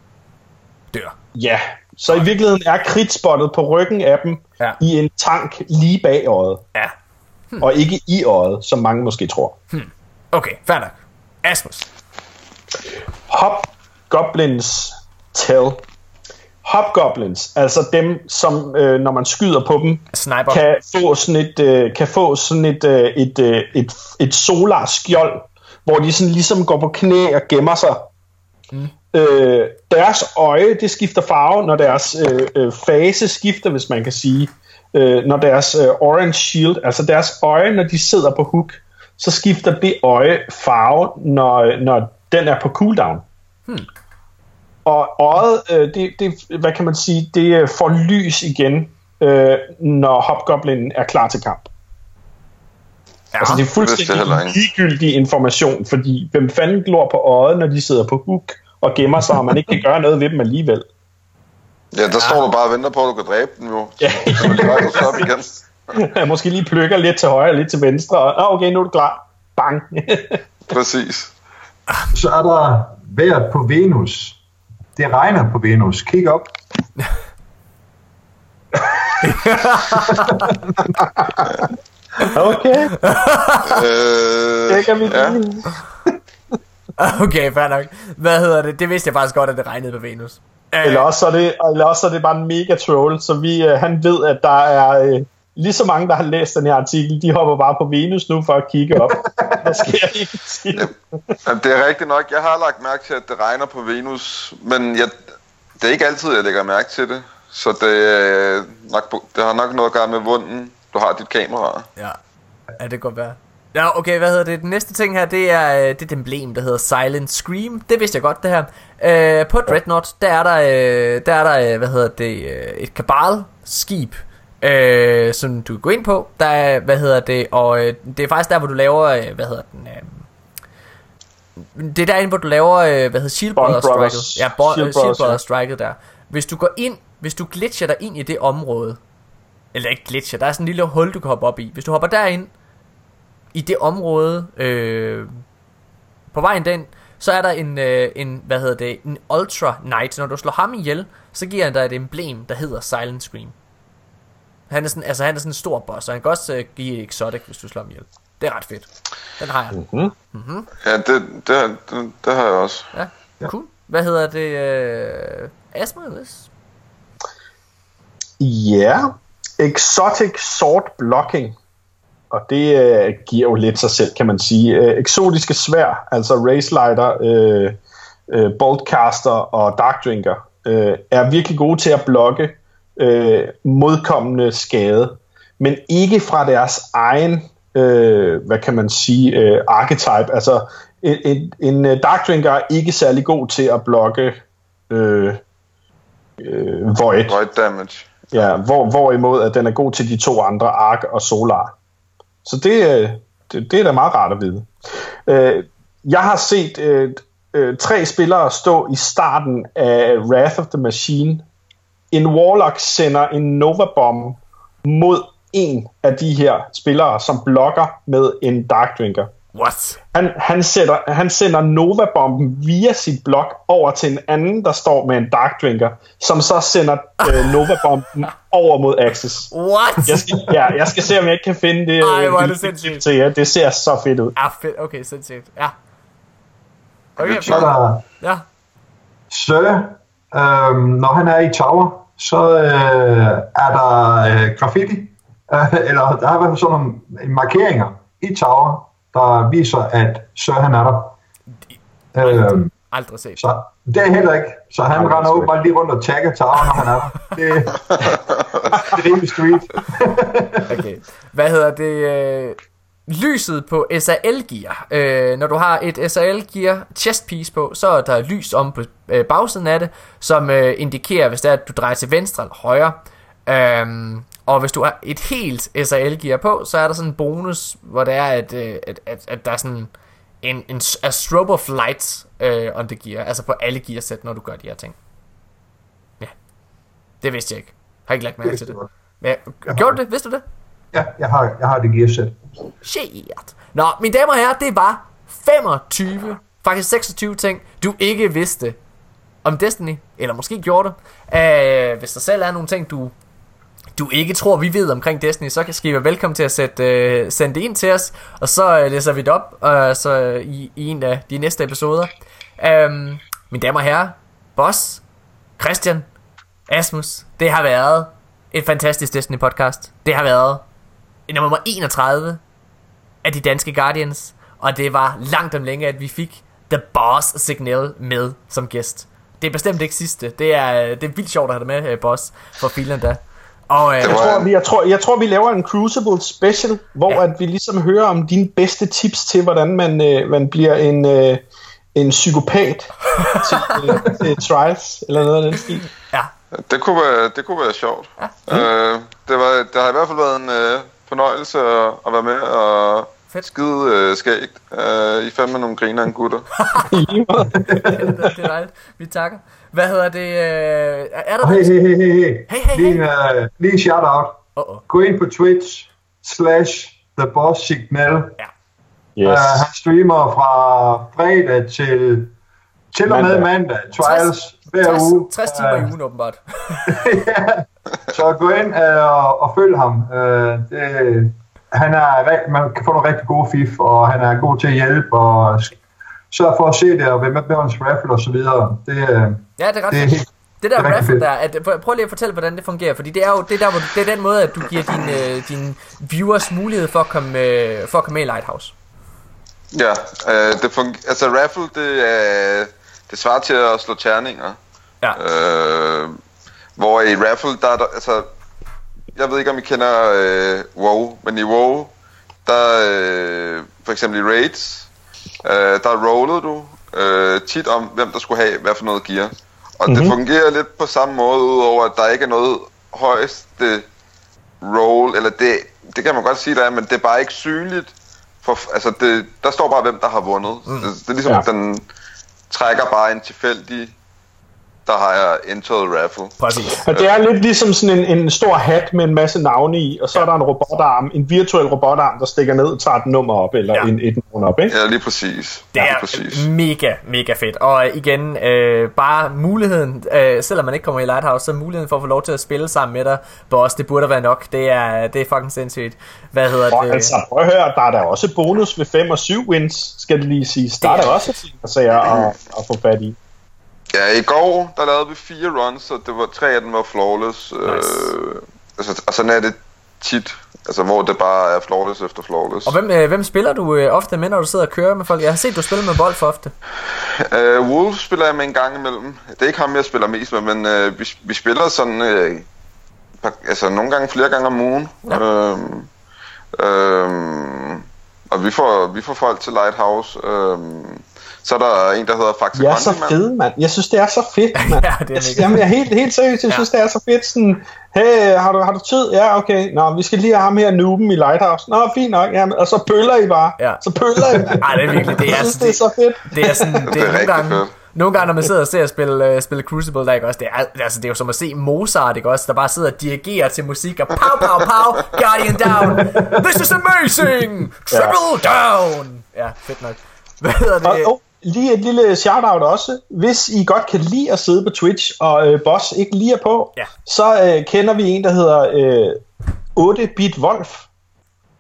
dør. Ja, så i virkeligheden er kritspottet på ryggen af dem ja. i en tank lige bag øjet. Ja. Hmm. Og ikke i øjet, som mange måske tror. Hmm. Okay, fair nok. Asmus. Hobgoblins tell. Hobgoblins, altså dem, som øh, når man skyder på dem, Sniper. kan få sådan et, øh, kan få sådan et, øh, et, øh, et, et solar skjold, hvor de sådan ligesom går på knæ og gemmer sig. Mm. Øh, deres øje, det skifter farve, når deres øh, øh, fase skifter, hvis man kan sige. Øh, når deres øh, orange shield, altså deres øje, når de sidder på hook, så skifter det øje farve, når, når den er på cooldown. Hmm. Og øjet, øh, det, det, hvad kan man sige, det øh, får lys igen, øh, når Hobgoblin er klar til kamp. Ja, altså det er fuldstændig ligegyldig information, fordi hvem fanden glor på øjet, når de sidder på hook og gemmer sig, og man ikke kan gøre noget ved dem alligevel. Ja, der ja. står du bare og venter på, at du kan dræbe dem jo. Ja. Så lige op igen. Jeg måske lige plukker lidt til højre og lidt til venstre, og okay, nu er du klar. Bang. Præcis. Så er der vejret på Venus. Det regner på Venus. Kig op. okay. Øh, det kan vi ja. Okay, fair nok. Hvad hedder det? Det vidste jeg faktisk godt, at det regnede på Venus. Eller også, er det, eller også er det bare en mega troll, så vi, uh, han ved, at der er, uh, lige så mange, der har læst den her artikel, de hopper bare på Venus nu for at kigge op. Der sker ikke til. Jamen, det er rigtigt nok. Jeg har lagt mærke til, at det regner på Venus, men jeg, det er ikke altid, jeg lægger mærke til det. Så det, er nok, det har nok noget at gøre med vunden, du har dit kamera. Ja, ja det kan godt være. Ja, okay, hvad hedder det? Den næste ting her, det er, øh, det er et emblem, der hedder Silent Scream. Det vidste jeg godt, det her. Øh, på Dreadnought, der er der, øh, der er der, øh, hvad hedder det, øh, et kabal-skib, øh, som du kan gå ind på. Der er, hvad hedder det, og øh, det er faktisk der, hvor du laver, øh, hvad hedder den, øh, det er derinde, hvor du laver, øh, hvad hedder Shield Brothers Brothers. Ja, Bo- Shield Shield. Brothers Striket der. Hvis du går ind, hvis du glitcher dig ind i det område, eller ikke glitcher, der er sådan en lille hul, du kan hoppe op i. Hvis du hopper derind, i det område, øh, på vejen den, så er der en, øh, en, hvad hedder det, en Ultra Knight. Når du slår ham ihjel, så giver han dig et emblem, der hedder Silent Scream. Han er sådan, altså han er sådan en stor boss, og han kan også øh, give exotic, hvis du slår ham ihjel. Det er ret fedt. Den har jeg. Ja, det, det, det, det har jeg også. Ja, cool. Hvad hedder det? Øh, Asmodeus? Ja, exotic sword blocking. Og det øh, giver jo lidt sig selv, kan man sige. Øh, eksotiske svær, altså Racelighter, øh, øh, Boltcaster og Darkdrinker, øh, er virkelig gode til at blokke øh, modkommende skade, men ikke fra deres egen, øh, hvad kan man sige, øh, archetype. Altså, en, en, en øh, Darkdrinker er ikke særlig god til at blokke øh, øh, Void. Void damage. Ja, hvor, hvorimod at den er god til de to andre, Ark og Solar. Så det, øh, det, det er da meget rart at vide. Øh, jeg har set øh, øh, tre spillere stå i starten af Wrath of the Machine. En Warlock sender en Nova Bomb mod en af de her spillere, som blokker med en Dark Drinker. What? Han, han, sætter, han sender Nova-bomben via sit blok over til en anden, der står med en Dark Drinker, som så sender øh, Nova-bomben over mod Axis. What? Jeg skal, ja, jeg skal se, om jeg ikke kan finde det. Ej, hvor er øh, det sindssygt. til jer. Det ser så fedt ud. Ja, fedt. Okay, sindssygt. Ja. Okay, Så er der Ja. Sir, øhm, når han er i tower, så øh, er der øh, graffiti, øh, eller der er i hvert fald sådan nogle markeringer i tower, der viser, at Sir han er der. Øhm, Aldrig set. så det er heller ikke. Så han Nej, render er åbenbart lige rundt og tagger tower, når han er der. Det, det er rimelig street. Okay. Hvad hedder det? Øh, lyset på SAL-gear. Øh, når du har et SAL-gear chest piece på, så er der lys om på øh, bagsiden af det, som øh, indikerer, hvis det er, at du drejer til venstre eller højre. Øhm, og hvis du har et helt SAL-gear på, så er der sådan en bonus, hvor det er, at, øh, at, at, at der er sådan en, en a strobe of light øh, on the gear, altså på alle gearsæt, når du gør de her ting. Ja. Det vidste jeg ikke. Har ikke lagt mærke til det. Men, gjorde du det? Vidste du det? Ja, jeg har, jeg har det gearsæt. Shit. Nå, mine damer og herrer, det var 25, faktisk 26 ting, du ikke vidste om Destiny, eller måske gjorde det. Uh, hvis der selv er nogle ting, du, du ikke tror, vi ved omkring Destiny, så skal I være velkommen til at sætte, uh, sende det ind til os, og så uh, læser vi det op uh, så, i, i en af de næste episoder. Um, mine damer og herrer, Boss, Christian, Asmus, det har været et fantastisk Destiny podcast. Det har været nummer 31 af de danske Guardians, og det var langt om længe, at vi fik The Boss Signal med som gæst. Det er bestemt ikke sidste. Det er, det er vildt sjovt at have dig med, øh, Boss, for Finland da. Og øh, Det Jeg tror, vi, jeg, tror, jeg tror, vi laver en Crucible special, hvor Ja. at vi ligesom hører om dine bedste tips til, hvordan man, øh, man bliver en, øh, en psykopat til, øh, til Trials, eller noget af den stil. ja, Det kunne være, det kunne være sjovt. Ja. Øh, det, var, det har i hvert fald været en øh, fornøjelse at, at være med og Fedt. skide øh, skægt. Øh, I fandme nogle griner en gutter. Det er dejligt. Vi takker. Hvad hedder det? Øh, er der... Hey, hey, hey, hey, hey. Hey, hey, Lige, en, uh, lige en shout-out. Uh-oh. Gå ind på Twitch slash The Boss Signal. Yes. Uh, han streamer fra fredag til til og med Mandag. mandag. Trials hver 60, uge. 60 timer i Øh, ugen, åbenbart. ja. Så gå ind uh, og, og følg ham. Uh, det, han er, man kan få nogle rigtig gode fif, og han er god til at hjælpe og sørge for at se det og være med med hans raffle og så videre. Det, øh, Ja, det er ret det er helt, Det der Det er raffle der, at, prøv- lige at fortælle, hvordan det fungerer, fordi det er jo det er der, hvor, det er den måde, at du giver dine, øh, dine viewers mulighed for at komme, øh, for at komme med i Lighthouse. Ja, øh, det fung- altså raffle, det er det svarer til at slå terninger. Ja. Øh, hvor i raffle, der er der, altså, jeg ved ikke om I kender øh, WoW, men i WoW, der øh, for eksempel i raids, øh, der rollede du øh, tit om, hvem der skulle have hvad for noget gear. Og mm-hmm. det fungerer lidt på samme måde, udover at der ikke er noget højeste roll, eller det, det kan man godt sige, der er, men det er bare ikke synligt. For, altså det, der står bare, hvem der har vundet. Mm. Det, det er ligesom, Ja. ja. den trækker bare en tilfældig, der har jeg indtaget raffle. Præcis. Og det er lidt ligesom sådan en, en stor hat med en masse navne i, og så er der en robotarm, en virtuel robotarm, der stikker ned og tager et nummer op, eller Ja. ja. en, et navn op, ikke? Ja, lige præcis. Det lige er præcis. mega, mega fedt. Og øh, igen, øh, bare muligheden, øh, selvom man ikke kommer i Lighthouse, så muligheden for at få lov til at spille sammen med dig, boss, det burde være nok. Det er, det er fucking sindssygt. Hvad hedder Og det? altså, prøv at høre, der er der også bonus ved 5 og 7 wins, skal det lige sige. Der er der også ting at, sige at, at få fat i. Ja, i går, der lavede vi fire runs, og det var, tre af dem var flawless. Nice. Øh, altså, og sådan er det tit, altså hvor det bare er flawless efter flawless. Og hvem, øh, hvem spiller du øh, ofte med, når du sidder og kører med folk? Jeg har set, du spiller med bold for ofte. Øh, Wolf spiller jeg med en gang imellem. Det er ikke ham, jeg spiller mest med, men øh, vi, vi spiller sådan, øh, par, altså nogle gange flere gange om ugen. Ja. Øhm, øhm, og vi får, vi får folk til Lighthouse. Øhm, så er der en, der hedder Faxe Jeg er så fed, mand. Jeg synes, det er så fedt, mand. Ja, det er jeg, jamen, jeg er helt, helt seriøst. Jeg Ja. synes, det er så fedt. Sådan, hey, har du, har du tid? Ja, okay. Nå, vi skal lige have ham her nooben i Lighthouse. Nå, fint nok. Jamen, og så pøller I bare. Ja. Så pøller I. mand. Ej, det er virkelig, det er, jeg synes, altså- det er så fedt. Det er sådan, det, Det er, er nogle gange, fedt. nogle gange, når man sidder og ser spille, uh, spille Crucible, der ikke også, det er, altså, det er jo som at se Mozart, ikke også, der bare sidder og dirigerer til musik, og pow, pow, pow, Guardian down, this is amazing, triple down. Ja, fedt nok. Hvad hedder det? og lige et lille shout-out også. Hvis I godt kan lide at sidde på Twitch, og øh, Boss ikke lige er på, Ja. så øh, kender vi en, der hedder øh, 8-bit Wolf,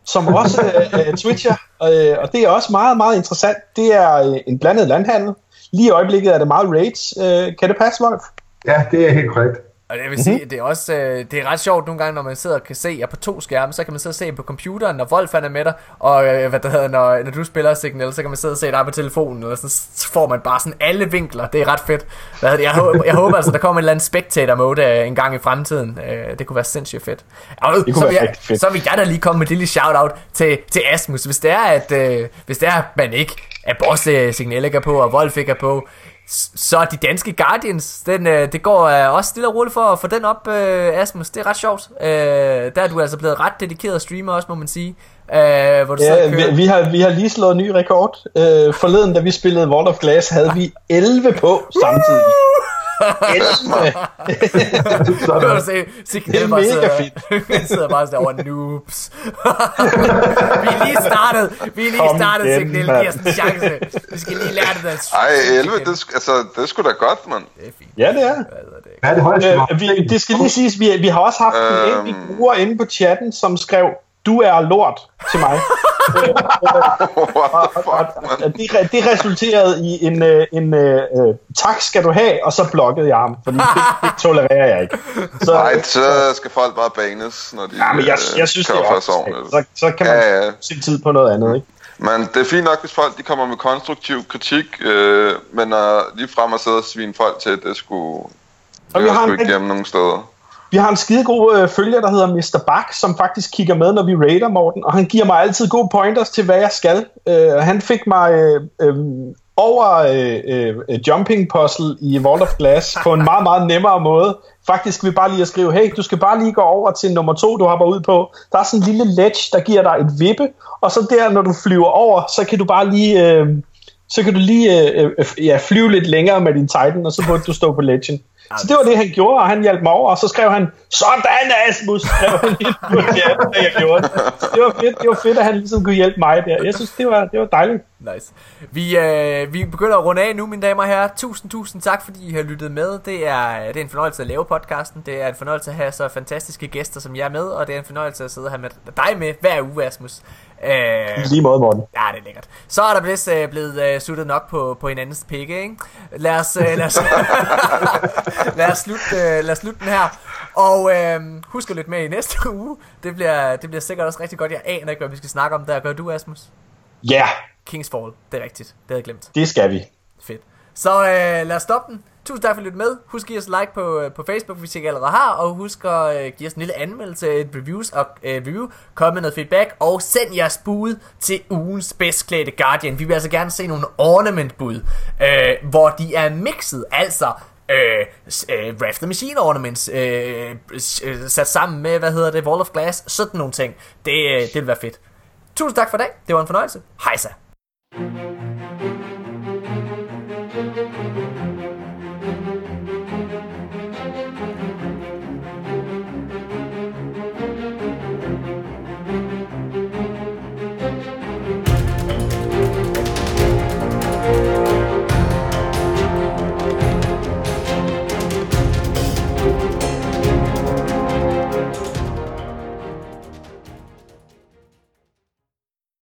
som også øh, øh, twitcher, øh, og det er også meget, meget interessant. Det er øh, en blandet landhandel. Lige i øjeblikket er det meget raids. Øh, kan det passe, Wolf? Ja, det er helt korrekt. Og jeg vil sige, det er også øh, det er ret sjovt nogle gange, når man sidder og kan se jer på to skærme, så kan man sidde og se på computeren, når Wolf er med dig, og øh, hvad det hedder, når, når du spiller Signal, så kan man sidde og se dig på telefonen, eller sådan, så får man bare sådan alle vinkler. Det er ret fedt. Hvad det? Jeg, håber, jeg håber altså, der kommer en eller anden spectator mode øh, en gang i fremtiden. Øh, det kunne være sindssygt fedt. Og, kunne så, vil jeg, fedt. så vil jeg da lige komme med et lille shout-out til, til Asmus. Hvis det er, at øh, hvis det er, at man ikke er Boss øh, Signal ikke er på, og Wolf ikke er på, så de danske Guardians, den, øh, det går øh, også stille og roligt for at få den op, øh, Asmus. Det er ret sjovt. Øh, der er du altså blevet ret dedikeret streamer også, må man sige. Øh, hvor du Ja, kører. vi, vi, har, vi har lige slået ny rekord. Øh, forleden, da vi spillede World of Glass, havde vi 11 på samtidig. 11! Nu kan du se, er bare mega sidder, fedt. sidder bare sådan over noobs. vi er lige startet, vi er lige Kom startet, igen. Giv os en chance. Vi skal lige lære det der. Ej, 11, det, er sk- altså, det er sgu da godt, mand. Det er fint. Ja, det er. Hvad er det højeste? Øh, vi, det skal lige siges, vi, vi har også haft en Øhm. enkelt bruger inde på chatten, som skrev, du er lort til mig. Og det, det resulterede i en, øh, en øh, øh, tak skal du have, og så blokkede jeg ham, fordi det, det tolererer jeg ikke. Så, Ej, så skal folk bare banes, når de ja, men jeg, øh, jeg synes, kan det er så, så kan man Ja, ja. se tid på noget andet, ikke? Men det er fint nok, hvis folk de kommer med konstruktiv kritik, øh, men at lige frem at sidde og svine folk til, det skulle... Og Det vi er har sgu ikke hjemme nogen steder. Vi har en skidegod øh, følger, der hedder Mr. Bak, som faktisk kigger med, når vi raider Morten, og han giver mig altid gode pointers til, hvad jeg skal. Øh, han fik mig øh, øh, over øh, øh, jumping puzzle i Vault of Glass på en meget, meget nemmere måde. Faktisk vil bare lige at skrive, hey, du skal bare lige gå over til nummer to, du hopper ud på. Der er sådan en lille ledge, der giver dig et vippe, og så der, når du flyver over, så kan du bare lige... Øh, så kan du lige øh, øh, ja, flyve lidt længere med din Titan, og så burde du stå på legend. Så det var det, han gjorde, og han hjalp mig over, og så skrev han, sådan Asmus, skrev han ind på chatten, da jeg gjorde det. Det var fedt, det var fedt, at han ligesom kunne hjælpe mig der. Jeg synes, det var, det var dejligt. Nice. Vi, øh, vi begynder at runde af nu, mine damer og herrer. Tusind, tusind tak, fordi I har lyttet med. Det er, det er en fornøjelse at lave podcasten. Det er en fornøjelse at have så fantastiske gæster som jer med, og det er en fornøjelse at sidde her med dig med hver uge, Asmus. Øh, Lige måde, Morten. Ja, det er lækkert. Så er der blevet, øh, blevet øh, suttet nok på, på hinandens pikke, ikke? Lad os, øh, lad os, lad os, slutte, øh, lad os slutte den her. Og øh, husk at lytte med i næste uge. Det bliver, det bliver sikkert også rigtig godt. Jeg aner ikke, hvad vi skal snakke om der. Gør du, Asmus? Ja, yeah, Kings Fall. Det er rigtigt. Det havde jeg glemt. det skal vi. Fedt. Så øh, lad os stoppe den. Tusind tak for at lytte med. Husk at give os like på, øh, på Facebook, hvis I ikke allerede har. Og husk at øh, give os en lille anmeldelse, et reviews og øh, review. Kom med noget feedback. Og send jeres bud til ugens bedst klædte Guardian. Vi vil altså gerne se nogle ornament bud, øh, hvor de er mixet. Altså øh, øh, the Machine ornaments øh, øh, sat sammen med, hvad hedder det, Wall of Glass. Sådan nogle ting. Det, øh, det vil være fedt. Tusind tak for i dag. Det var en fornøjelse. Hejsa. thank you